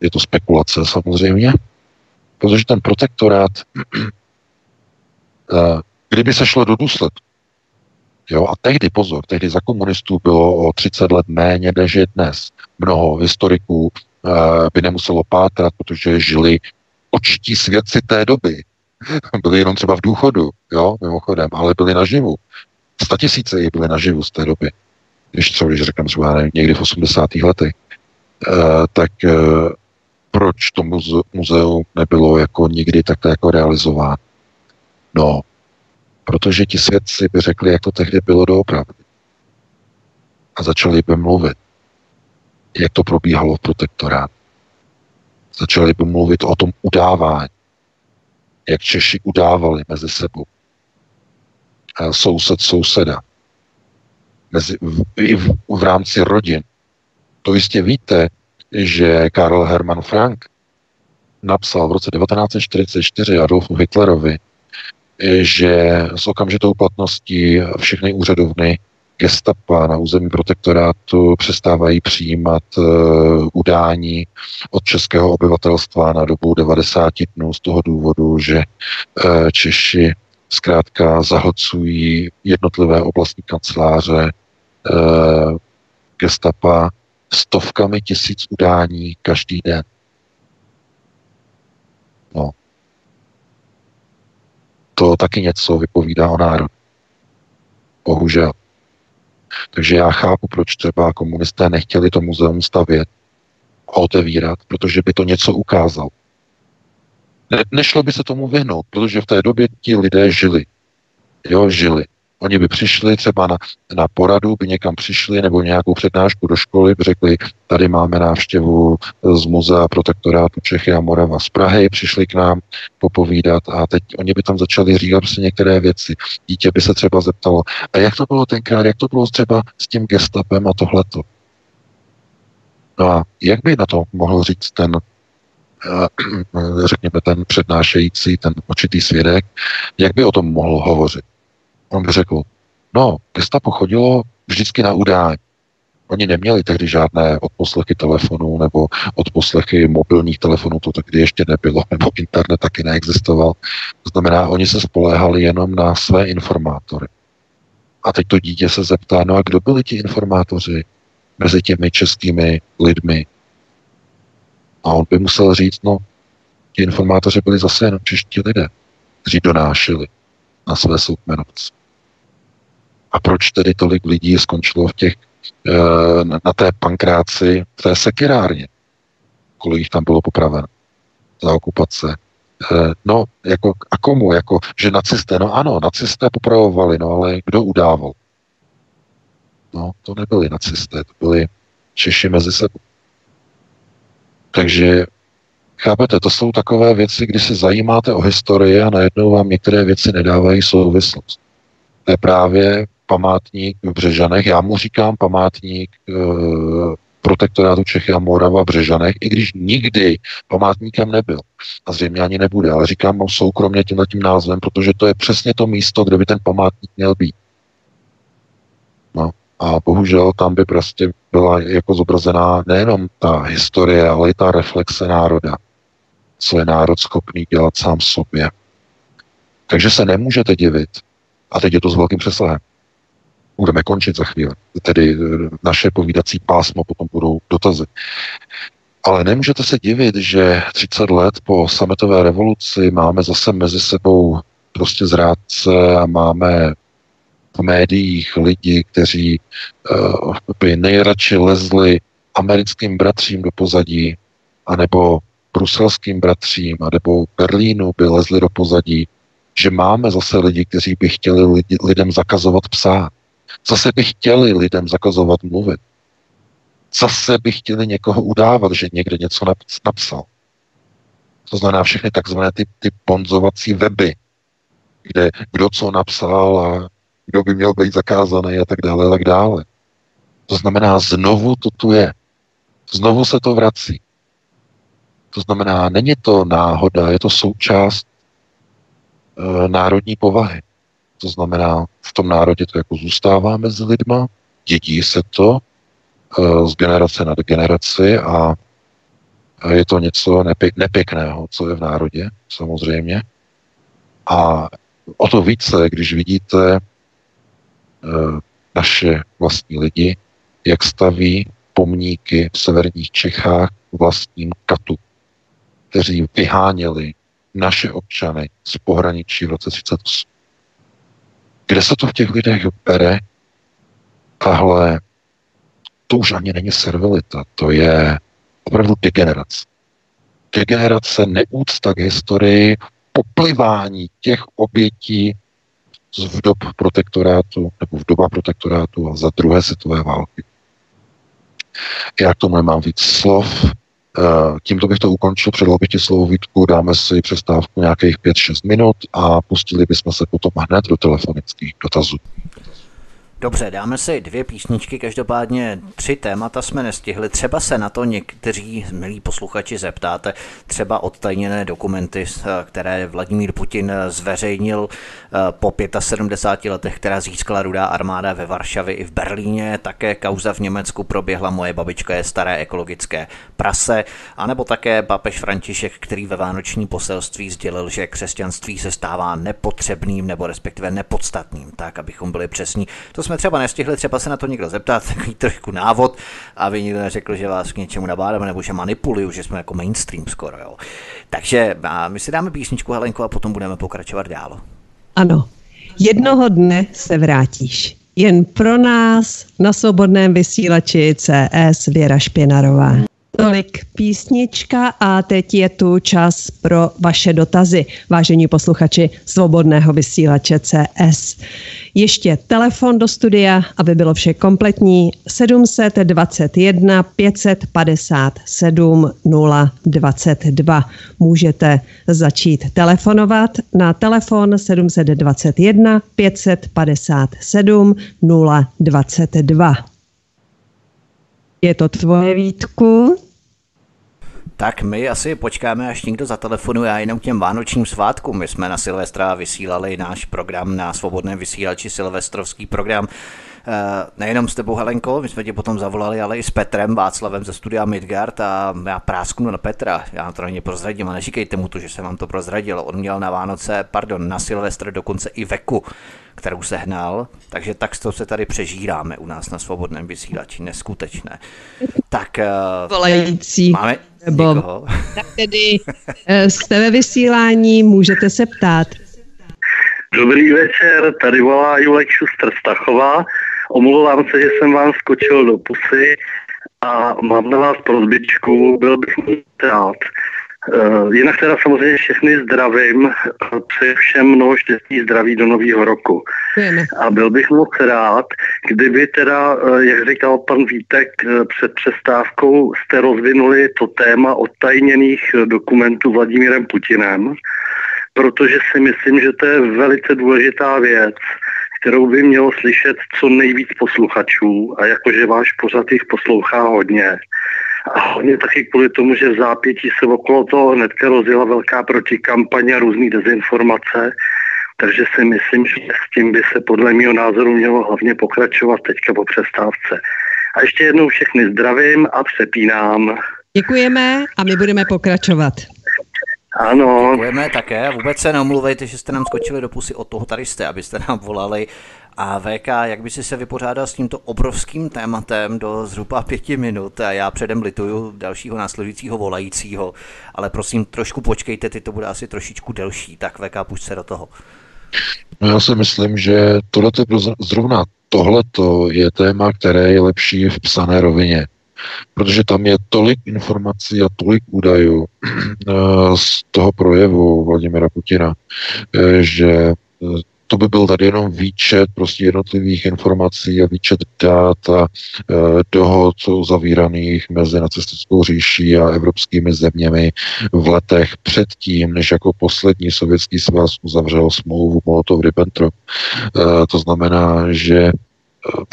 je to spekulace samozřejmě, protože ten protektorát, kdyby se šlo do důsledku, Jo, a tehdy, pozor, tehdy za komunistů bylo o 30 let méně, než je dnes. Mnoho historiků uh, by nemuselo pátrat, protože žili očití svědci té doby. byli jenom třeba v důchodu, jo, mimochodem, ale byli naživu. Statisíce jich byly naživu z té doby. Když třeba, když řekneme třeba někdy v 80. letech, uh, tak uh, proč to muze- muzeum nebylo jako nikdy takto jako realizováno? No, protože ti svědci by řekli, jak to tehdy bylo doopravdy. A začali by mluvit, jak to probíhalo v protektorátu. Začali by mluvit o tom udávání, jak Češi udávali mezi sebou. A soused souseda. Mezi, v, i v, v rámci rodin. To jistě víte, že Karl Hermann Frank napsal v roce 1944 Adolfu Hitlerovi, že s okamžitou platností všechny úřadovny gestapa na území protektorátu přestávají přijímat uh, udání od českého obyvatelstva na dobu 90 dnů z toho důvodu, že uh, Češi zkrátka zahlcují jednotlivé oblastní kanceláře uh, gestapa stovkami tisíc udání každý den. No, to taky něco vypovídá o národu. Bohužel. Takže já chápu, proč třeba komunisté nechtěli to muzeum stavět a otevírat, protože by to něco ukázal. Ne, nešlo by se tomu vyhnout, protože v té době ti lidé žili. Jo, žili. Oni by přišli třeba na, na poradu, by někam přišli nebo nějakou přednášku do školy, by řekli, tady máme návštěvu z muzea protektorátu Čechy a Morava z Prahy, přišli k nám popovídat a teď oni by tam začali říkat prostě některé věci. Dítě by se třeba zeptalo, a jak to bylo tenkrát, jak to bylo třeba s tím gestapem a tohleto. No a jak by na to mohl říct ten eh, řekněme, ten přednášející, ten očitý svědek, jak by o tom mohl hovořit? On by řekl, no, gestapo chodilo vždycky na udání. Oni neměli tehdy žádné odposlechy telefonů nebo odposlechy mobilních telefonů, to tehdy ještě nebylo, nebo internet taky neexistoval. To znamená, oni se spoléhali jenom na své informátory. A teď to dítě se zeptá, no a kdo byli ti informátoři mezi těmi českými lidmi? A on by musel říct, no, ti informátoři byli zase jenom čeští lidé, kteří donášeli na své soukmenovce. A proč tedy tolik lidí skončilo v těch, eh, na té pankráci, v té sekirárně? Kolik jich tam bylo popraveno za okupace? Eh, no, jako, a komu? Jako, že nacisté, no ano, nacisté popravovali, no ale kdo udával? No, to nebyli nacisté, to byli Češi mezi sebou. Takže Chápete, to jsou takové věci, kdy se zajímáte o historii a najednou vám některé věci nedávají souvislost. To je právě památník v Břežanech. Já mu říkám památník e, protektorátu Čechy a Morava v Břežanech, i když nikdy památníkem nebyl. A zřejmě ani nebude, ale říkám mu soukromně tímhle tím názvem, protože to je přesně to místo, kde by ten památník měl být. No. A bohužel tam by prostě byla jako zobrazená nejenom ta historie, ale i ta reflexe národa. Co je národ schopný dělat sám sobě. Takže se nemůžete divit, a teď je to s velkým přesahem, budeme končit za chvíli. Tedy eh, naše povídací pásmo potom budou dotazy. Ale nemůžete se divit, že 30 let po sametové revoluci máme zase mezi sebou prostě zrádce a máme v médiích lidi, kteří uh, by nejradši lezli americkým bratřím do pozadí, anebo bruselským bratřím, anebo Berlínu by lezli do pozadí, že máme zase lidi, kteří by chtěli lidi, lidem zakazovat psát. Zase by chtěli lidem zakazovat mluvit. Zase by chtěli někoho udávat, že někde něco napsal. To znamená všechny takzvané ty, ty ponzovací weby, kde kdo co napsal a kdo by měl být zakázaný a tak dále a tak dále. To znamená, znovu to tu je. Znovu se to vrací. To znamená, není to náhoda, je to součást e, národní povahy. To znamená, v tom národě to jako zůstává mezi lidma, dědí se to e, z generace na generaci a je to něco nepěk, nepěkného, co je v národě, samozřejmě. A o to více, když vidíte e, naše vlastní lidi, jak staví pomníky v severních Čechách vlastním katu, kteří vyháněli naše občany z pohraničí v roce 38. Kde se to v těch lidech bere? Tahle, to už ani není servilita, to je opravdu degenerace. Degenerace, neúcta k historii, poplivání těch obětí v dob protektorátu, nebo v doba protektorátu a za druhé světové války. Já k tomu nemám víc slov. Eh, tímto bych to ukončil, předal bych ti slovo Vítku, dáme si přestávku nějakých 5-6 minut a pustili bychom se potom hned do telefonických dotazů. Dobře, dáme si dvě písničky, každopádně tři témata jsme nestihli. Třeba se na to někteří milí posluchači zeptáte, třeba odtajněné dokumenty, které Vladimír Putin zveřejnil eh, po 75 letech, která získala rudá armáda ve Varšavě i v Berlíně, také kauza v Německu proběhla. Moje babička je staré ekologické prase, anebo také papež František, který ve vánoční poselství sdělil, že křesťanství se stává nepotřebným nebo respektive nepodstatným, tak abychom byli přesní. To jsme třeba nestihli, třeba se na to někdo zeptat, takový trošku návod, aby někdo neřekl, že vás k něčemu nabádáme nebo že manipuluju, že jsme jako mainstream skoro. Jo. Takže my si dáme písničku Helenko a potom budeme pokračovat dál. Ano, jednoho dne se vrátíš. Jen pro nás na svobodném vysílači CS Věra Špěnarová. Tolik písnička a teď je tu čas pro vaše dotazy, vážení posluchači svobodného vysílače CS. Ještě telefon do studia, aby bylo vše kompletní 721 557 022. Můžete začít telefonovat na telefon 721 557 022. Je to tvoje výtku? Tak my asi počkáme, až někdo zatelefonuje a jenom k těm vánočním svátkům. My jsme na Silvestra vysílali náš program na svobodném vysílači, silvestrovský program. Eh, nejenom s tebou, Helenko, my jsme tě potom zavolali, ale i s Petrem Václavem ze studia Midgard a já prásknu na Petra, já to není prozradím a neříkejte mu to, že jsem vám to prozradil. On měl na Vánoce, pardon, na Silvestr dokonce i veku, kterou sehnal, takže tak to se tady přežíráme u nás na svobodném vysílači, neskutečné. Tak, eh, Volající. máme nebo, někoho? Tak tedy eh, jste ve vysílání, můžete se ptát. Dobrý večer, tady volá Julek Šustr Stachová. Omlouvám se, že jsem vám skočil do pusy a mám na vás prozbičku, byl bych rád. Uh, jinak teda samozřejmě všechny zdravím, přeji všem mnoho štěstí zdraví do nového roku. A byl bych moc rád, kdyby teda, uh, jak říkal pan Vítek před přestávkou, jste rozvinuli to téma odtajněných dokumentů Vladimírem Putinem, protože si myslím, že to je velice důležitá věc kterou by mělo slyšet co nejvíc posluchačů a jakože váš pořad jich poslouchá hodně. A hodně taky kvůli tomu, že v zápětí se okolo toho hnedka rozjela velká protikampaně a různý dezinformace, takže si myslím, že s tím by se podle mého názoru mělo hlavně pokračovat teďka po přestávce. A ještě jednou všechny zdravím a přepínám. Děkujeme a my budeme pokračovat. Ano. Děkujeme také. Vůbec se neomluvejte, že jste nám skočili do pusy od toho tady jste, abyste nám volali. A VK, jak by si se vypořádal s tímto obrovským tématem do zhruba pěti minut? A já předem lituju dalšího následujícího volajícího, ale prosím, trošku počkejte, ty to bude asi trošičku delší. Tak VK, půjď se do toho. No já si myslím, že tohle zrovna tohleto je téma, které je lepší v psané rovině protože tam je tolik informací a tolik údajů eh, z toho projevu Vladimira Putina, eh, že eh, to by byl tady jenom výčet prostě jednotlivých informací a výčet dát a e, dohod uzavíraných mezi nacistickou říší a evropskými zeměmi v letech předtím, než jako poslední sovětský svaz uzavřel smlouvu Molotov-Ribbentrop. To znamená, že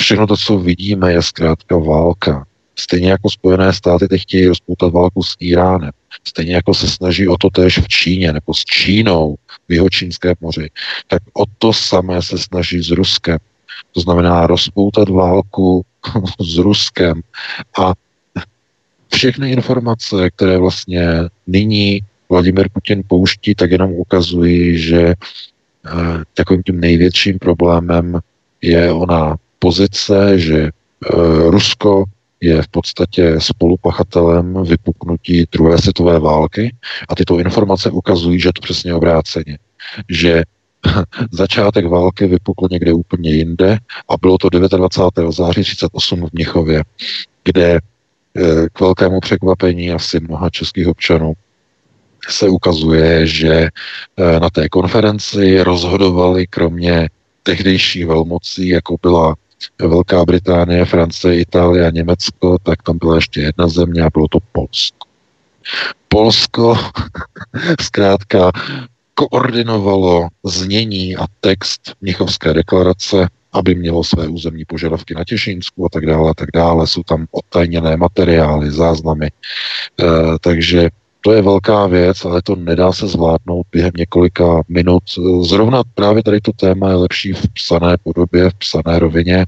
všechno to, co vidíme, je zkrátka válka. Stejně jako Spojené státy teď chtějí rozpoutat válku s Iránem. Stejně jako se snaží o to též v Číně nebo s Čínou v jeho čínské moři. Tak o to samé se snaží s Ruskem. To znamená rozpoutat válku s Ruskem. A všechny informace, které vlastně nyní Vladimir Putin pouští, tak jenom ukazují, že eh, takovým tím největším problémem je ona pozice, že e, Rusko je v podstatě spolupachatelem vypuknutí druhé světové války a tyto informace ukazují, že to přesně obráceně. Že začátek války vypukl někde úplně jinde a bylo to 29. září 38 v Mnichově, kde e, k velkému překvapení asi mnoha českých občanů se ukazuje, že e, na té konferenci rozhodovali kromě tehdejších velmocí, jako byla Velká Británie, Francie, Itálie a Německo, tak tam byla ještě jedna země a bylo to Polsko. Polsko zkrátka koordinovalo znění a text Mnichovské deklarace, aby mělo své územní požadavky na Těšínsku a tak dále, a tak dále. Jsou tam odtajněné materiály, záznamy. E, takže to je velká věc, ale to nedá se zvládnout během několika minut. Zrovna právě tady to téma je lepší v psané podobě, v psané rovině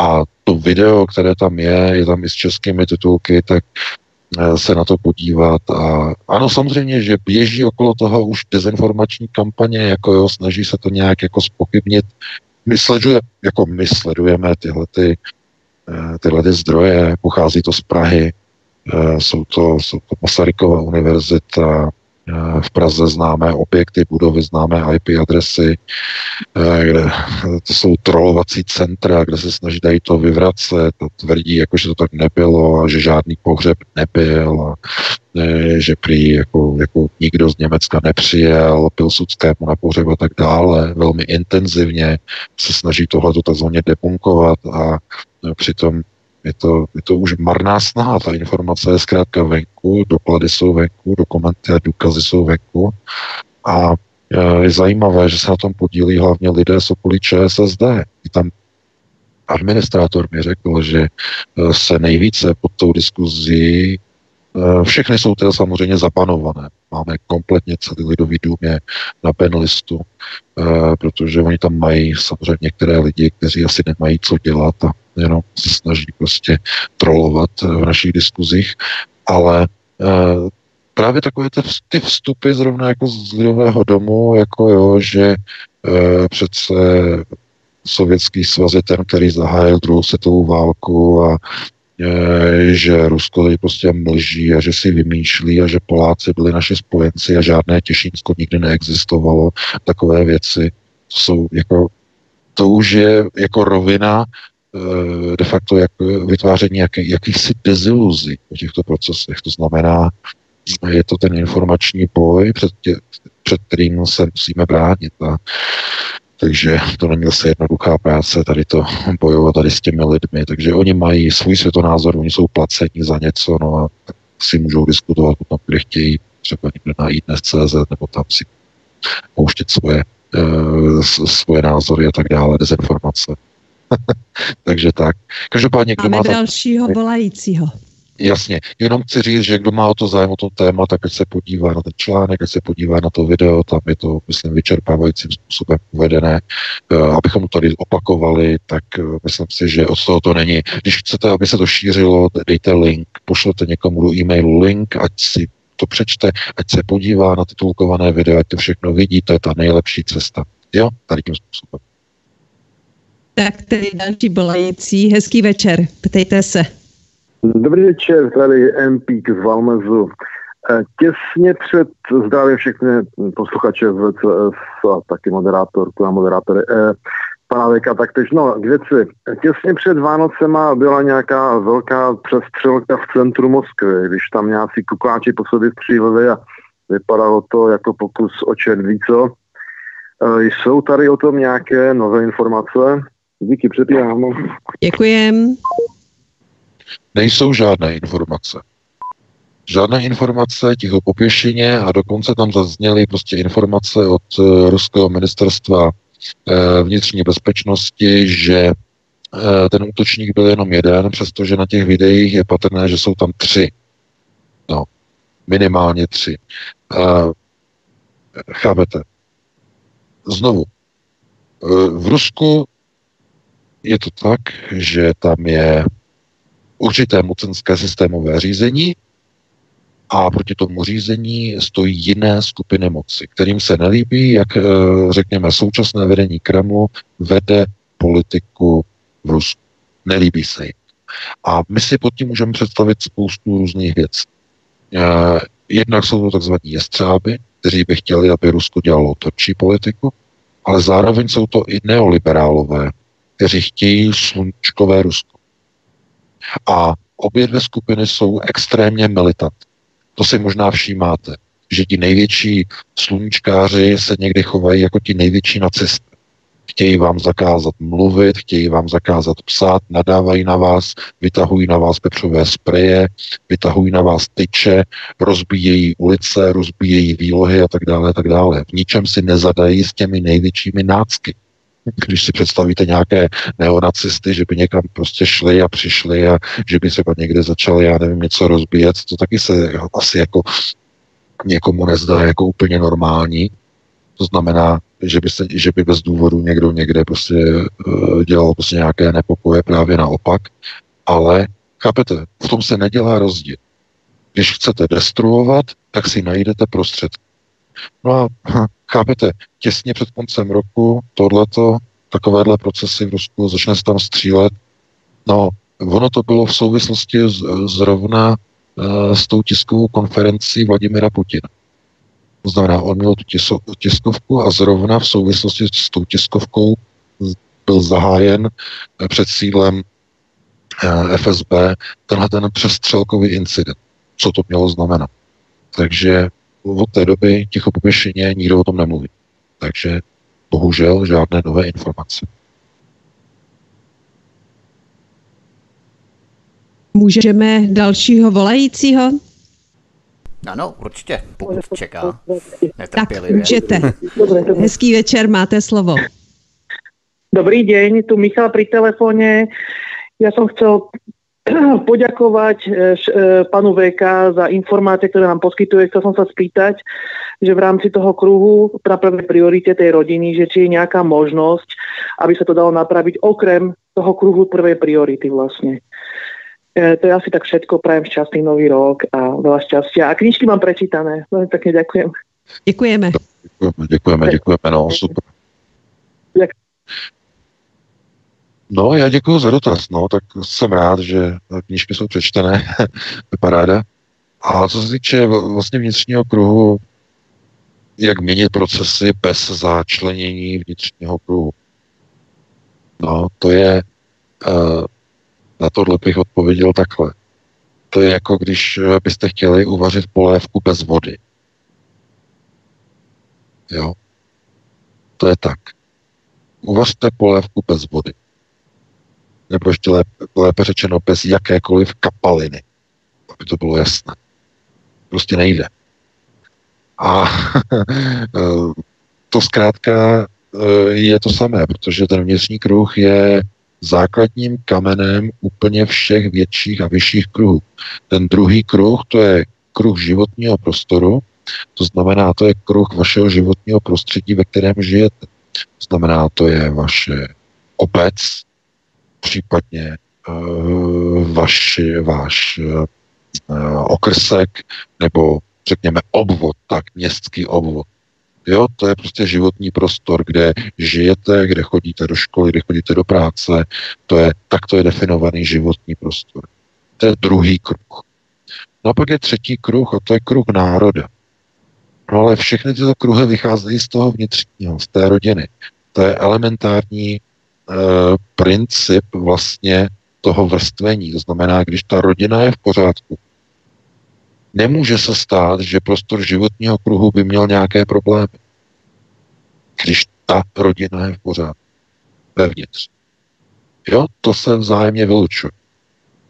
a to video, které tam je, je tam i s českými titulky, tak eh, se na to podívat. A ano, samozřejmě, že běží okolo toho už dezinformační kampaně, jako jo, snaží se to nějak jako spochybnit. My, sleduje, jako my sledujeme tyhle, ty, eh, tyhle ty zdroje, pochází to z Prahy, jsou to, jsou to Masarykova univerzita, eh, v Praze známé objekty, budovy, známé IP adresy, eh, kde to jsou trolovací centra, kde se snaží tady to vyvracet a tvrdí, jako, že to tak nebylo a že žádný pohřeb nebyl a že prý jako, jako nikdo z Německa nepřijel Pilsudskému na pohřeb a tak dále. Velmi intenzivně se snaží tohle takzvaně depunkovat a přitom je to, je to už marná snaha, ta informace je zkrátka venku, doklady jsou venku, dokumenty a důkazy jsou venku a e, je zajímavé, že se na tom podílí hlavně lidé z okolí ČSSD. I tam administrátor mi řekl, že e, se nejvíce pod tou diskuzí e, všechny jsou teda samozřejmě zapanované. Máme kompletně celý lidový dům je na penlistu, protože oni tam mají samozřejmě některé lidi, kteří asi nemají co dělat a jenom se snaží prostě trolovat eh, v našich diskuzích, ale uh, právě takové ty vstupy zrovna jako z lidového domu, jako jo, že uh, přece sovětský svaz je ten, který zahájil druhou světovou válku a že Rusko tady prostě mlží a že si vymýšlí a že Poláci byli naši spojenci a žádné Těšínsko nikdy neexistovalo. Takové věci jsou jako, to už je jako rovina Eh, de facto jak vytváření jaký, jakýchsi deziluzí o těchto procesech. To znamená, je to ten informační boj, před, tě, před kterým se musíme bránit. A, takže to není zase jednoduchá práce tady to bojovat tady s těmi lidmi. Takže oni mají svůj světonázor, oni jsou placení za něco, no a si můžou diskutovat o tom, kde chtějí, třeba někde na iDnes.cz, nebo tam si pouštět svoje, uh, svoje názory a tak dále, dezinformace. Takže tak. Každopádně, kdo Máme má dalšího ta... volajícího. Jasně, jenom chci říct, že kdo má o to zájem o to téma, tak se podívá na ten článek, se podívá na to video, tam je to, myslím, vyčerpávajícím způsobem uvedené. Uh, abychom to tady opakovali, tak uh, myslím si, že od toho to není. Když chcete, aby se to šířilo, dejte link, pošlete někomu do e-mailu link, ať si to přečte, ať se podívá na titulkované video, ať to všechno vidí, to je ta nejlepší cesta. Jo, tady tím způsobem. Tak tedy další volající. Hezký večer, ptejte se. Dobrý večer, tady Empík z Valmezu. Eh, těsně před zdravím všechny posluchače z a taky moderátorku a moderátory eh, pana Veka, tak teď no, k věci. Těsně před Vánocema byla nějaká velká přestřelka v centru Moskvy, když tam nějací kukáči po sobě stříleli a vypadalo to jako pokus o červíco. Jsou tady o tom nějaké nové informace? Díky, přepínám. Děkujem. Nejsou žádné informace. Žádné informace ticho po pěšině a dokonce tam zazněly prostě informace od uh, ruského ministerstva uh, vnitřní bezpečnosti, že uh, ten útočník byl jenom jeden, přestože na těch videích je patrné, že jsou tam tři. No, minimálně tři. Chápete? Znovu, v Rusku je to tak, že tam je určité mocenské systémové řízení a proti tomu řízení stojí jiné skupiny moci, kterým se nelíbí, jak eh, řekněme současné vedení Kremlu vede politiku v Rusku. Nelíbí se jim. A my si pod tím můžeme představit spoustu různých věcí. Eh, jednak jsou to tzv. jestřáby, kteří by chtěli, aby Rusko dělalo tvrdší politiku, ale zároveň jsou to i neoliberálové, kteří chtějí sluníčkové Rusko. A obě dvě skupiny jsou extrémně militantní. To si možná všímáte, že ti největší sluníčkáři se někdy chovají jako ti největší nacisté. Chtějí vám zakázat mluvit, chtějí vám zakázat psát, nadávají na vás, vytahují na vás pepřové spreje, vytahují na vás tyče, rozbíjejí ulice, rozbíjejí výlohy a tak dále, tak dále. V ničem si nezadají s těmi největšími nácky když si představíte nějaké neonacisty, že by někam prostě šli a přišli a že by třeba někde začali, já nevím, něco rozbíjet, to taky se asi jako někomu nezdá jako úplně normální. To znamená, že by, se, že by bez důvodu někdo někde prostě uh, dělal prostě nějaké nepokoje, právě naopak. Ale, chápete, v tom se nedělá rozdíl. Když chcete destruovat, tak si najdete prostředky. No a chápete, těsně před koncem roku tohleto, takovéhle procesy v Rusku, začne se tam střílet. No, ono to bylo v souvislosti z, zrovna uh, s tou tiskovou konferencí Vladimira Putina. To znamená, on měl tu tiso, tiskovku a zrovna v souvislosti s tou tiskovkou byl zahájen eh, před sídlem eh, FSB tenhle ten přestřelkový incident. Co to mělo znamenat? Takže od té doby ticho po nikdo o tom nemluví. Takže bohužel žádné nové informace. Můžeme dalšího volajícího? Ano, určitě, pokud čeká. Tak můžete. Hezký večer, máte slovo. Dobrý deň, tu Michal pri telefóne. Ja som chcel poďakovať eh, eh, panu VK za informácie, ktoré nám poskytuje. Chcel som sa spýtať, že v rámci toho kruhu na prvej priorite tej rodiny, že či je nejaká možnosť, aby sa to dalo napraviť okrem toho kruhu prvej priority vlastne. E, to je asi tak všetko. Prajem šťastný nový rok a veľa šťastia. A knižky mám prečítané. Veľmi pekne ďakujem. Děkujeme. Děkujeme, děkujeme, děkujeme. No, super. Jak? No, já děkuji za dotaz. No, tak jsem rád, že knížky jsou přečtené. Paráda. A co se týče vlastně vnitřního kruhu, jak měnit procesy bez začlenění vnitřního kruhu. No, to je, uh, na tohle bych odpověděl takhle. To je jako když eh, byste chtěli uvařit polévku bez vody. Jo? To je tak. Uvařte polévku bez vody nebo ještě lépe, lépe řečeno bez jakékoliv kapaliny, aby to bylo jasné. Prostě nejde. A to zkrátka eh, je to samé, protože ten vnitřní kruh je základním kamenem úplně všech větších a vyšších kruhů. Ten druhý kruh, to je kruh životního prostoru, to znamená, to je kruh vašeho životního prostředí, ve kterém žijete. To znamená, to je vaše obec, případně uh, vaš, váš uh, okrsek nebo řekněme obvod, tak městský obvod. Jo, to je prostě životní prostor, kde žijete, kde chodíte do školy, kde chodíte do práce. To je, takto je definovaný životní prostor. To je druhý kruh. No a pak je třetí kruh a to je kruh národa. No ale všechny tyto kruhy vycházejí z toho vnitřního, z té rodiny. To je elementární Eh, princip vlastně toho vrstvení. To znamená, když ta rodina je v pořádku, nemůže se stát, že prostor životního kruhu by měl nějaké problémy. Když ta rodina je v pořádku. Vevnitř. Jo, to se vzájemně vylučuje.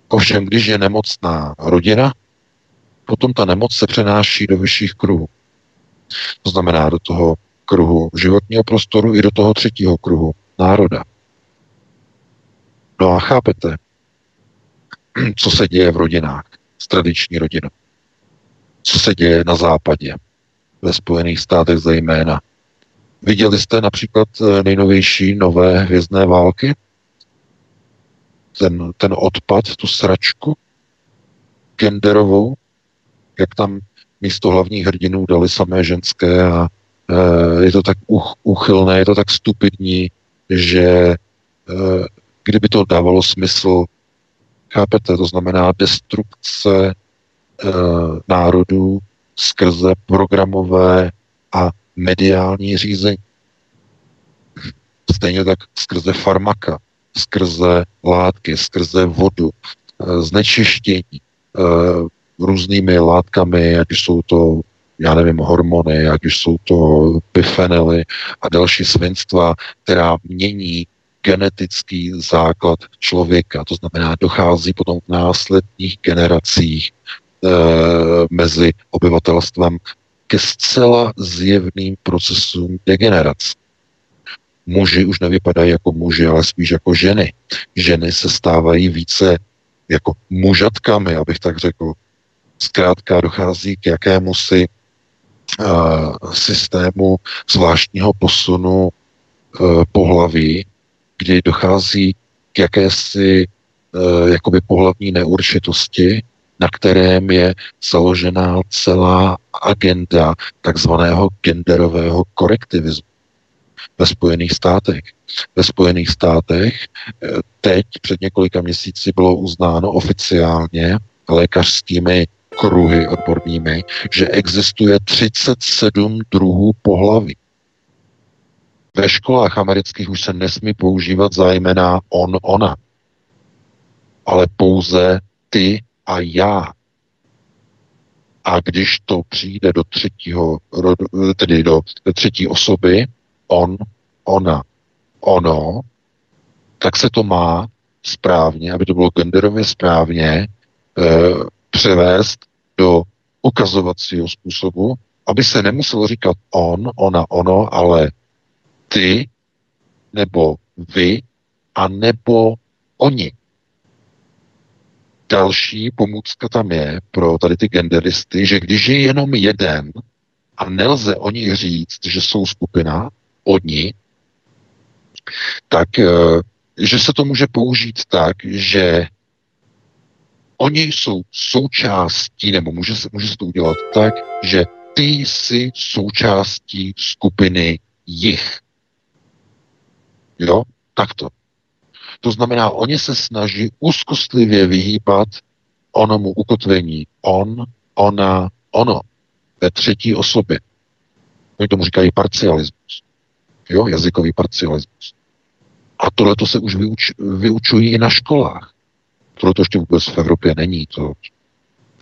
Ovšem, když je nemocná rodina, potom ta nemoc se přenáší do vyšších kruhů. To znamená do toho kruhu životního prostoru i do toho třetího kruhu národa. No a chápete, co se děje v rodinách, s tradiční rodinou. Co se děje na západě, ve Spojených státech zejména. Viděli jste například eh, nejnovější nové hvězdné války? Ten, ten odpad, tu sračku genderovou, jak tam místo hlavních hrdinů dali samé ženské a e, je to tak uch, uchylné, je to tak stupidní, že e, kdyby to dávalo smysl, chápete, to znamená destrukce e, národů skrze programové a mediální řízení. Stejně tak skrze farmaka, skrze látky, skrze vodu, znečištění, různými látkami, ať už jsou to, já nevím, hormony, ať už jsou to bifenely a další svinstva, která mění genetický základ člověka. To znamená, dochází potom v následných generacích e, mezi obyvatelstvem ke zcela zjevným procesům degenerace. Muži už nevypadají jako muži, ale spíš jako ženy. Ženy se stávají více jako mužatkami, abych tak řekl, zkrátka dochází k jakému si uh, systému zvláštního posunu uh, pohlaví, kdy dochází k jakési uh, jakoby pohlavní neurčitosti, na kterém je založená celá agenda takzvaného genderového korektivismu ve Spojených státech. Ve Spojených státech teď před několika měsíci bylo uznáno oficiálně lékařskými kruhy odbornými, že existuje 37 druhů pohlaví. Ve školách amerických už se nesmí používat zájmená on, ona, ale pouze ty a já. A když to přijde do třetího, tedy do třetí osoby, on, ona, ono, tak se to má správně, aby to bylo genderově správně, eh, převést do ukazovacího způsobu, aby se nemuselo říkat on, ona, ono, ale ty, nebo vy, a nebo oni. Další pomůcka tam je pro tady ty genderisty, že když je jenom jeden a nelze o nich říct, že jsou skupina, oni, tak eh, že se to může použít tak, že Oni jsou součástí, nebo může se, může se to udělat tak, že ty jsi součástí skupiny jich. Jo? Takto. To znamená, oni se snaží úzkostlivě vyhýbat onomu ukotvení on, ona, ono ve třetí osobě. Oni tomu říkají parcialismus. Jo, jazykový parcialismus. A tohle to se už vyuč, vyučují i na školách. Tohle to ještě vůbec v Evropě není. To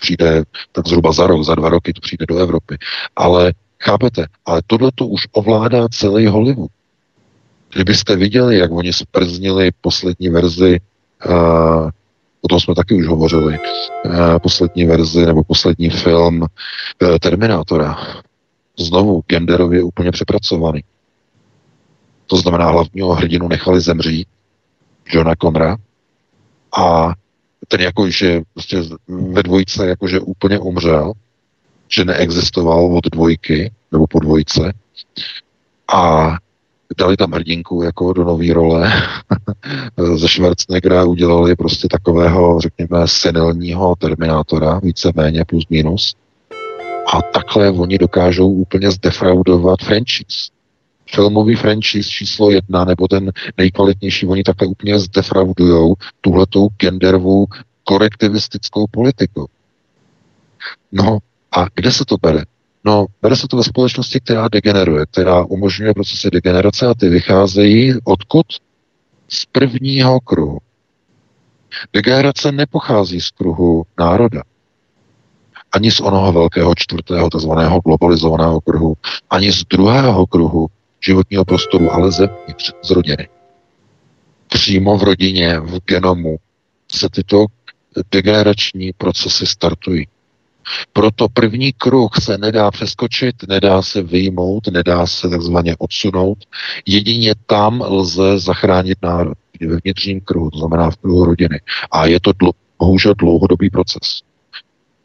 přijde tak zhruba za rok, za dva roky to přijde do Evropy. Ale chápete, ale tohle to už ovládá celý Hollywood. Kdybyste viděli, jak oni sprznili poslední verzi, uh, o tom jsme taky už hovořili, uh, poslední verzi nebo poslední film uh, Terminátora, znovu genderově úplně přepracovaný. To znamená, hlavního hrdinu nechali zemřít, Johna Conra, a ten jako, že prostě ve dvojce jakože úplně umřel, že neexistoval od dvojky nebo po dvojce a dali tam hrdinku jako do nové role ze Schwarzeneggera udělali prostě takového, řekněme, senilního terminátora, víceméně plus minus. A takhle oni dokážou úplně zdefraudovat franchise. Filmový franchise číslo jedna, nebo ten nejkvalitnější, oni takhle úplně zdefraudujou tuhletou genderovou korektivistickou politiku. No a kde se to bere? No, bere se to ve společnosti, která degeneruje, která umožňuje procesy degenerace a ty vycházejí odkud? Z prvního kruhu. Degenerace nepochází z kruhu národa, ani z onoho velkého čtvrtého, takzvaného globalizovaného kruhu, ani z druhého kruhu, životního prostoru, ale zevnitř z rodiny. Přímo v rodině, v genomu se tyto degenerační procesy startují. Proto první kruh se nedá přeskočit, nedá se vyjmout, nedá se takzvaně odsunout. Jedině tam lze zachránit národ ve vnitřním kruhu, to znamená v kruhu rodiny. A je to bohužel dlouhodobý proces.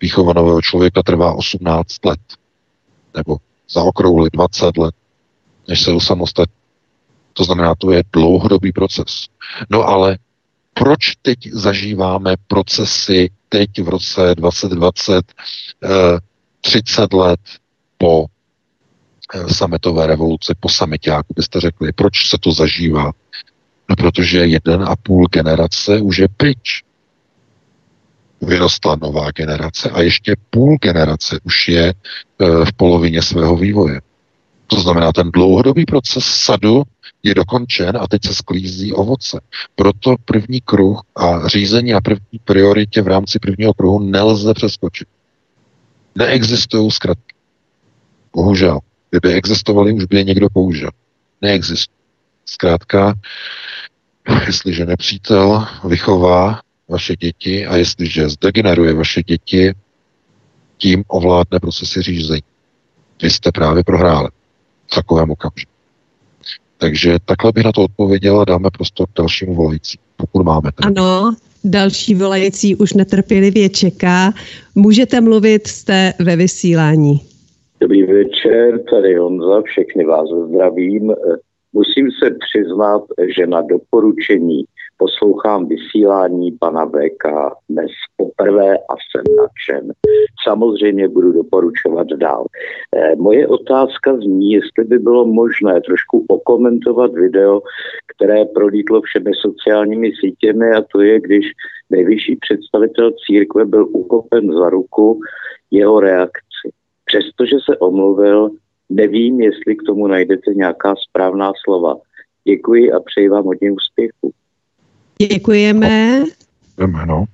Výchova nového člověka trvá 18 let, nebo zaokrouhli 20 let, než se usamostatní. To znamená, to je dlouhodobý proces. No ale proč teď zažíváme procesy teď v roce 2020, 30 eh, let po eh, sametové revoluci, po sametě, jak byste řekli. Proč se to zažívá? No, protože jeden a půl generace už je pryč. Vyrostla nová generace a ještě půl generace už je eh, v polovině svého vývoje. To znamená, ten dlouhodobý proces sadu je dokončen a teď se sklízí ovoce. Proto první kruh a řízení a první prioritě v rámci prvního kruhu nelze přeskočit. Neexistují zkratky. Bohužel. Kdyby existovaly, už by je někdo použil. Neexistují. Zkrátka, jestliže nepřítel vychová vaše děti a jestliže zdegeneruje vaše děti, tím ovládne procesy řízení. Vy jste právě prohráli v takovém okamžiku. Takže takhle bych na to odpověděla, dáme prostor k dalšímu volající, pokud máme. Tady. Ano, další volající už netrpělivě čeká. Můžete mluvit, jste ve vysílání. Dobrý večer, tady Honza, všechny vás zdravím. Musím se přiznat, že na doporučení poslouchám vysílání pana VK dnes poprvé a jsem nadšen. Samozřejmě budu doporučovat dál. E, moje otázka zní, jestli by bylo možné trošku okomentovat video, které prolítlo všemi sociálními sítěmi a to je, když nejvyšší představitel církve byl ukopen za ruku jeho reakci. Přestože se omluvil, nevím, jestli k tomu najdete nějaká správná slova. Děkuji a přeji vám hodně úspěchů. Děkujeme. Děkujeme, no.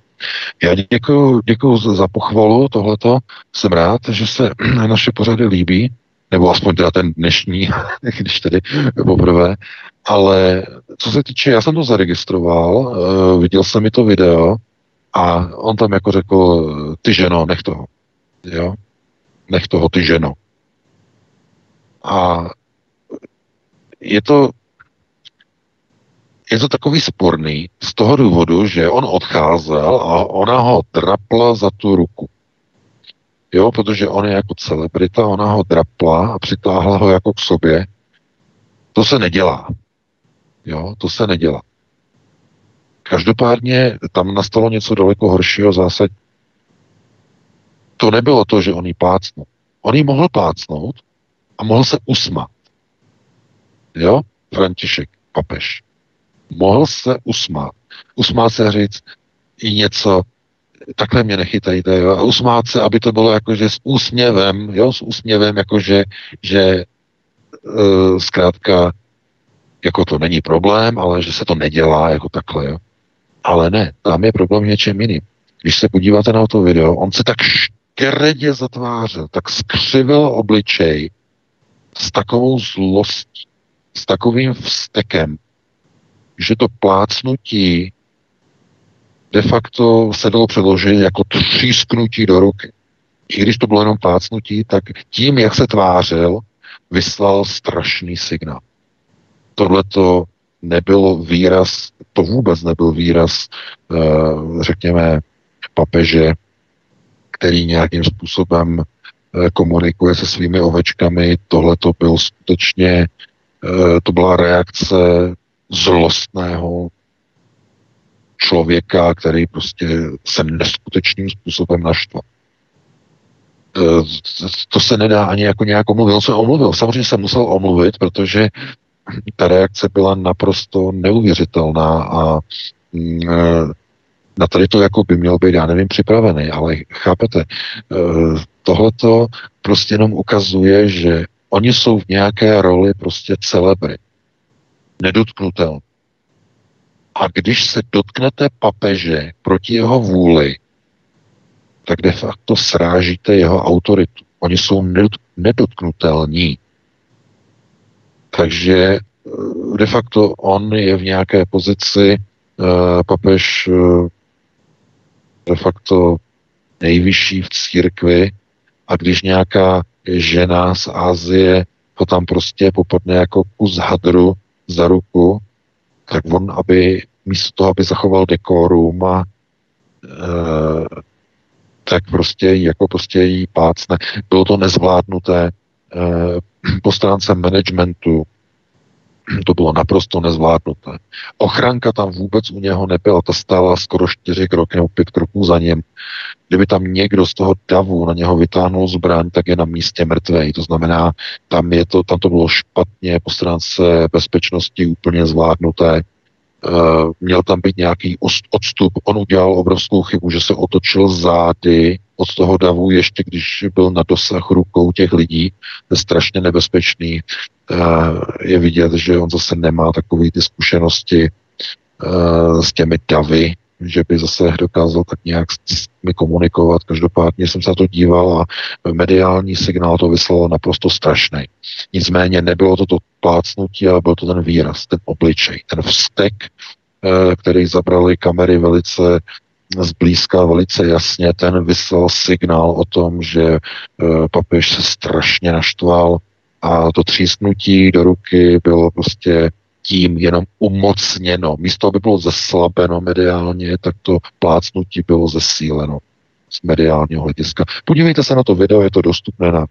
Já děkuji, děkuji za pochvalu tohleto. Jsem rád, že se naše pořady líbí, nebo aspoň teda ten dnešní, když tedy poprvé. Ale co se týče, já jsem to zaregistroval, uh, viděl jsem mi to video a on tam jako řekl, ty ženo, nech toho. Jo? Nech toho, ty ženo. A je to je to takový sporný z toho důvodu, že on odcházel a ona ho drapla za tu ruku. Jo, protože on je jako celebrita, ona ho drapla a přitáhla ho jako k sobě. To se nedělá. Jo, to se nedělá. Každopádně tam nastalo něco daleko horšího zásad. To nebylo to, že on jí plácnul. On jí mohl plácnout a mohl se usmat. Jo, František, papež mohl se usmát. Usmát se říct i něco, takhle mě nechytajte, jo, a usmát se, aby to bylo jakože s úsměvem, jo, s úsměvem, jakože, že uh, zkrátka, jako to není problém, ale že se to nedělá jako takhle, jo. Ale ne, tam je problém něčem jiným. Když se podíváte na to video, on se tak škeredě zatvářil, tak skřivil obličej s takovou zlostí, s takovým vztekem, že to plácnutí de facto se dalo přeložit jako třísknutí do ruky. I když to bylo jenom plácnutí, tak tím, jak se tvářil, vyslal strašný signál. Tohle to nebylo výraz, to vůbec nebyl výraz, eh, řekněme, papeže, který nějakým způsobem eh, komunikuje se svými ovečkami. Tohle to byl skutečně, eh, to byla reakce zlostného člověka, který prostě se neskutečným způsobem naštval. E, to se nedá ani jako nějak omluvit. On se omluvil. Samozřejmě se musel omluvit, protože ta reakce byla naprosto neuvěřitelná a mm, e, na tady to jako by měl být, já nevím, připravený, ale chápete, e, tohleto prostě jenom ukazuje, že oni jsou v nějaké roli prostě celebry nedotknutelný. A když se dotknete papeže proti jeho vůli, tak de facto srážíte jeho autoritu. Oni jsou nedotknutelní. Takže eh, de facto on je v nějaké pozici, papež de facto nejvyšší v církvi a když nějaká žena z Ázie ho tam prostě popadne jako kus hadru za ruku, tak on, aby místo toho, aby zachoval dekorum a e, tak prostě jako prostě jí pácne. Bylo to nezvládnuté e, po stránce managementu, to bylo naprosto nezvládnuté. Ochranka tam vůbec u něho nebyla, ta stála skoro čtyři kroky nebo pět kroků za ním. Kdyby tam někdo z toho davu na něho vytáhnul zbraň, tak je na místě mrtvej. To znamená, tam, je to, tam to bylo špatně po stránce bezpečnosti úplně zvládnuté. Uh, měl tam být nějaký odstup. On udělal obrovskou chybu, že se otočil zády od toho davu, ještě když byl na dosah rukou těch lidí. To je strašně nebezpečný. Uh, je vidět, že on zase nemá takové ty zkušenosti uh, s těmi davy, že by zase dokázal tak nějak s nimi komunikovat. Každopádně jsem se na to díval a mediální signál to vyslal naprosto strašný. Nicméně nebylo to to plácnutí, ale byl to ten výraz, ten obličej, ten vztek, eh, který zabrali kamery velice zblízka velice jasně, ten vyslal signál o tom, že eh, papež se strašně naštval a to třísknutí do ruky bylo prostě tím jenom umocněno. Místo, aby bylo zeslabeno mediálně, tak to plácnutí bylo zesíleno z mediálního hlediska. Podívejte se na to video, je to dostupné na,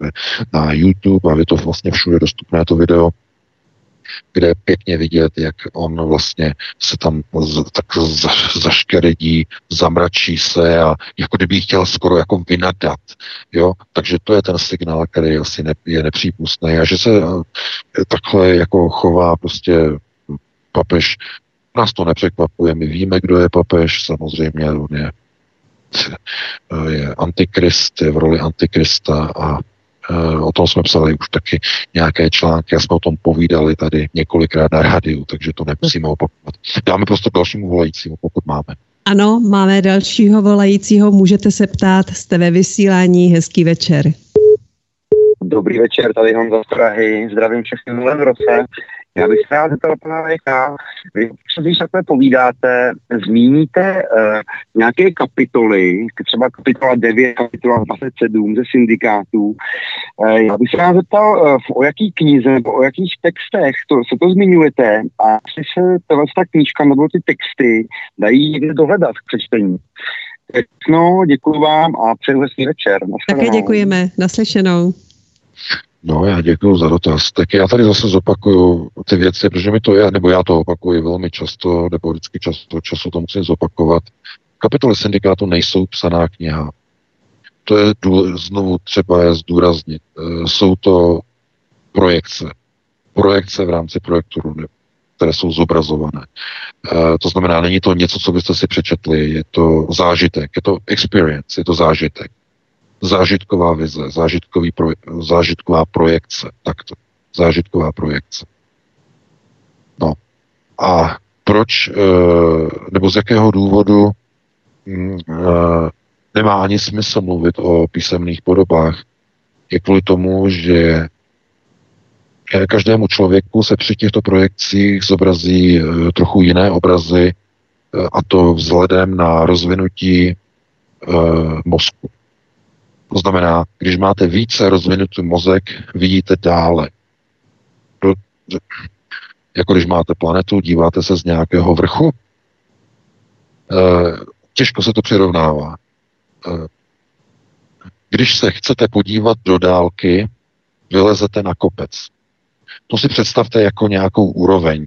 na YouTube a je to vlastně všude dostupné to video, kde je pěkně vidět, jak on vlastně se tam z, tak zaškeredí, zamračí se a jako kdyby chtěl skoro jako vynadat. Jo? Takže to je ten signál, který asi ne, je nepřípustný a že se eh, takhle jako chová prostě papež, nás to nepřekvapuje, my víme, kdo je papež, samozřejmě on je, je antikrist, je v roli antikrista a Eh, o tom jsme psali už taky nějaké články a jsme o tom povídali tady několikrát na rádiu, takže to nemusíme opakovat. Dáme prostě dalšímu volajícímu, pokud máme. Ano, máme dalšího volajícího, můžete se ptát, jste ve vysílání, hezký večer. Dobrý večer, tady Honza z Prahy, zdravím všechny v roce. Já bych se rád zeptal pana Vejka, vy, když takhle povídáte, zmíníte uh, nějaké kapitoly, třeba kapitola 9, kapitola 27 ze syndikátů. Uh, já bych se rád zeptal, uh, o jaký knize nebo o jakých textech to, se to zmiňujete a jestli se tahle knížka nebo ty texty dají dohledat k přečtení. No, děkuji vám a přeju hezký večer. Také děkujeme. Naslyšenou. No, já děkuji za dotaz. Tak já tady zase zopakuju ty věci, protože mi to je, nebo já to opakuji velmi často, nebo vždycky často času to musím zopakovat. Kapitoly syndikátu nejsou psaná kniha. To je znovu třeba je zdůraznit. E, jsou to projekce. Projekce v rámci projektu které jsou zobrazované. E, to znamená, není to něco, co byste si přečetli, je to zážitek, je to experience, je to zážitek zážitková vize, zážitkový pro, zážitková projekce, takto, zážitková projekce. No a proč, eh, nebo z jakého důvodu mm, eh, nemá ani smysl mluvit o písemných podobách, je kvůli tomu, že každému člověku se při těchto projekcích zobrazí eh, trochu jiné obrazy, a to vzhledem na rozvinutí mozku. To znamená, když máte více rozvinutý mozek, vidíte dále. Do, jako když máte planetu, díváte se z nějakého vrchu, e, těžko se to přirovnává. E, když se chcete podívat do dálky, vylezete na kopec. To si představte jako nějakou úroveň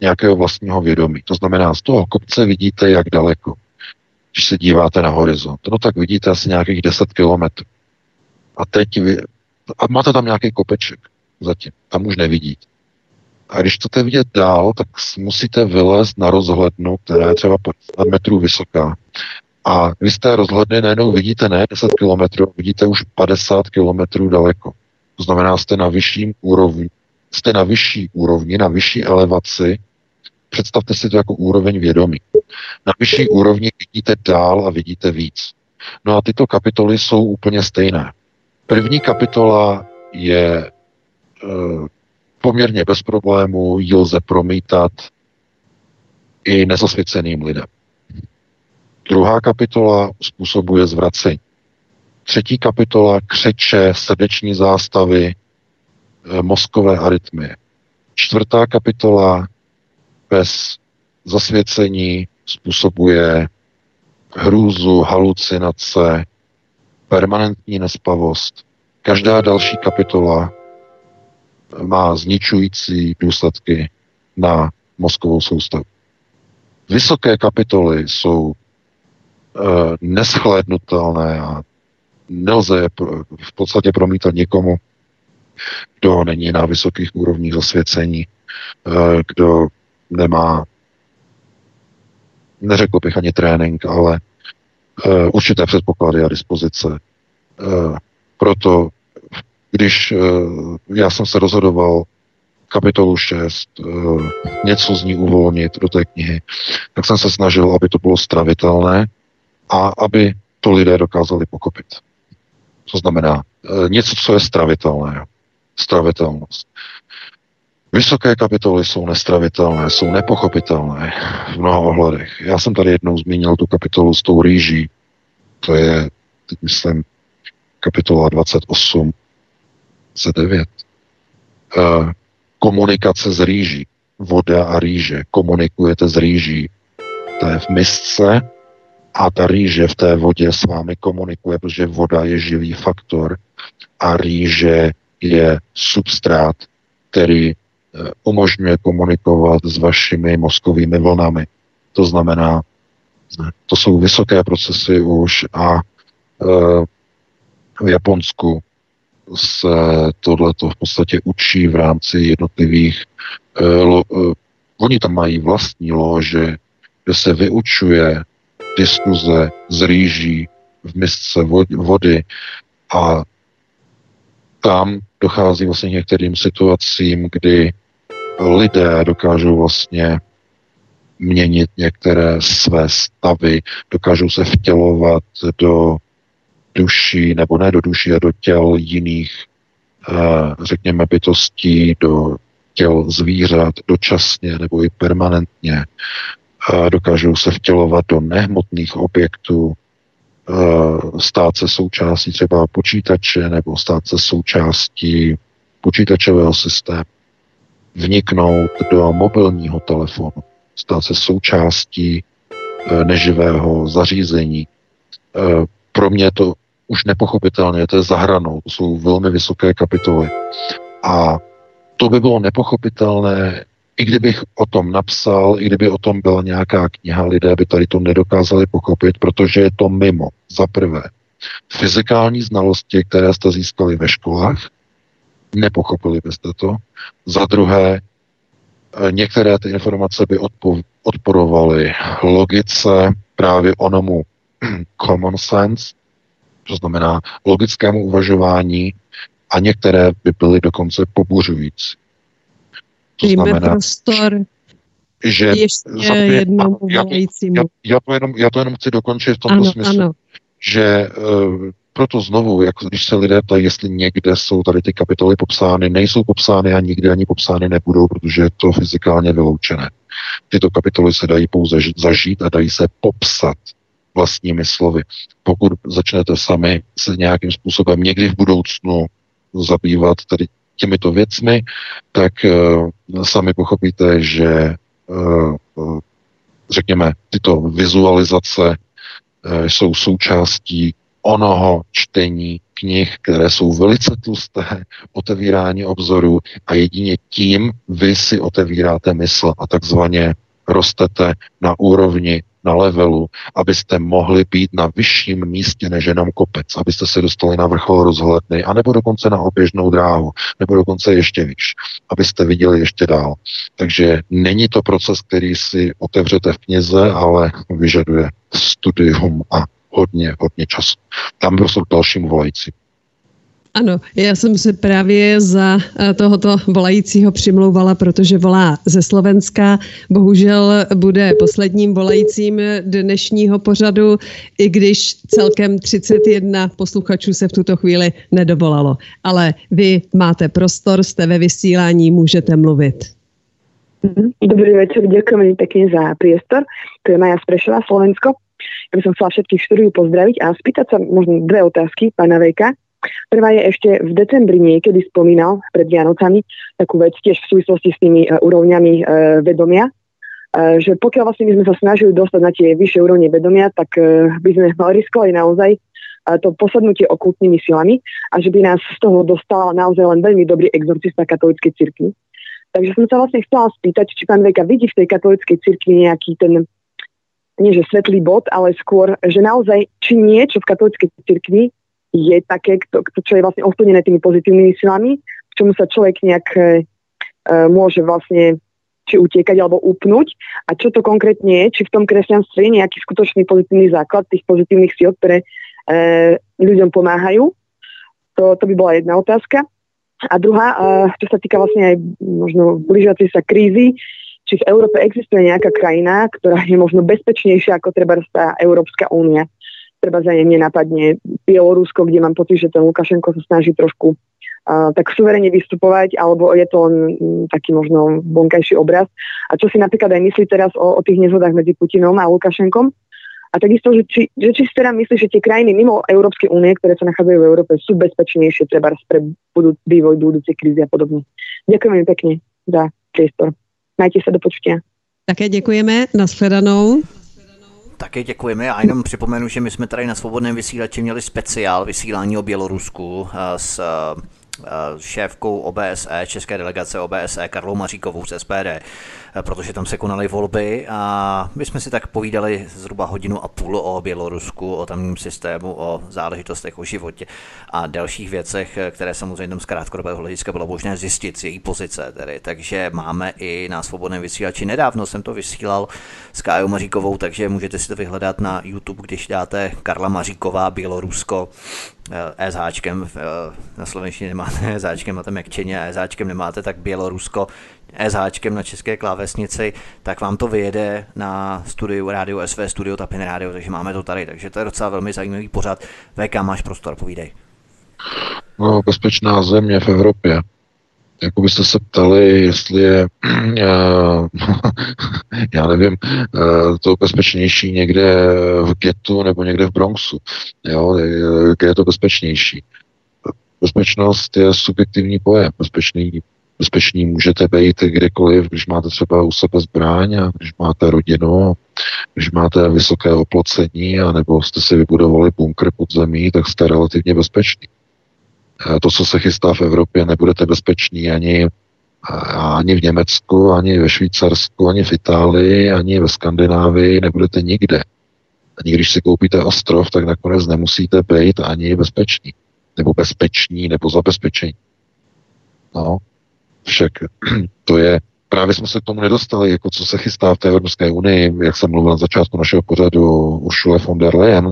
nějakého vlastního vědomí. To znamená, z toho kopce vidíte, jak daleko když se díváte na horizont. No tak vidíte asi nějakých 10 kilometrů. A teď vy, a máte tam nějaký kopeček zatím, tam už nevidíte. A když chcete vidět dál, tak musíte vylézt na rozhlednu, která je třeba 50 metrů vysoká. A vy jste rozhledny najednou vidíte ne 10 kilometrů, vidíte už 50 kilometrů daleko. To znamená, jste na vyšším úrovni, jste na vyšší úrovni, na vyšší elevaci, představte si to jako úroveň vědomí. Na vyšší úrovni vidíte dál a vidíte víc. No a tyto kapitoly jsou úplně stejné. První kapitola je uh, poměrně bez problémů ji lze promítat i nezasvěceným lidem. Druhá kapitola způsobuje zvracení. Třetí kapitola křeče srdeční zástavy, eh, mozkové arytmie. Čtvrtá kapitola bez zasvěcení způsobuje hrůzu, halucinace, permanentní nespavost. Každá další kapitola má zničující důsledky na mozkovou soustavu. Vysoké kapitoly jsou e, neschlédnutelné a nelze je v podstatě promítat někomu, kdo není na vysokých úrovních zasvěcení, e, kdo nemá, neřekl bych ani trénink, ale e, určité předpoklady a dispozice. E, proto, když e, já jsem se rozhodoval kapitolu 6, e, něco z ní uvolnit do té knihy, tak jsem se snažil, aby to bylo stravitelné a aby to lidé dokázali pochopit. To znamená e, něco, co je stravitelné. Stravitelnost. Vysoké kapitoly jsou nestravitelné, jsou nepochopitelné v mnoha ohledech. Já jsem tady jednou zmínil tu kapitolu s tou rýží. To je, teď myslím, kapitola 28, 29. E, komunikace s rýží. Voda a rýže. Komunikujete s rýží. To je v misce a ta rýže v té vodě s vámi komunikuje, protože voda je živý faktor a rýže je substrát, který umožňuje komunikovat s vašimi mozkovými vlnami. To znamená, to jsou vysoké procesy už a e, v Japonsku se tohleto v podstatě učí v rámci jednotlivých e, lo, oni tam mají vlastní lože, kde se vyučuje diskuze z rýží v misce vody a tam dochází vlastně k některým situacím, kdy lidé dokážou vlastně měnit některé své stavy, dokážou se vtělovat do duší, nebo ne do duší, a do těl jiných, eh, řekněme, bytostí, do těl zvířat dočasně nebo i permanentně. Dokážou se vtělovat do nehmotných objektů, eh, stát se součástí třeba počítače nebo stát se součástí počítačového systému vniknout do mobilního telefonu, stát se součástí e, neživého zařízení. E, pro mě to už nepochopitelné, to je zahranou, to jsou velmi vysoké kapitoly. A to by bylo nepochopitelné, i kdybych o tom napsal, i kdyby o tom byla nějaká kniha, lidé by tady to nedokázali pochopit, protože je to mimo. Za prvé, fyzikální znalosti, které jste získali ve školách, nepochopili byste to. Za druhé, eh, některé ty informace by odpo- odporovaly logice, právě onomu common sense, to znamená logickému uvažování, a některé by byly dokonce pobuřující. To znamená, prostor že ještě jednomu já, já, já, to jenom, já to jenom chci dokončit v tomto ano, smyslu, ano. že uh, proto znovu, jak když se lidé ptají, jestli někde jsou tady ty kapitoly popsány, nejsou popsány a nikdy ani popsány nebudou, protože je to fyzikálně vyloučené. Tyto kapitoly se dají pouze zažít a dají se popsat vlastními slovy. Pokud začnete sami se nějakým způsobem někdy v budoucnu zabývat tady těmito věcmi, tak uh, sami pochopíte, že uh, řekněme, tyto vizualizace jsou součástí onoho čtení knih, které jsou velice tlusté, otevírání obzoru a jedině tím vy si otevíráte mysl a takzvaně rostete na úrovni, na levelu, abyste mohli být na vyšším místě než jenom kopec, abyste se dostali na vrchol rozhledny, anebo dokonce na oběžnou dráhu, nebo dokonce ještě výš, abyste viděli ještě dál. Takže není to proces, který si otevřete v knize, ale vyžaduje studium a hodně, hodně času. Tam byl k dalšímu volající. Ano, já jsem se právě za eh, tohoto volajícího přimlouvala, protože volá ze Slovenska. Bohužel bude posledním volajícím dnešního pořadu, i když celkem 31 posluchačů se v tuto chvíli nedovolalo. Ale vy máte prostor, jste ve vysílání, můžete mluvit. Dobrý večer, ďakujem pekne za priestor. To je Maja Sprešová, Slovensko. Ja by som chcela všetkých štúdiu pozdraviť a spýtať sa možno dve otázky pána Vejka. Prvá je ešte v decembri niekedy spomínal pred Vianocami takú vec tiež v súvislosti s tými uh, úrovňami uh, vedomia, uh, že pokiaľ vlastne my sme sa snažili dostať na tie vyššie úrovne vedomia, tak uh, by sme riskovali naozaj to posadnutie okultnými silami a že by nás z toho dostala naozaj len veľmi dobrý exorcista katolíckej cirkvi. Takže som sa vlastne chcela spýtať, či pán Vejka vidí v tej katolíckej cirkvi nejaký ten nie že svetlý bod, ale skôr, že naozaj, či niečo v katolíckej cirkvi je také, čo je vlastne ovplyvnené tými pozitívnymi silami, k čomu sa človek nejak e, môže vlastne či utiekať alebo upnúť a čo to konkrétne je, či v tom kresťanstve je nejaký skutočný pozitívny základ tých pozitívnych síl, ktoré e, ľuďom pomáhajú. To, to by bola jedna otázka. A druhá, e, čo sa týka vlastne aj možno blížiacej sa krízy, či v Európe existuje nejaká krajina, ktorá je možno bezpečnejšia ako treba tá Európska únia treba za ne napadne Bielorusko, kde mám pocit, že ten Lukašenko sa snaží trošku uh, tak suverene vystupovať, alebo je to len um, taký možno vonkajší obraz. A čo si napríklad aj myslí teraz o, o tých nezhodách medzi Putinom a Lukašenkom. A takisto, že či, že či si teda myslí, že tie krajiny mimo Európskej únie, ktoré sa nachádzajú v Európe, sú bezpečnejšie treba pre budú, vývoj budúcej krízy a podobne. Ďakujem veľmi pekne za priestor. Majte sa do počutia. Také děkujeme, nashledanou. Také děkujeme a jenom připomenu, že my jsme tady na svobodném vysílači měli speciál vysílání o Bělorusku eh, s eh, šéfkou OBSE, české delegace OBSE, Karlou Maříkovou z SPD. Eh, protože tam se konaly volby a my jsme si tak povídali zhruba hodinu a půl o Bělorusku, o tamním systému, o záležitostech, o životě a dalších věcech, eh, které samozřejmě z krátkodobého hlediska bylo možné zjistit z její pozice. Tedy. Takže máme i na svobodném vysílači. Nedávno jsem to vysílal s Kájou Maříkovou, takže můžete si to vyhledat na YouTube, když dáte Karla Maříková Bělorusko eh, SHčkem, na slovenštině nemáte SHčkem, máte Mekčeně a SHčkem nemáte, tak Bělorusko SHčkem na české klávesnici, tak vám to vyjede na studiu Rádio SV, studio Tapin Radio, takže máme to tady. Takže to je docela velmi zajímavý pořad. VK, máš prostor, povídej. No, bezpečná země v Evropě. Jako byste se ptali, jestli je, já nevím, eh, to bezpečnější někde v getu nebo někde v Bronxu. Jo, kde je to bezpečnější. Bezpečnost je subjektivní pojem. Bezpečný bezpeční můžete být kdekoliv, když máte třeba u sebe zbraň a když máte rodinu, když máte vysoké oplocení a nebo jste si vybudovali bunkr pod zemí, tak jste relativně bezpeční. To, co se chystá v Evropě, nebudete bezpeční ani, ani v Německu, ani ve Švýcarsku, ani v Itálii, ani ve Skandinávii, nebudete nikde. Ani když si koupíte ostrov, tak nakonec nemusíte být ani bezpeční, nebo bezpeční, nebo zabezpečení. No, však to je, právě jsme se k tomu nedostali, jako co se chystá v té Evropské unii, jak jsem mluvil na začátku našeho pořadu Ursula von der Leyen,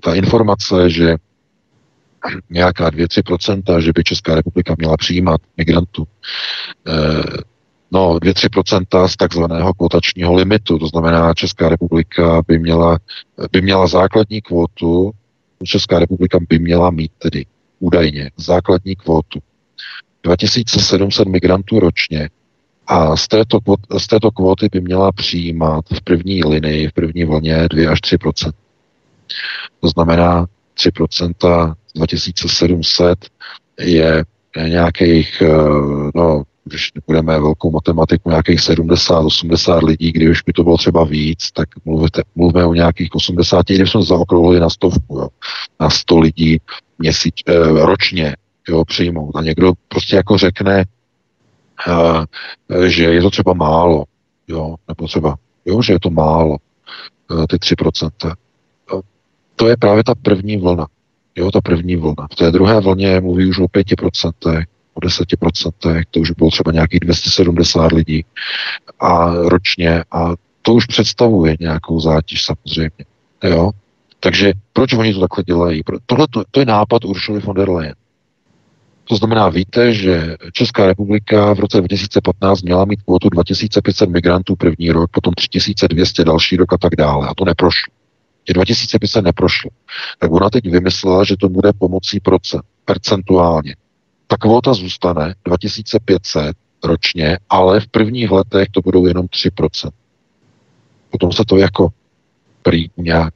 ta informace, že nějaká 2-3%, že by Česká republika měla přijímat migrantů. Eh, no, 2-3% z takzvaného kvotačního limitu, to znamená, Česká republika by měla, by měla základní kvotu, Česká republika by měla mít tedy údajně základní kvotu 2700 migrantů ročně a z této, z této kvóty by měla přijímat v první linii, v první vlně 2 až 3% To znamená 3% 2700 je nějakých, eh, no, když budeme velkou matematiku, nějakých 70-80 lidí, když už by to bylo třeba víc, tak mluvíme, mluvíme o nějakých 80, když jsme zaokrouhli na stovku, jo, na 100 lidí měsíč, eh, ročně jo, přijmout. A někdo prostě jako řekne, uh, že je to třeba málo, jo, nebo třeba, jo, že je to málo, uh, ty 3%. Uh, to je právě ta první vlna. Jo, ta první vlna. V té druhé vlně mluví už o 5%, o 10%, to už bylo třeba nějakých 270 lidí a ročně a to už představuje nějakou zátěž samozřejmě. Jo? Takže proč oni to takhle dělají? Tohle to, to je nápad Uršuly von der Leyen. To znamená, víte, že Česká republika v roce 2015 měla mít kvotu 2500 migrantů první rok, potom 3200 další rok a tak dále. A to neprošlo. Tě 2500 neprošlo. Tak ona teď vymyslela, že to bude pomocí procent, percentuálně. Ta kvota zůstane 2500 ročně, ale v prvních letech to budou jenom 3%. Potom se to jako prý nějak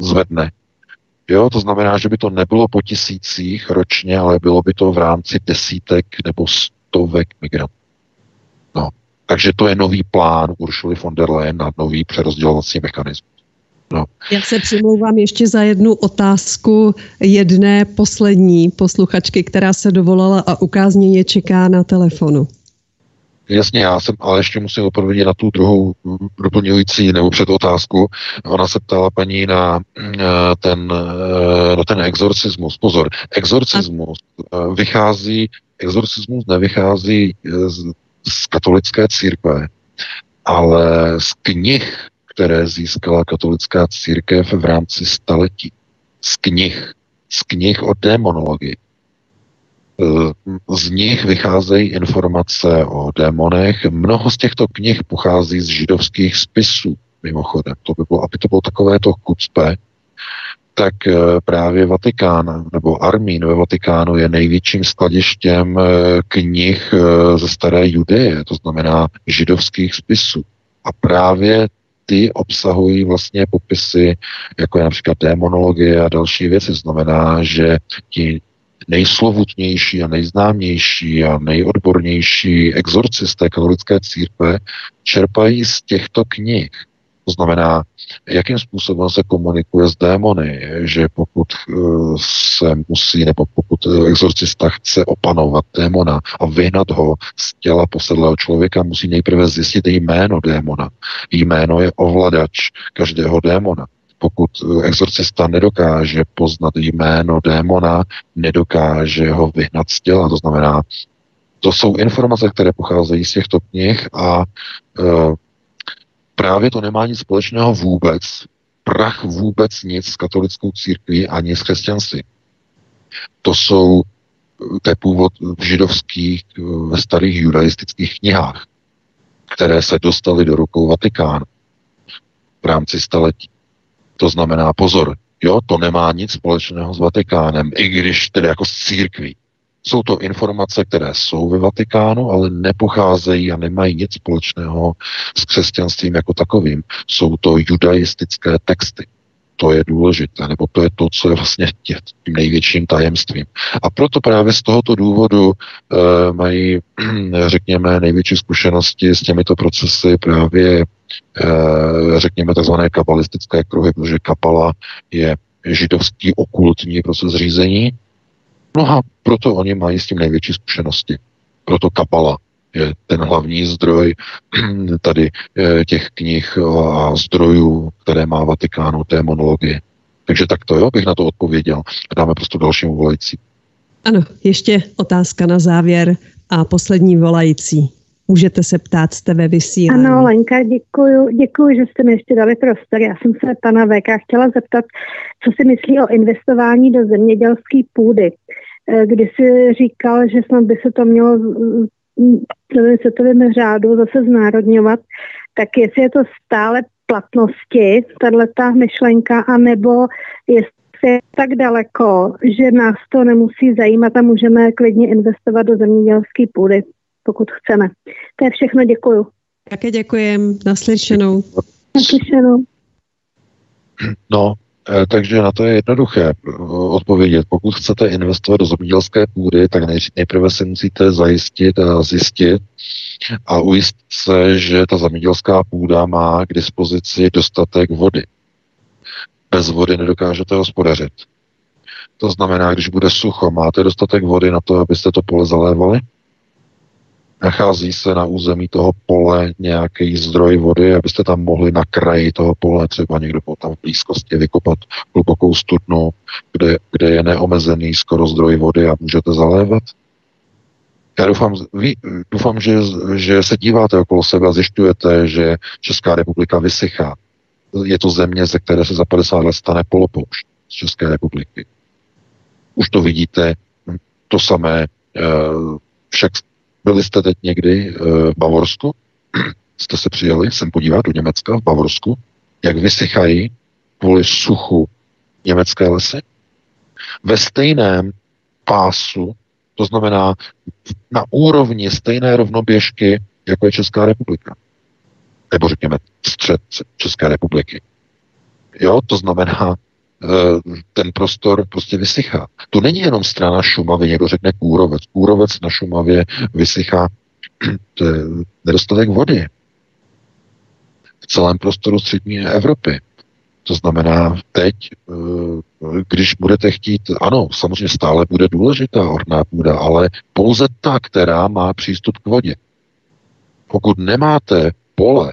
zvedne. Jo, to znamená, že by to nebylo po tisících ročně, ale bylo by to v rámci desítek nebo stovek migrantů. No, takže to je nový plán Uršuly von der Leyen na nový přerozdělovací mechanismus. No. Já se přimlouvám ještě za jednu otázku jedné poslední posluchačky, která se dovolala a ukázněně čeká na telefonu. Jasně, já jsem, ale ještě musím odpovědět na tu druhou doplňující nebo před otázku. Ona se ptala paní na eh, ten, eh, na ten exorcismus. Pozor, exorcismus eh, vychází, exorcismus nevychází z, z katolické církve, ale z knih, které získala katolická církev v rámci staletí. Z knih. Z knih o demonologii. Eh, z nich vycházejí informace o démonech. Mnoho z těchto knih pochází z židovských spisů, mimochodem. To by bylo, aby to bylo takové to chucpe, tak eh, právě Vatikán nebo Armín ve Vatikánu je největším skladištěm eh, knih ze staré Judeje, to znamená židovských spisů. A právě ty obsahují vlastně popisy, jako je například démonologie a další věci. Znamená, že ti nejslovutnější a nejznámější a nejodbornější exorcisté katolické církve čerpají z těchto knih. To znamená, jakým způsobem se komunikuje s démony, že pokud eh, se musí, nebo pokud exorcista chce opanovat démona a vyhnat ho z těla posedlého člověka, musí nejprve zjistit jméno démona. Jméno je ovladač každého démona pokud eh, exorcista nedokáže poznat jméno démona, nedokáže ho vyhnat z těla. To znamená, to jsou informace, které pocházejí z těchto knih a e, právě to nemá nic společného vůbec, prach vůbec nic s katolickou církví ani s křesťanstvím. To jsou, eh, to původ v židovských, ve starých judaistických knihách, které se dostaly do rukou Vatikánu v rámci staletí. To znamená, pozor, jo, to nemá nic společného s Vatikánem, i když tedy jako s církví. Jsou to informace, které jsou ve Vatikánu, ale nepocházejí a nemají nic společného s křesťanstvím jako takovým. Jsou to judaistické texty. To je důležité, nebo to je to, co je vlastně tím největším tajemstvím. A proto právě z tohoto důvodu e, mají, řekněme, největší zkušenosti s těmito procesy právě Eh, řekněme, takzvané kabalistické kruhy, protože kapala je židovský okultní proces řízení. No a proto oni mají s tím největší zkušenosti. Proto kapala ten hlavní zdroj tady eh, těch knih a zdrojů, které má Vatikánu, té monologie. Takže takto, jo, bych na to odpověděl. Dáme prostě dalšímu volající. Ano, ještě otázka na závěr a poslední volající. Můžete se ptát, jste ve vysílání. Ano, Lenka, děkuju, děkuju, že jste mi ještě dali prostor. Já jsem se pana VK chtěla zeptat, co si myslí o investování do zemědělské půdy. Eh, kdy si říkal, že snad by se to mělo v světovém řádu zase znárodňovat, tak jestli je to stále platnosti, tato myšlenka, anebo jestli je tak daleko, že nás to nemusí zajímat a můžeme klidně investovat do zemědělské půdy pokud chceme. To je všechno, děkuju. Také děkujem, naslyšenou. Naslyšenou. No, takže na to je jednoduché eh, odpovědět. Pokud chcete investovat do zemědělské půdy, tak nejprve si musíte zajistit a zjistit a ujistit se, že ta zemědělská půda má k dispozici dostatek vody. Bez vody nedokážete hospodařit. To znamená, když bude sucho, máte dostatek vody na to, abyste to pole zalévali? Nachází se na území toho pole nějaký zdroj vody, abyste tam mohli na kraji toho pole třeba někdo tam v blízkosti vykopat hlubokou studnu, kde, kde je neomezený skoro zdroj vody a můžete zalévat? Já doufám, ví, doufám že, že se díváte okolo sebe a zjišťujete, že Česká republika vysychá. Je to země, ze které se za 50 let stane polopoušť z České republiky. Už to vidíte To samé, však byli jste teď někdy v Bavorsku, jste se přijeli sem podívat do Německa, v Bavorsku, jak vysychají kvůli suchu německé lesy? Ve stejném pásu, to znamená na úrovni stejné rovnoběžky, jako je Česká republika. Nebo řekněme střed České republiky. Jo, to znamená, eh, ten prostor prostě vysychá. To není jenom strana Šumavy, někdo řekne kůrovec. Kůrovec na Šumavě vysychá, nedostatek vody v celém prostoru střední Evropy. To znamená, teď, eh, když budete chtít, ano, samozřejmě stále bude důležitá orná půda, ale pouze ta, která má přístup k vodě. Pokud nemáte pole,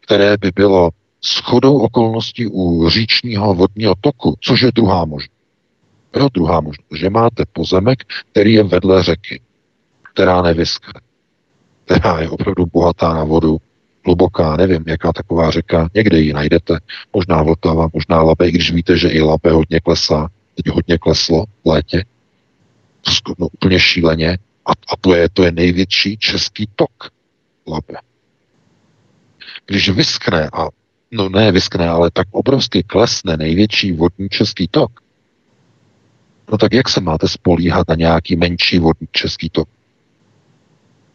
které by bylo shodou okolností u říčního vodního toku, což je druhá možnost. Jo, druhá možnost, že máte pozemek, který je vedle řeky, která nevyskne, která je opravdu bohatá na vodu, hluboká, nevím, jaká taková řeka, někde ji najdete, možná Vltava, možná Labe, i když víte, že i Labe hodně klesá, teď hodně kleslo v létě, no, úplně šíleně, a, a to, je, to je největší český tok Labe. Když vyskne, a no ne vyskne, ale tak obrovsky klesne největší vodní český tok, no tak jak se máte spolíhat na nějaký menší vodní český tok?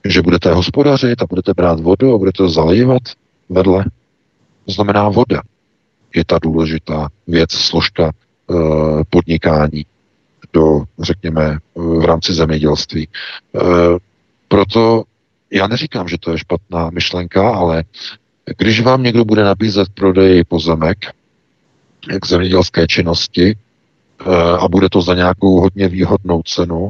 že budete hospodařit a budete brát vodu a budete to zalivat vedle. To znamená voda. Je ta důležitá věc, složka e, podnikání do, řekněme, v rámci zemědělství. E, proto já neříkám, že to je špatná myšlenka, ale když vám někdo bude nabízet prodej pozemek k zemědělské činnosti e, a bude to za nějakou hodně výhodnou cenu,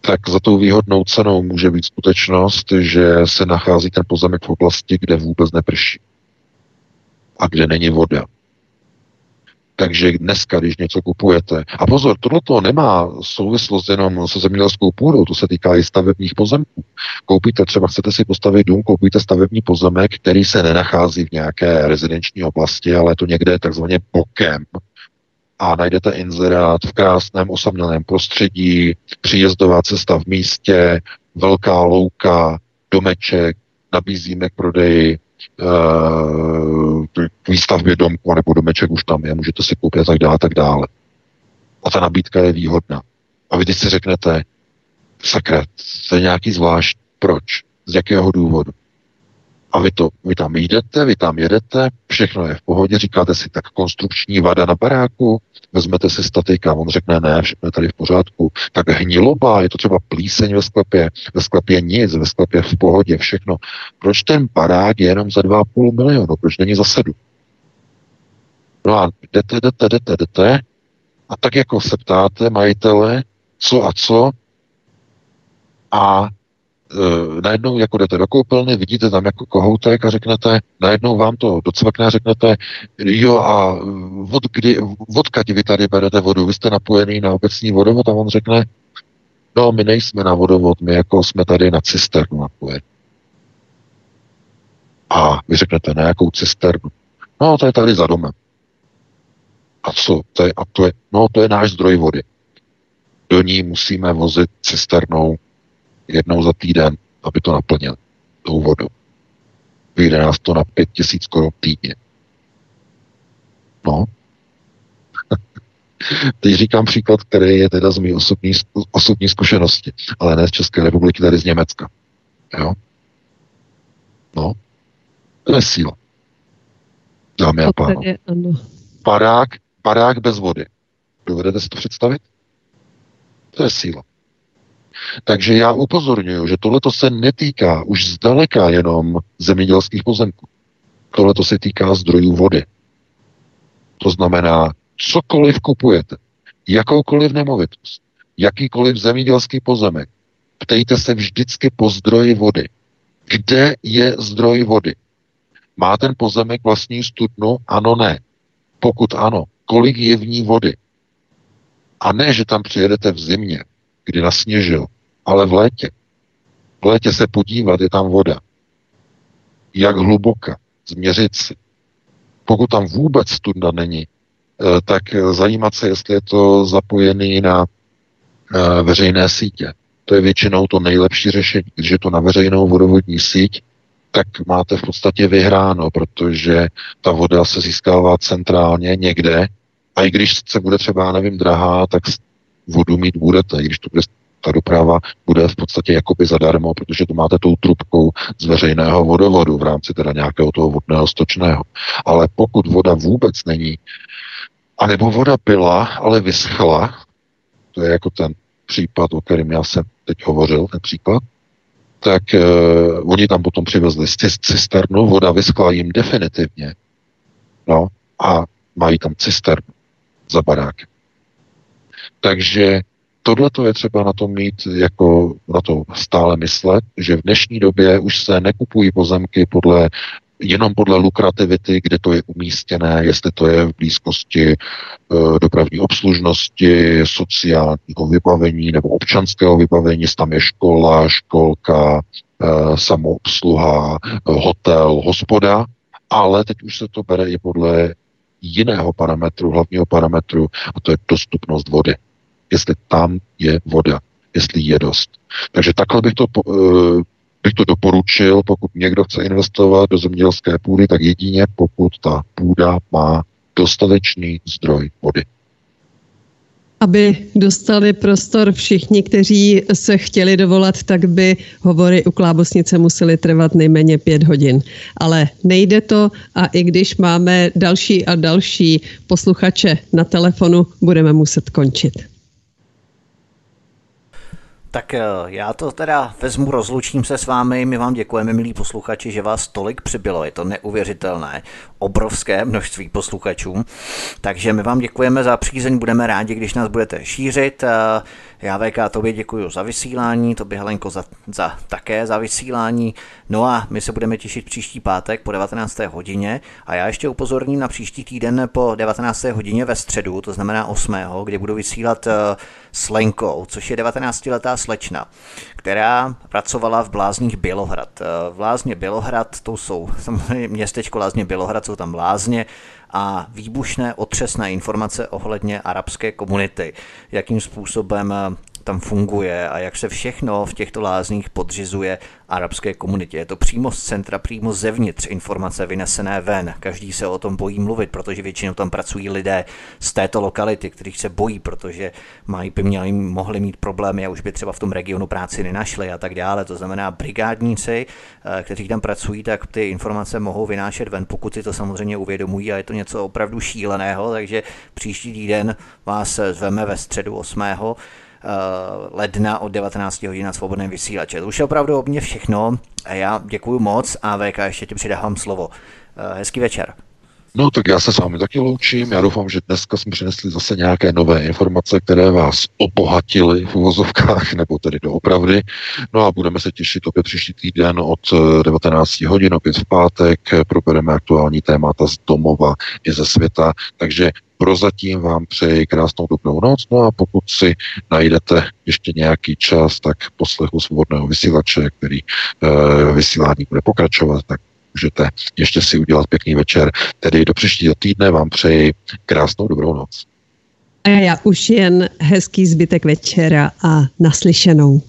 tak za tou výhodnou cenou může být skutečnost, že se nachází ten pozemek v oblasti, kde vůbec neprší a kde není voda. Takže dneska, když něco kupujete, a pozor, tohle nemá souvislost jenom se zemědělskou půdou, to se týká i stavebních pozemků. Koupíte, třeba chcete si postavit dům, koupíte stavební pozemek, který se nenachází v nějaké rezidenční oblasti, ale je to někde takzvaně bokem, a najdete inzerát v krásném osamělém prostředí, příjezdová cesta v místě, velká louka, domeček, nabízíme k prodeji, k výstavbě domku nebo domeček už tam je, můžete si koupit a tak dále, tak dále. A ta nabídka je výhodná. A vy teď si řeknete, sakra, to je nějaký zvlášť, proč, z jakého důvodu. A vy, to, vy tam jdete, vy tam jedete, všechno je v pohodě, říkáte si tak konstrukční vada na baráku, vezmete si statika, on řekne ne, všechno je tady v pořádku. Tak hniloba, je to třeba plíseň ve sklepě, ve sklepě nic, ve sklepě v pohodě, všechno. Proč ten barák je jenom za 2,5 milionu, proč není za 7? No a jdete, jdete, jdete, jdete a tak jako se ptáte majitele, co a co a e, najednou jako jdete do koupelny, vidíte tam jako kohoutek a řeknete, najednou vám to docvakne a řeknete, jo a od kdy, odkaď vy tady berete vodu, vy jste napojený na obecní vodovod a on řekne, no my nejsme na vodovod, my jako jsme tady na cisternu napojení. A vy řeknete, na jakou cisternu? No, to je tady za domem. A co? To je, a to je, no, to je náš zdroj vody. Do ní musíme vozit cisternou jednou za týden, aby to naplnil tou vodou. Vyjde nás to na pět tisíc korun týdně. No. Teď říkám příklad, který je teda z mý osobní, osobní zkušenosti, ale ne z České republiky, tady z Německa. Jo? No. To je síla. Dámy a pánové. Barák, barák bez vody. Dovedete si to představit? To je síla. Takže já upozorňuji, že tohle se netýká už zdaleka jenom zemědělských pozemků. Tohle se týká zdrojů vody. To znamená, cokoliv kupujete, jakoukoliv nemovitost, jakýkoliv zemědělský pozemek, ptejte se vždycky po zdroji vody. Kde je zdroj vody? Má ten pozemek vlastní studnu? Ano, ne. Pokud ano, kolik je v ní vody? A ne, že tam přijedete v zimě, kdy nasněžil, ale v létě. V létě se podívat, je tam voda. Jak hluboka, změřit si. Pokud tam vůbec studna není, eh, tak zajímat se, jestli je to zapojený na e, veřejné sítě. To je většinou to nejlepší řešení. Když je to na veřejnou vodovodní síť, tak máte v podstatě vyhráno, protože ta voda se získává centrálně někde a i když se bude třeba, nevím, drahá, tak vodu mít budete, když to bude ta doprava bude v podstatě jakoby zadarmo, protože to máte tou trubkou z veřejného vodovodu v rámci teda nějakého toho vodného stočného. Ale pokud voda vůbec není, anebo voda byla, ale vyschla, to je jako ten případ, o kterém já jsem teď hovořil, ten příklad, tak uh, oni tam potom přivezli cisternu, voda vyschla jim definitivně. No a mají tam cisternu za barákem. Takže tohle to je třeba na to mít, jako na to stále myslet, že v dnešní době už se nekupují pozemky podle jenom podle lukrativity, kde to je umístěné, jestli to je v blízkosti e, dopravní obslužnosti, sociálního vybavení nebo občanského vybavení, jestli tam je škola, školka, e, samoobsluha, hotel, hospoda, ale teď už se to bere i podle jiného parametru, hlavního parametru, a to je dostupnost vody. Jestli tam je voda, jestli je dost. Takže takhle bych to, eh, bych to doporučil, pokud někdo chce investovat do zemědělské půdy, tak jedině pokud ta půda má dostatečný zdroj vody aby dostali prostor všichni, kteří se chtěli dovolat, tak by hovory u Klábosnice musely trvat nejméně pět hodin. Ale nejde to a i když máme další a další posluchače na telefonu, budeme muset končit. Tak eh, já to teda vezmu, rozlučím se s vámi. My vám děkujeme, milí posluchači, že vás tolik přibylo. Je to neuvěřitelné. Obrovské množství posluchačů. Takže my vám děkujeme za přízeň. Budeme rádi, když nás budete šířit. Eh, já VK tobě děkuji za vysílání, tobě Helenko za, za také za vysílání. No a my se budeme těšit příští pátek po 19. hodině a já ještě upozorním na příští týden po 19. hodině ve středu, to znamená 8. kdy budu vysílat uh, s Lenkou, což je 19-letá slečna, která pracovala v Blázních Bělohrad. Uh, v Lázně Bělohrad, to jsou samozřejmě městečko Lázně Bělohrad, jsou tam Lázně, a výbušné otřesné informace ohledně arabské komunity, jakým způsobem tam funguje a jak se všechno v těchto lázních podřizuje arabské komunitě. Je to přímo z centra, přímo zevnitř informace vynesené ven. Každý se o tom bojí mluvit, protože většinou tam pracují lidé z této lokality, kterých se bojí, protože mají, by měli, mohli mít problémy a už by třeba v tom regionu práci nenašli a tak dále. To znamená, brigádníci, eh, kteří tam pracují, tak ty informace mohou vynášet ven, pokud si to samozřejmě uvědomují a je to něco opravdu šíleného, takže příští týden vás zveme ve středu 8 Eh, ledna od 19 hodin na svobodném vysílače. To už je opravdu o mě všechno. Já děkuji moc a VK ještě ti přidávám slovo. Eh, hezký večer. No tak já se s vámi taky loučím. Já doufám, že dneska jsme přinesli zase nějaké nové informace, které vás obohatily v uvozovkách, nebo tedy doopravdy. No a budeme se těšit opět příští týden od 19 eh, hodin, opět v pátek. Probereme aktuální témata z domova i ze světa. Takže prozatím vám přeji krásnou dobrou noc, no a pokud si najdete ještě nějaký čas, tak poslechu svobodného vysílače, který e, vysílání bude pokračovat, tak můžete ještě si udělat pěkný večer. Tedy do příštího týdne vám přeji krásnou dobrou noc. A já už jen hezký zbytek večera a naslyšenou.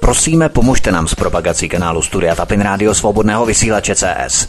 Prosíme, pomožte nám s propagací kanálu Studia Tapin Rádio Svobodného vysílače CS.